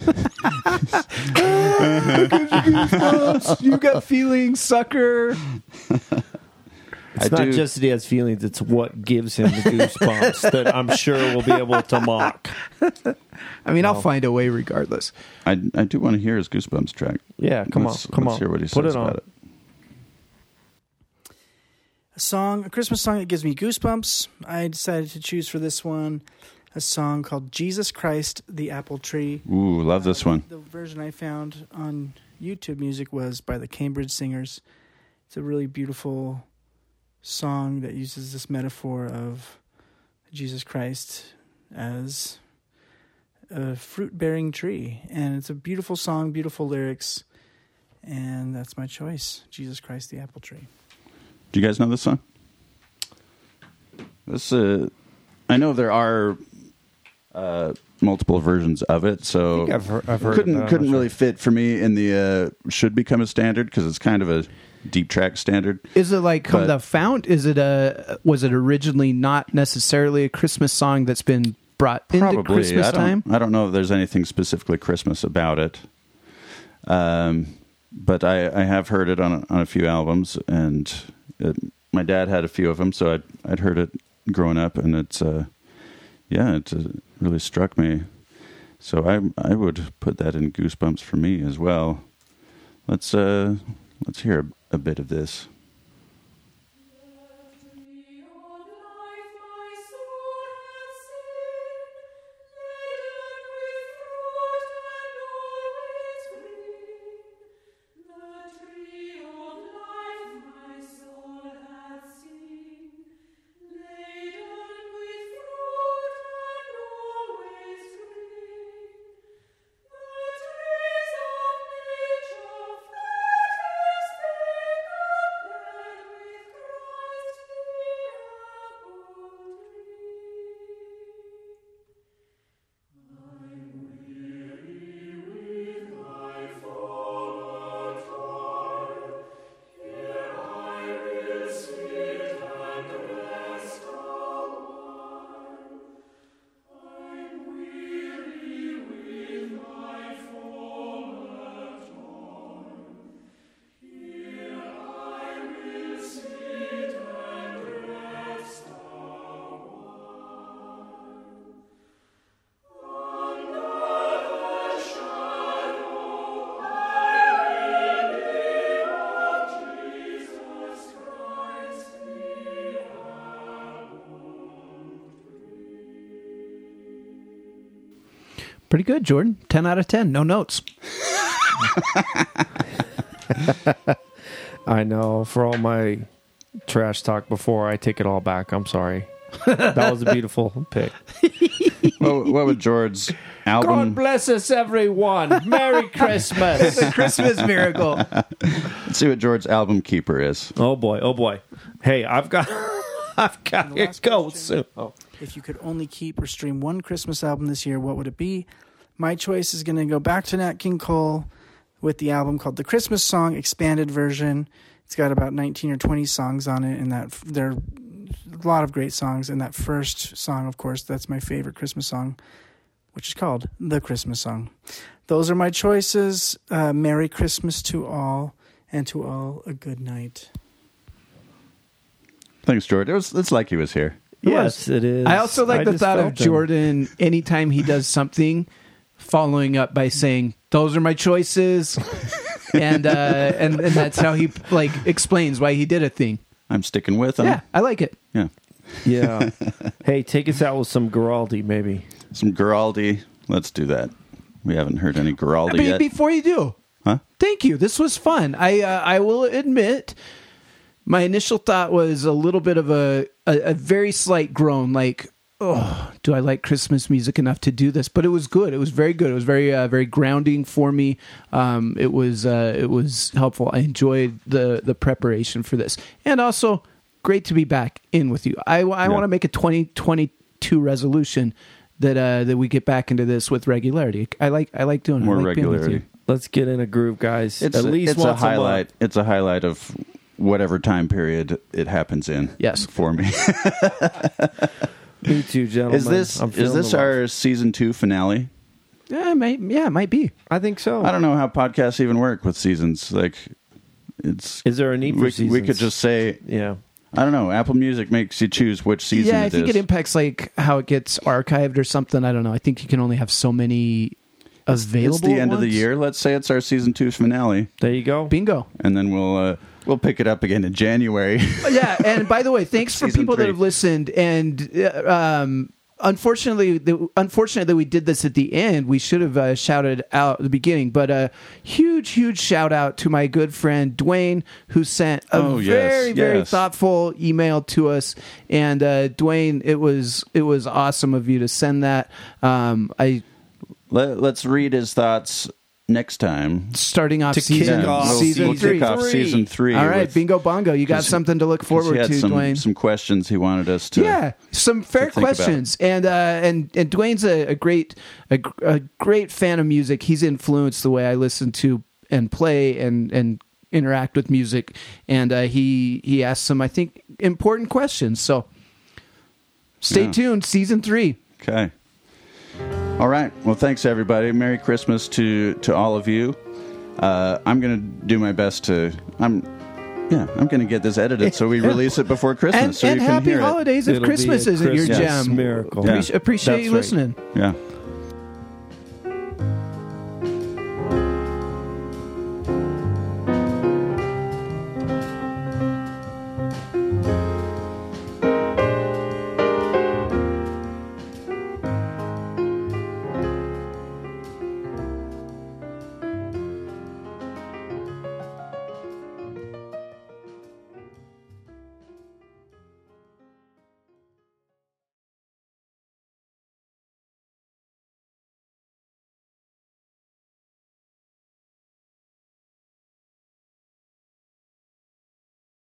Goosebumps. you got feelings, sucker. It's I not do- just that he has feelings; it's what gives him the goosebumps that I'm sure we'll be able to mock. (laughs) I mean, I'll find a way regardless. I I do want to hear his Goosebumps track. Yeah, come Let's- on, come let's on, hear what he put says it on. about it. A song, a Christmas song that gives me goosebumps. I decided to choose for this one a song called Jesus Christ, the Apple Tree. Ooh, love this one. The version I found on YouTube Music was by the Cambridge Singers. It's a really beautiful song that uses this metaphor of Jesus Christ as a fruit bearing tree. And it's a beautiful song, beautiful lyrics. And that's my choice Jesus Christ, the Apple Tree. Do you guys know this song? This uh, I know there are uh, multiple versions of it, so I think I've heard- I've heard couldn't but couldn't not really fit for me in the uh, should become a standard because it's kind of a deep track standard. Is it like the fount? Is it a? Was it originally not necessarily a Christmas song that's been brought into Probably. Christmas I time? I don't know if there's anything specifically Christmas about it. Um, but I, I have heard it on a, on a few albums, and it, my dad had a few of them, so I'd I'd heard it growing up, and it's uh, yeah, it uh, really struck me. So I I would put that in Goosebumps for me as well. Let's uh let's hear a, bit of this. Pretty good, Jordan. 10 out of 10. No notes. (laughs) I know. For all my trash talk before, I take it all back. I'm sorry. that was a beautiful pick. (laughs) what, what would George's album? God bless us, everyone. Merry (laughs) Christmas. It's a Christmas miracle. Let's see what George's album keeper is. Oh boy, oh boy. Hey, I've got, I've got And the to go question. soon. Oh. If you could only keep or stream one Christmas album this year, what would it be? My choice is going to go back to Nat King Cole with the album called The Christmas Song Expanded Version. It's got about 19 or 20 songs on it, and that there are a lot of great songs. And that first song, of course, that's my favorite Christmas song, which is called The Christmas Song. Those are my choices. Uh, Merry Christmas to all, and to all a good night. Thanks, George. It was, it's like he was here. Yes, it is. I also like I the thought of him. Jordan anytime he does something, following up by saying, "Those are my choices," (laughs) and uh, and and that's how he like explains why he did a thing. I'm sticking with him. Yeah, I like it. Yeah. Yeah. hey, take us out with some Guaraldi, maybe. Some Guaraldi. Let's do that. We haven't heard any Guaraldi But yet. before you do, Huh? thank you. This was fun. I uh, I will admit, my initial thought was a little bit of a a, a very slight groan, like. Oh, do I like Christmas music enough to do this? But it was good. It was very good. It was very, uh, very grounding for me. Um, it was, uh, it was helpful. I enjoyed the the preparation for this, and also great to be back in with you. I, I want to make a twenty twenty two resolution that uh, that we get back into this with regularity. I like, I like doing it. More like being with you. regularity. Let's get in a groove, guys. It's At a, least it's a once highlight. month. it's a highlight of whatever time period it happens in. Yes, for me. (laughs) Me too, gentlemen. is this I'm is feeling this the love. our season two finale? Yeah, it might, yeah, it might be. I think so. I don't know how podcasts even work with seasons. Like, it's Is there a need for we, we seasons? could just say, yeah. I don't know. Apple Music makes you choose which season yeah, I it think is. it impacts like how it gets archived or something. I don't know. I think you can only have so many available. it's the at end of the once. year. Let's say it's our season two finale, There you go. Bingo. and then we'll uh, we'll pick it up again in January. (laughs) yeah, and by the way, thanks for people three. that have listened. And uh, um, unfortunately, the, unfortunate that we did this at the end. We should have uh, shouted out at the beginning. But a huge, huge shout out to my good friend Dwayne, who sent a Oh, yes, very, very yes. thoughtful email to us. And uh, Dwayne, it was it was awesome of you to send that. Um, I Let, let's read his thoughts next time. starting off To season kick off we'll, season we'll three. kick off season three. All right, with- bingo bongo. You got something to look forward he had to, some, Dwayne. Some questions he wanted us to. yeah, some fair about. questions, and uh, and and Dwayne's a, a great a, a great fan of music. He's influenced the way I listen to and play and and interact with music, and uh, he he asked some I think important questions. So stay Yeah. tuned, season three. Okay. All right. Well, thanks everybody. Merry Christmas to to all of you. Uh, I'm gonna do my best to. I'm. Yeah, I'm gonna get this edited so we (laughs) release it before Christmas, and so and you can happy hear holidays if It'll be Christmas isn't your Christmas jam. miracle. Yeah. Appreciate That's you listening. it. Yeah.